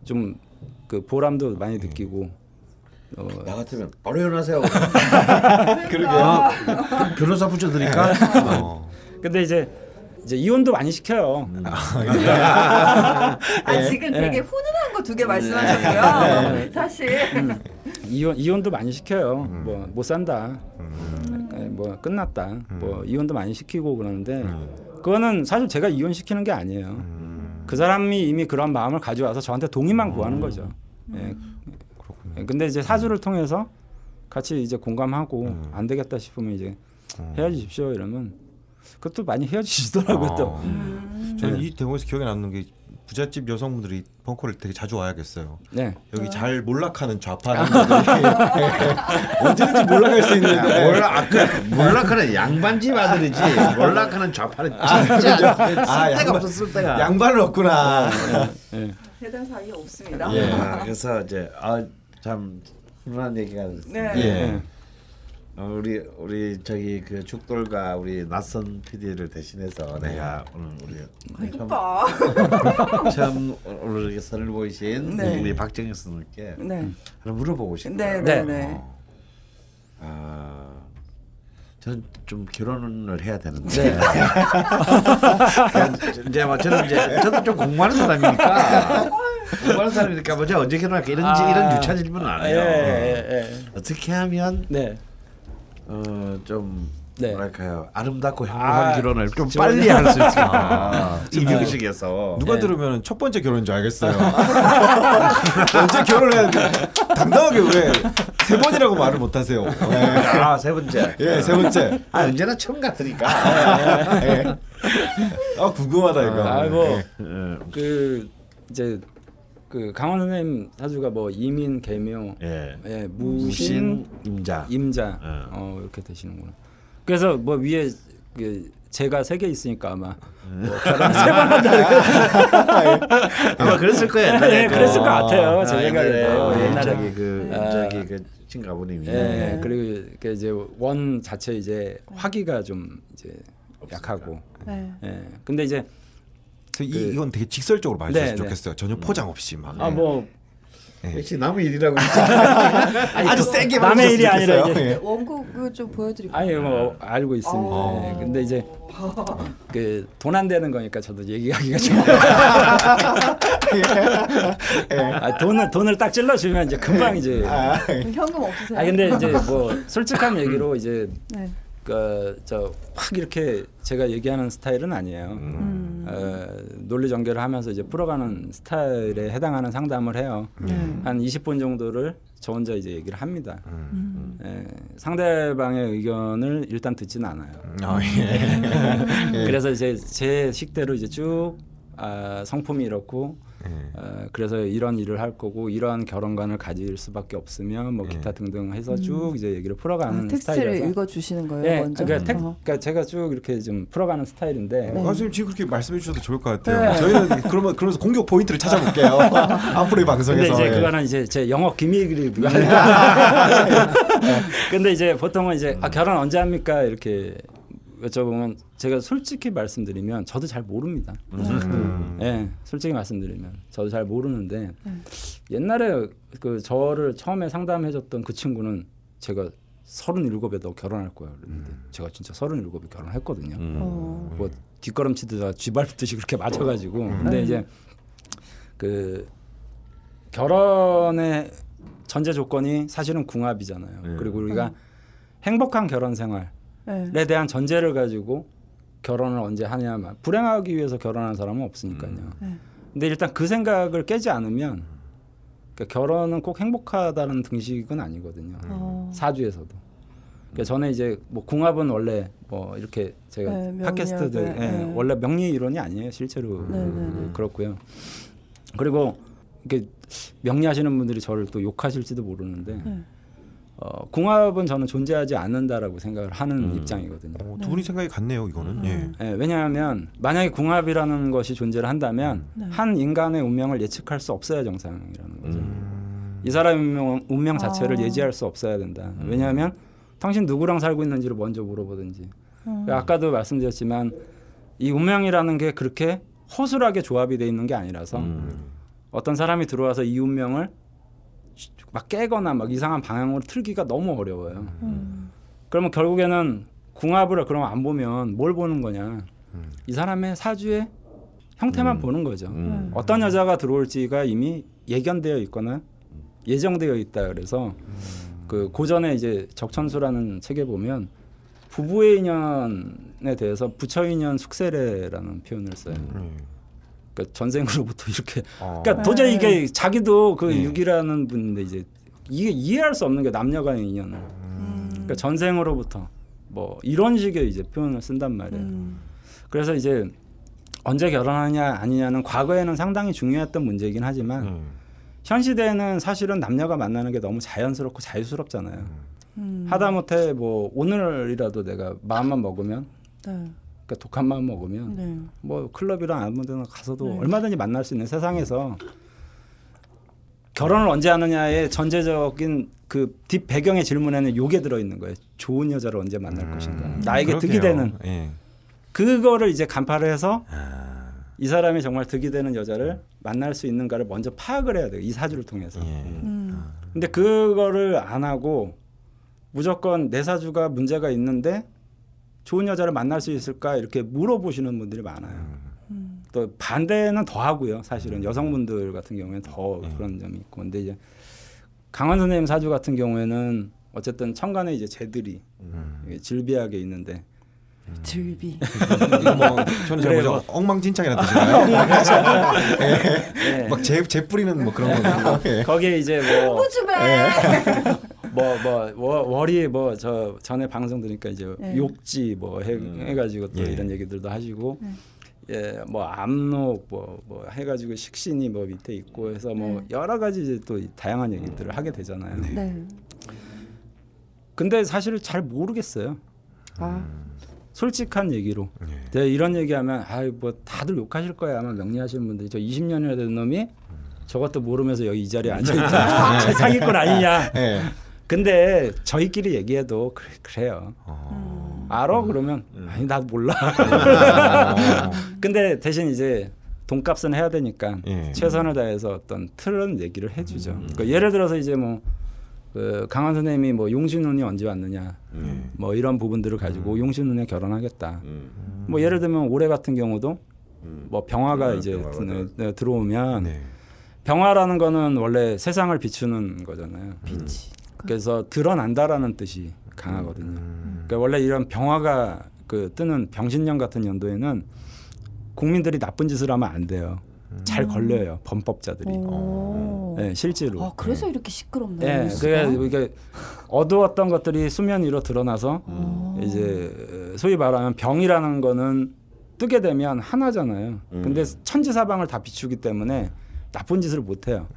좀 그 보람도 많이 느끼고 어, 나 같으면 바로 결혼하세요. 그러게요. 변호사 붙여드릴까? 근데 이제 이제 이혼도 많이 시켜요. 아, 지금 되게 훈훈한 거 두 개 말씀하셨고요. 사실 이혼 이혼도 많이 시켜요. 뭐못 산다. 에, 뭐 끝났다. 뭐 이혼도 많이 시키고 그러는데 그거는 사실 제가 이혼 시키는 게 아니에요. 그 사람이 이미 그런 마음을 가져와서 저한테 동의만 구하는 거죠. 예. 예, 근데 이제 사주를 통해서 같이 이제 공감하고 안 되겠다 싶으면 이제 헤어지십시오 이러면 그것도 많이 헤어지시더라고요. 또. 저는 이 대목에서 기억에 남는 게 부잣집 여성분들이 벙커를 되게 자주 와야겠어요. 네. 여기 잘 몰락하는 좌파들이 언제든지 몰락할 수 있는데 몰라 아까 몰락하는 양반집 아들이지. 몰락하는 좌파는 진짜. 쓸 아, 데가 양반- 없었을 때가. 양반을 얻구나. 해당 사이 없습니다. 예. 그래서 이제 아 참 훈훈한 얘기가 됐습니다. 네. 예. 어, 우리 우리 저기 그 죽돌과 우리 낯선 PD를 대신해서 내가 오늘 우리 처음, 오빠. 처음 오늘 이렇게 선을 보이신 네. 우리 박정희 선생님께 네. 하나 물어보고 싶어요. 네, 네. 네, 네. 아, 저는 좀 결혼을 해야 되는데 이제 뭐 저는 이제 저도 좀 공부하는 사람이니까 공부하는 사람이니까 뭐 제가 언제 결혼할까 이런 지- 이런 유차 질문은 안 해요. 예, 예, 예. 어떻게 하면 네. 어좀 네. 뭐랄까요 아름답고 행복한 아, 결혼을 좀 저- 빨리 할 수 있을까 아, 이명식에서 누가 네. 들으면 첫 번째 결혼인 줄 알겠어요. 언제 결혼해야 돼? 당당하게 왜 세 번이라고 말을 못 하세요? 네. 아세 번째 예, 세 번째. 아 언제나 처음 같으니까 예. 아 궁금하다 이거. 아, 뭐, 예. 그 이제 그 강원 선생님 사주가 뭐 이민, 개묘, 예. 예, 무신 무신, 임자 임자, 예. 어 이렇게 되시는구나. 그래서 뭐 위에 그 제가 세 개 있으니까 아마 뭐 결혼 세번 한다. 아마 그랬을 거예요 옛날에 예, 그랬을 것 같아요. 아, 제 옛날에 생각에도 우리 옛날에 저기 그 아. 저기 그 친가부님이 예, 그리고 그 이제 원 자체 이제 화기가 좀 이제 약하고. 네. 예. 근데 이제 그 이, 그- 이건 되게 직설적으로 말해주셨으면 네, 네. 좋겠어요. 전혀 포장 없이 막. 아뭐 역시 남의 일이라고 아주 세게 남의 일이 아니라. 이제 예. 원곡을 좀 보여드릴까요? 아니 뭐 알고 있습니다. 아. 예, 근데 이제 그 돈 안 되는 거니까 저도 얘기하기가 좀. 아, 돈을 돈을 딱 찔러 주면 이제 금방 이제. 아, 현금 없으세요? 근데 이제 뭐 솔직한 얘기로 이제 네. 그저 확 이렇게 제가 얘기하는 스타일은 아니에요. 음. 어, 논리 전개를 하면서 이제 풀어가는 스타일에 해당하는 상담을 해요. 네. 한 20분 정도를 저 혼자 이제 얘기를 합니다. 음. 예, 상대방의 의견을 일단 듣지는 않아요. 아, 예. 예. 그래서 이제 제 식대로 이제 쭉 아, 성품이 이렇고 예. 어, 그래서 이런 일을 할 거고 이러한 결혼관을 가질 수밖에 없으면 뭐 기타 등등 해서 쭉 이제 얘기를 풀어가는 음. 아, 텍스트를 스타일이라서 읽어주시는 거예요 예, 먼저? 그러니까, 텍, 어. 그러니까 제가 쭉 이렇게 좀 풀어가는 스타일인데 어, 선생님 지금 그렇게 말씀해 주셔도 좋을 것 같아요. 네. 저희는 그러면 그러면서 공격 포인트를 찾아볼게요. 앞으로의 근데 방송에서. 이제 예. 그거는 이제 제 영업 기밀이 근데 이제 보통은 이제 아, 결혼 언제 합니까 이렇게 여쭤보면 제가 솔직히 말씀드리면 저도 잘 모릅니다. 음. 예, 솔직히 말씀드리면 저도 잘 모르는데 옛날에 그 저를 처음에 상담해줬던 그 친구는 제가 서른일곱에 너 결혼할 거야 그랬는데 제가 진짜 서른일곱에 결혼했거든요. 어. 뭐 뒷걸음치듯 쥐밟듯이 그렇게 맞아가지고 근데 이제 그 결혼의 전제 조건이 사실은 궁합이잖아요. 그리고 우리가 행복한 결혼 생활에 네. 대한 전제를 가지고 결혼을 언제 하냐만 불행하기 위해서 결혼하는 사람은 없으니까요. 네. 근데 일단 그 생각을 깨지 않으면 그러니까 결혼은 꼭 행복하다는 등식은 아니거든요. 어. 사주에서도. 그러니까 저는 이제 뭐 궁합은 원래 뭐 이렇게 제가 네, 팟캐스트들 예, 네. 원래 명리 이론이 아니에요 실제로 네, 네, 네. 그렇고요. 그리고 이렇게 명리하시는 분들이 저를 또 욕하실지도 모르는데 네. 어, 궁합은 저는 존재하지 않는다라고 생각을 하는 입장이거든요. 어, 두 분이 생각이 같네요. 이거는. 예. 예, 왜냐하면 만약에 궁합이라는 것이 존재를 한다면 네. 한 인간의 운명을 예측할 수 없어야 정상이라는 거죠. 이 사람의 운명, 운명 자체를 아. 예지할 수 없어야 된다. 왜냐하면 당신 누구랑 살고 있는지를 먼저 물어보든지. 음. 아까도 말씀드렸지만 이 운명이라는 게 그렇게 허술하게 조합이 돼 있는 게 아니라서 어떤 사람이 들어와서 이 운명을 막 깨거나 막 이상한 방향으로 틀기가 너무 어려워요. 음. 그러면 결국에는 궁합을 그럼 안 보면 뭘 보는 거냐? 이 사람의 사주의 형태만 보는 거죠. 음. 어떤 여자가 들어올지가 이미 예견되어 있거나 예정되어 있다. 그래서 그 고전에 이제 적천수라는 책에 보면 부부의 인연에 대해서 부처 인연 숙세례라는 표현을 써요. 그러니까 전생으로부터 이렇게 어. 그러니까 도저히 네. 이게 자기도 그 네. 육이라는 분인데 이제 이게 이해할 수 없는 게 남녀간의 인연을. 음. 그러니까 전생으로부터 뭐 이런 식의 이제 표현을 쓴단 말이에요. 음. 그래서 이제 언제 결혼하냐 아니냐는 과거에는 상당히 중요했던 문제이긴 하지만 음. 현 시대에는 사실은 남녀가 만나는 게 너무 자연스럽고 자유스럽잖아요. 음. 하다못해 뭐 오늘이라도 내가 마음만 먹으면 네. 그러니까 독한 마음 먹으면 네. 뭐 클럽이랑 아무데나 가서도 네. 얼마든지 만날 수 있는 세상에서 결혼을 언제 하느냐의 전제적인 그 뒷 배경의 질문에는 요게 들어 있는 거예요. 좋은 여자를 언제 만날 것인가. 나에게 득이 음. 그러게요. 되는 예. 그거를 이제 간파를 해서 아, 이 사람이 정말 득이 되는 여자를 만날 수 있는가를 먼저 파악을 해야 돼요. 이 사주를 통해서. 예. 음. 근데 그거를 안 하고 무조건 내 사주가 문제가 있는데 좋은 여자를 만날 수 있을까 이렇게 물어보시는 분들이 많아요. 또 반대는 더 하고요. 사실은 여성분들 같은 경우에는 더 그런 점이 있고 근데 이제 강원 선생님 사주 같은 경우에는 어쨌든 천간에 이제 재들이 이게 질비하게 있는데 즐비. 이거 뭐 저는 잘. 모르죠. 엉망진창이라는 뜻인가요? 네. 막재 재 뿌리는 뭐 그런 거. 예. 거기에 이제 뭐 요즘에 뭐 뭐 월이 뭐 저 전에 방송 들으니까 이제 네. 욕지 뭐 해, 해가지고 또 예. 이런 얘기들도 하시고 예뭐 암록 뭐 뭐 해가지고 식신이 뭐 밑에 있고 해서 뭐 여러 가지 이제 또 다양한 얘기들을 하게 되잖아요. 네. 근데 사실 잘 모르겠어요. 아, 솔직한 얘기로. 내가 이런 얘기하면 아이 뭐 다들 욕하실 거야 아마 명리하시는 분들이. 저 20년이나 된 놈이 저것도 모르면서 여기 이 자리에 앉아 있다. 제 사기꾼 아니냐. 예. 근데 저희끼리 얘기해도 그래, 그래요. 어. 알아? 그러면 아니 나도 몰라. 근데 대신 이제 돈값은 해야 되니까 예. 최선을 다해서 어떤 틀은 얘기를 해주죠. 그러니까 예를 들어서 이제 뭐 그 강한 선생님이 뭐 용신운이 언제 왔느냐 뭐 이런 부분들을 가지고 용신운에 결혼하겠다. 뭐 예를 들면 올해 같은 경우도 뭐 병화가 음, 이제 병화가 드- 네, 들어오면 네. 병화라는 거는 원래 세상을 비추는 거잖아요. 그래서 드러난다라는 뜻이 강하거든요. 그러니까 원래 이런 병화가 그 뜨는 병신년 같은 연도에는 국민들이 나쁜 짓을 하면 안 돼요. 잘 걸려요 범법자들이. 오. 네, 실제로. 아, 그래서 이렇게 시끄럽네요. 예, 뉴스가. 그게 이게 어두웠던 것들이 수면 위로 드러나서 이제 소위 말하면 병이라는 거는 뜨게 되면 하나잖아요. 근데 천지사방을 다 비추기 때문에 나쁜 짓을 못 해요.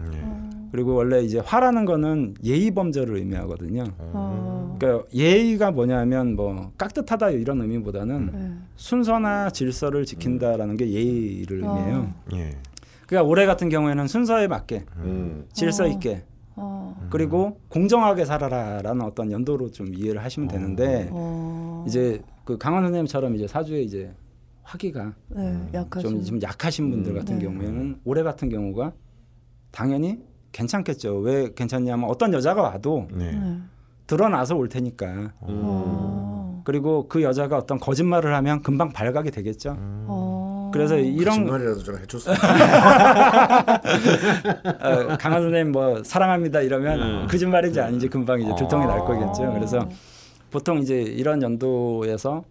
그리고 원래 이제 화라는 거는 예의 범죄를 의미하거든요. 아, 그러니까 예의가 뭐냐면 뭐 깍듯하다 이런 의미보다는 네. 순서나 질서를 지킨다라는 게 예의를 의미해요. 예. 그러니까 올해 같은 경우에는 순서에 맞게 음. 질서 어. 있게 어, 그리고 공정하게 살아라라는 어떤 연도로 좀 이해를 하시면 되는데 어, 이제 그 강원 선생님처럼 이제 사주에 이제 화기가 네, 약하죠. 좀, 좀 약하신 분들 같은 네. 경우에는 올해 같은 경우가 당연히 괜찮겠죠. 왜 괜찮냐면 어떤 여자가 와도 네. 네. 드러나서 올 테니까. 어, 그리고 그 여자가 어떤 거짓말을 하면 금방 발각이 되겠죠. 어. 그래서 이런 거짓말이라도 좀 해줬으면 어, 강한 선생님 뭐 사랑합니다 이러면 거짓말인지 아닌지 금방 이제 들통이 날 거겠죠. 그래서 보통 이제 이런 연도에서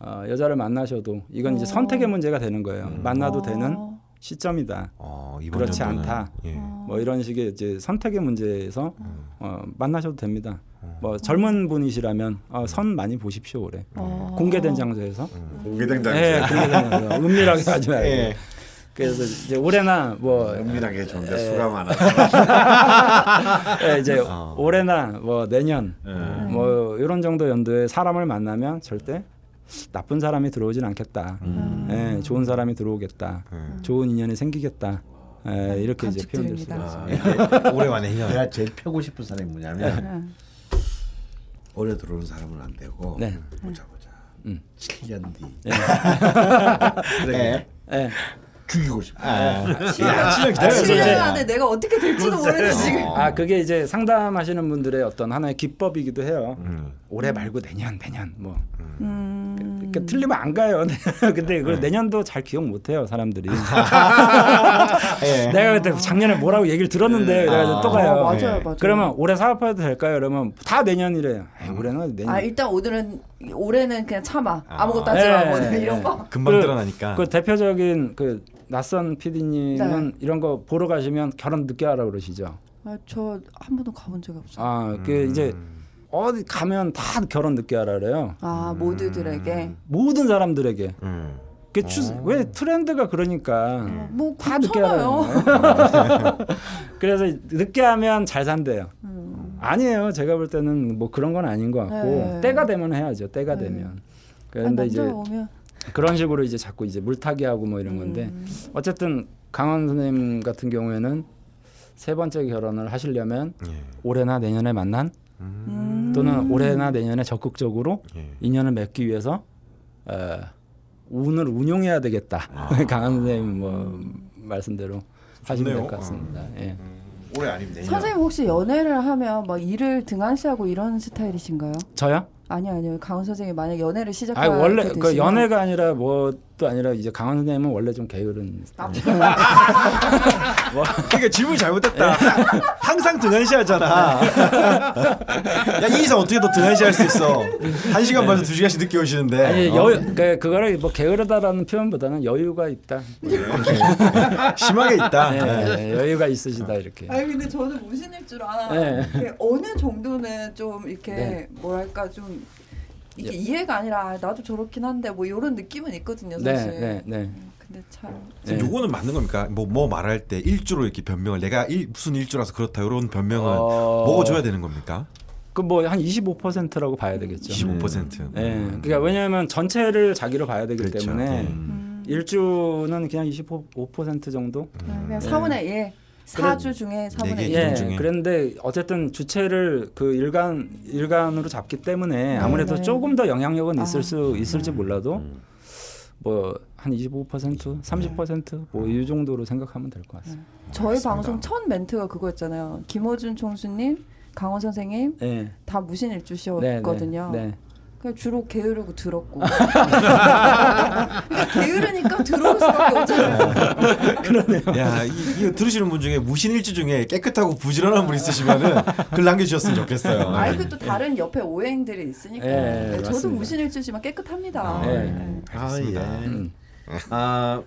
어, 여자를 만나셔도 이건 이제 어. 선택의 문제가 되는 거예요. 만나도 되는 어. 시점이다. 어, 이번 그렇지 않다. 예. 뭐 이런 식의 이제 선택의 문제에서 음. 어, 만나셔도 됩니다. 뭐 젊은 분이시라면 어, 선 많이 보십시오 올해 어. 공개된 장소에서 공개된 예, 장소 공개된 장소 은밀하게 하지 말고 예. 그래서 이제 올해나 뭐 은밀하게 좋은데 예. 수가 많아서 예, 이제 어. 올해나 뭐 내년 예. 뭐 이런 정도 연도에 사람을 만나면 절대 나쁜 사람이 들어오진 않겠다. 예, 좋은 사람이 들어오겠다. 좋은 인연이 생기겠다. 예, 이렇게 이제 표현될 수가 감축드립니다. 있습니다. 오래만에 희연. 내가 제일 펴고 싶은 사람이 뭐냐면 네. 올해 들어오는 사람은 안 되고 네. 보자 보자 음. 7년 뒤 예. 그래 예. 죽이고 싶어 아, 칠년 안에 내가 어떻게 될지도 모르는데 지금. 아 그게 이제 상담하시는 분들의 어떤 하나의 기법이기도 해요. 음. 올해 말고 내년, 내년 뭐. 음. 그러니까 틀리면 안 가요. 근데 그 내년도 잘 기억 못 해요 사람들이. 예. 내가 그때 작년에 뭐라고 얘기를 들었는데 그래가지고 또 가요. 아, 맞아요, 예. 맞아요. 그러면 올해 사업해도 될까요? 그러면 다 내년이래요. 에이, 올해는 내년. 아 일단 오늘은 올해는 그냥 참아 아. 아무것도 하지 마 예, 뭐 예, 이런 예. 거. 금방 그- 드러나니까. 그 대표적인 그 낯선 PD님은 네. 이런 거 보러 가시면 결혼 늦게 하라 고 그러시죠. 아, 저 한 번도 가본 적이 없어요. 아, 그 이제 어디 가면 다 결혼 늦게 하라 그래요. 아 모두들에게 모든 사람들에게. 음. 그 추, 왜 트렌드가 그러니까 뭐다 늦게 그렇잖아요. 하라요. 그래서 늦게 하면 잘 산대요. 음. 아니에요. 제가 볼 때는 뭐 그런 건 아닌 것 같고 네. 때가 되면 해야죠. 때가 네. 되면. 아니, 그런데 이제 남자가 오면 그런 식으로 이제 자꾸 이제 물타기 하고 뭐 이런 건데 음. 어쨌든 강원 선생님 같은 경우에는 세 번째 결혼을 하시려면 예. 올해나 내년에 만난 음. 또는 올해나 내년에 적극적으로 예. 인연을 맺기 위해서 어, 운을 운용해야 되겠다. 강한 선생님 뭐 말씀대로 하시면 될. 것 같습니다. 예. 올해 아니면 내년. 선생님 혹시 연애를 하면 막 일을 등한시하고 이런 스타일이신가요? 저요? 아니요 아니요. 강원 선생님 만약 연애를 아 시작하게 원래 되시면 그 연애가 아니라 뭐 도 아니라 이제 강원 선생님은 원래 좀 게으른 아, 그러니까 질문이 잘못됐다. 항상 등한시하잖아. 야, 이 이상 어떻게 더 등한시할 수 있어? 한 시간 반에서 두 시간씩 늦게 오시는데. 아니 어? 여유 그 그거를 뭐 게으르다라는 표현보다는 여유가 있다. 심하게 있다. 네, 여유가 있으시다 이렇게. 아니 근데 저는 무신일 줄 알아. 네. 어느 정도는 좀 이렇게 네. 뭐랄까 좀 이게 이해가 아니라 아, 나도 저렇긴 한데 뭐 이런 느낌은 있거든요 네, 사실. 네, 네. 음, 근데 참 지금 요거는 맞는 겁니까? 뭐 뭐 말할 때 일주로 이렇게 변명을 내가 일, 무슨 일주라서 그렇다 이런 변명을 어. 먹어줘야 되는 겁니까? 그 뭐 한 25%라고 봐야 되겠죠. 25%. 네. 음. 그러니까 왜냐하면 전체를 자기로 봐야 되기 그렇죠. 때문에 음. 일주는 그냥 25% 정도. 그냥 4분의 1. 4주 중에 4분의 네 1. 개 예. 중에. 그런데 어쨌든 주체를 그 일간 일간으로 잡기 때문에 아무래도 네. 조금 더 영향력은 있을 아. 수 있을지 몰라도 음. 뭐한 25% 30%뭐 이 정도로 생각하면 될 것 같습니다. 저희 알겠습니다. 방송 첫 멘트가 그거였잖아요. 김호준 총수님, 강원 선생님 네. 다 무신일주셨거든요. 네. 네. 그냥 주로 게으르고 더럽고 게으르니까 더러울 수밖에 없잖아요. 야, 이, 이거 들으시는 분 중에 무신일주 중에 깨끗하고 부지런한 분 있으시면은 글 남겨주셨으면 좋겠어요. 아이 그또 다른 옆에 오행들이 있으니까. 네, 네, 저도 맞습니다. 무신일주지만 깨끗합니다. 네. 네. 아 예. 음. 아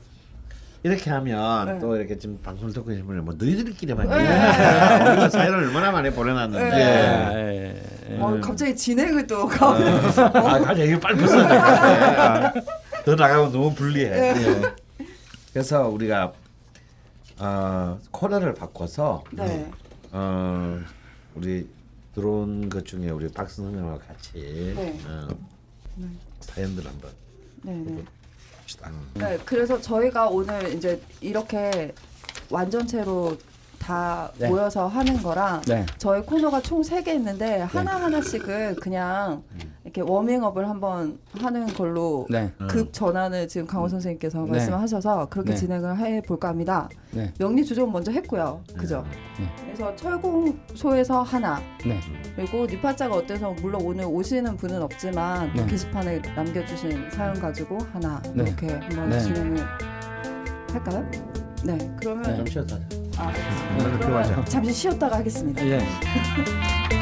이렇게 하면 네. 또 이렇게 지금 방송을 듣고 계신 분이 뭐 너희들끼리만 네. 우리가 사연을 얼마나 많이 보내놨는데. 네. 예, 예. 어, 갑자기 진행을 또 가. 아, 가자 이거 빨리 같아. 아, 더 나가면 너무 불리해. 예. 그래서 우리가 어, 코너를 바꿔서 네. 어, 우리 들어온 것 중에 우리 박수 선생님과 같이 네. 어, 사연들 한번 네, 네. 봅시다. 네, 그래서 저희가 오늘 이제 이렇게 완전체로 다 네. 모여서 하는 거랑 네. 저희 코너가 총 세 개 있는데 하나 하나씩을 그냥 이렇게 워밍업을 한번 하는 걸로 네. 급 전환을 지금 강호 선생님께서 네. 말씀하셔서 그렇게 네. 진행을 해 볼까 합니다. 네. 명리 주점 먼저 했고요, 그죠? 네. 그래서 철공소에서 하나 네. 그리고 니파자가 어때서 물론 오늘 오시는 분은 없지만 네. 게시판에 남겨주신 사연 가지고 하나 네. 이렇게 한번 네. 진행을 할까요? 네, 그러면 좀 쉬었다. 아, 그러면 그러면 잠시 쉬었다가 하겠습니다. 예.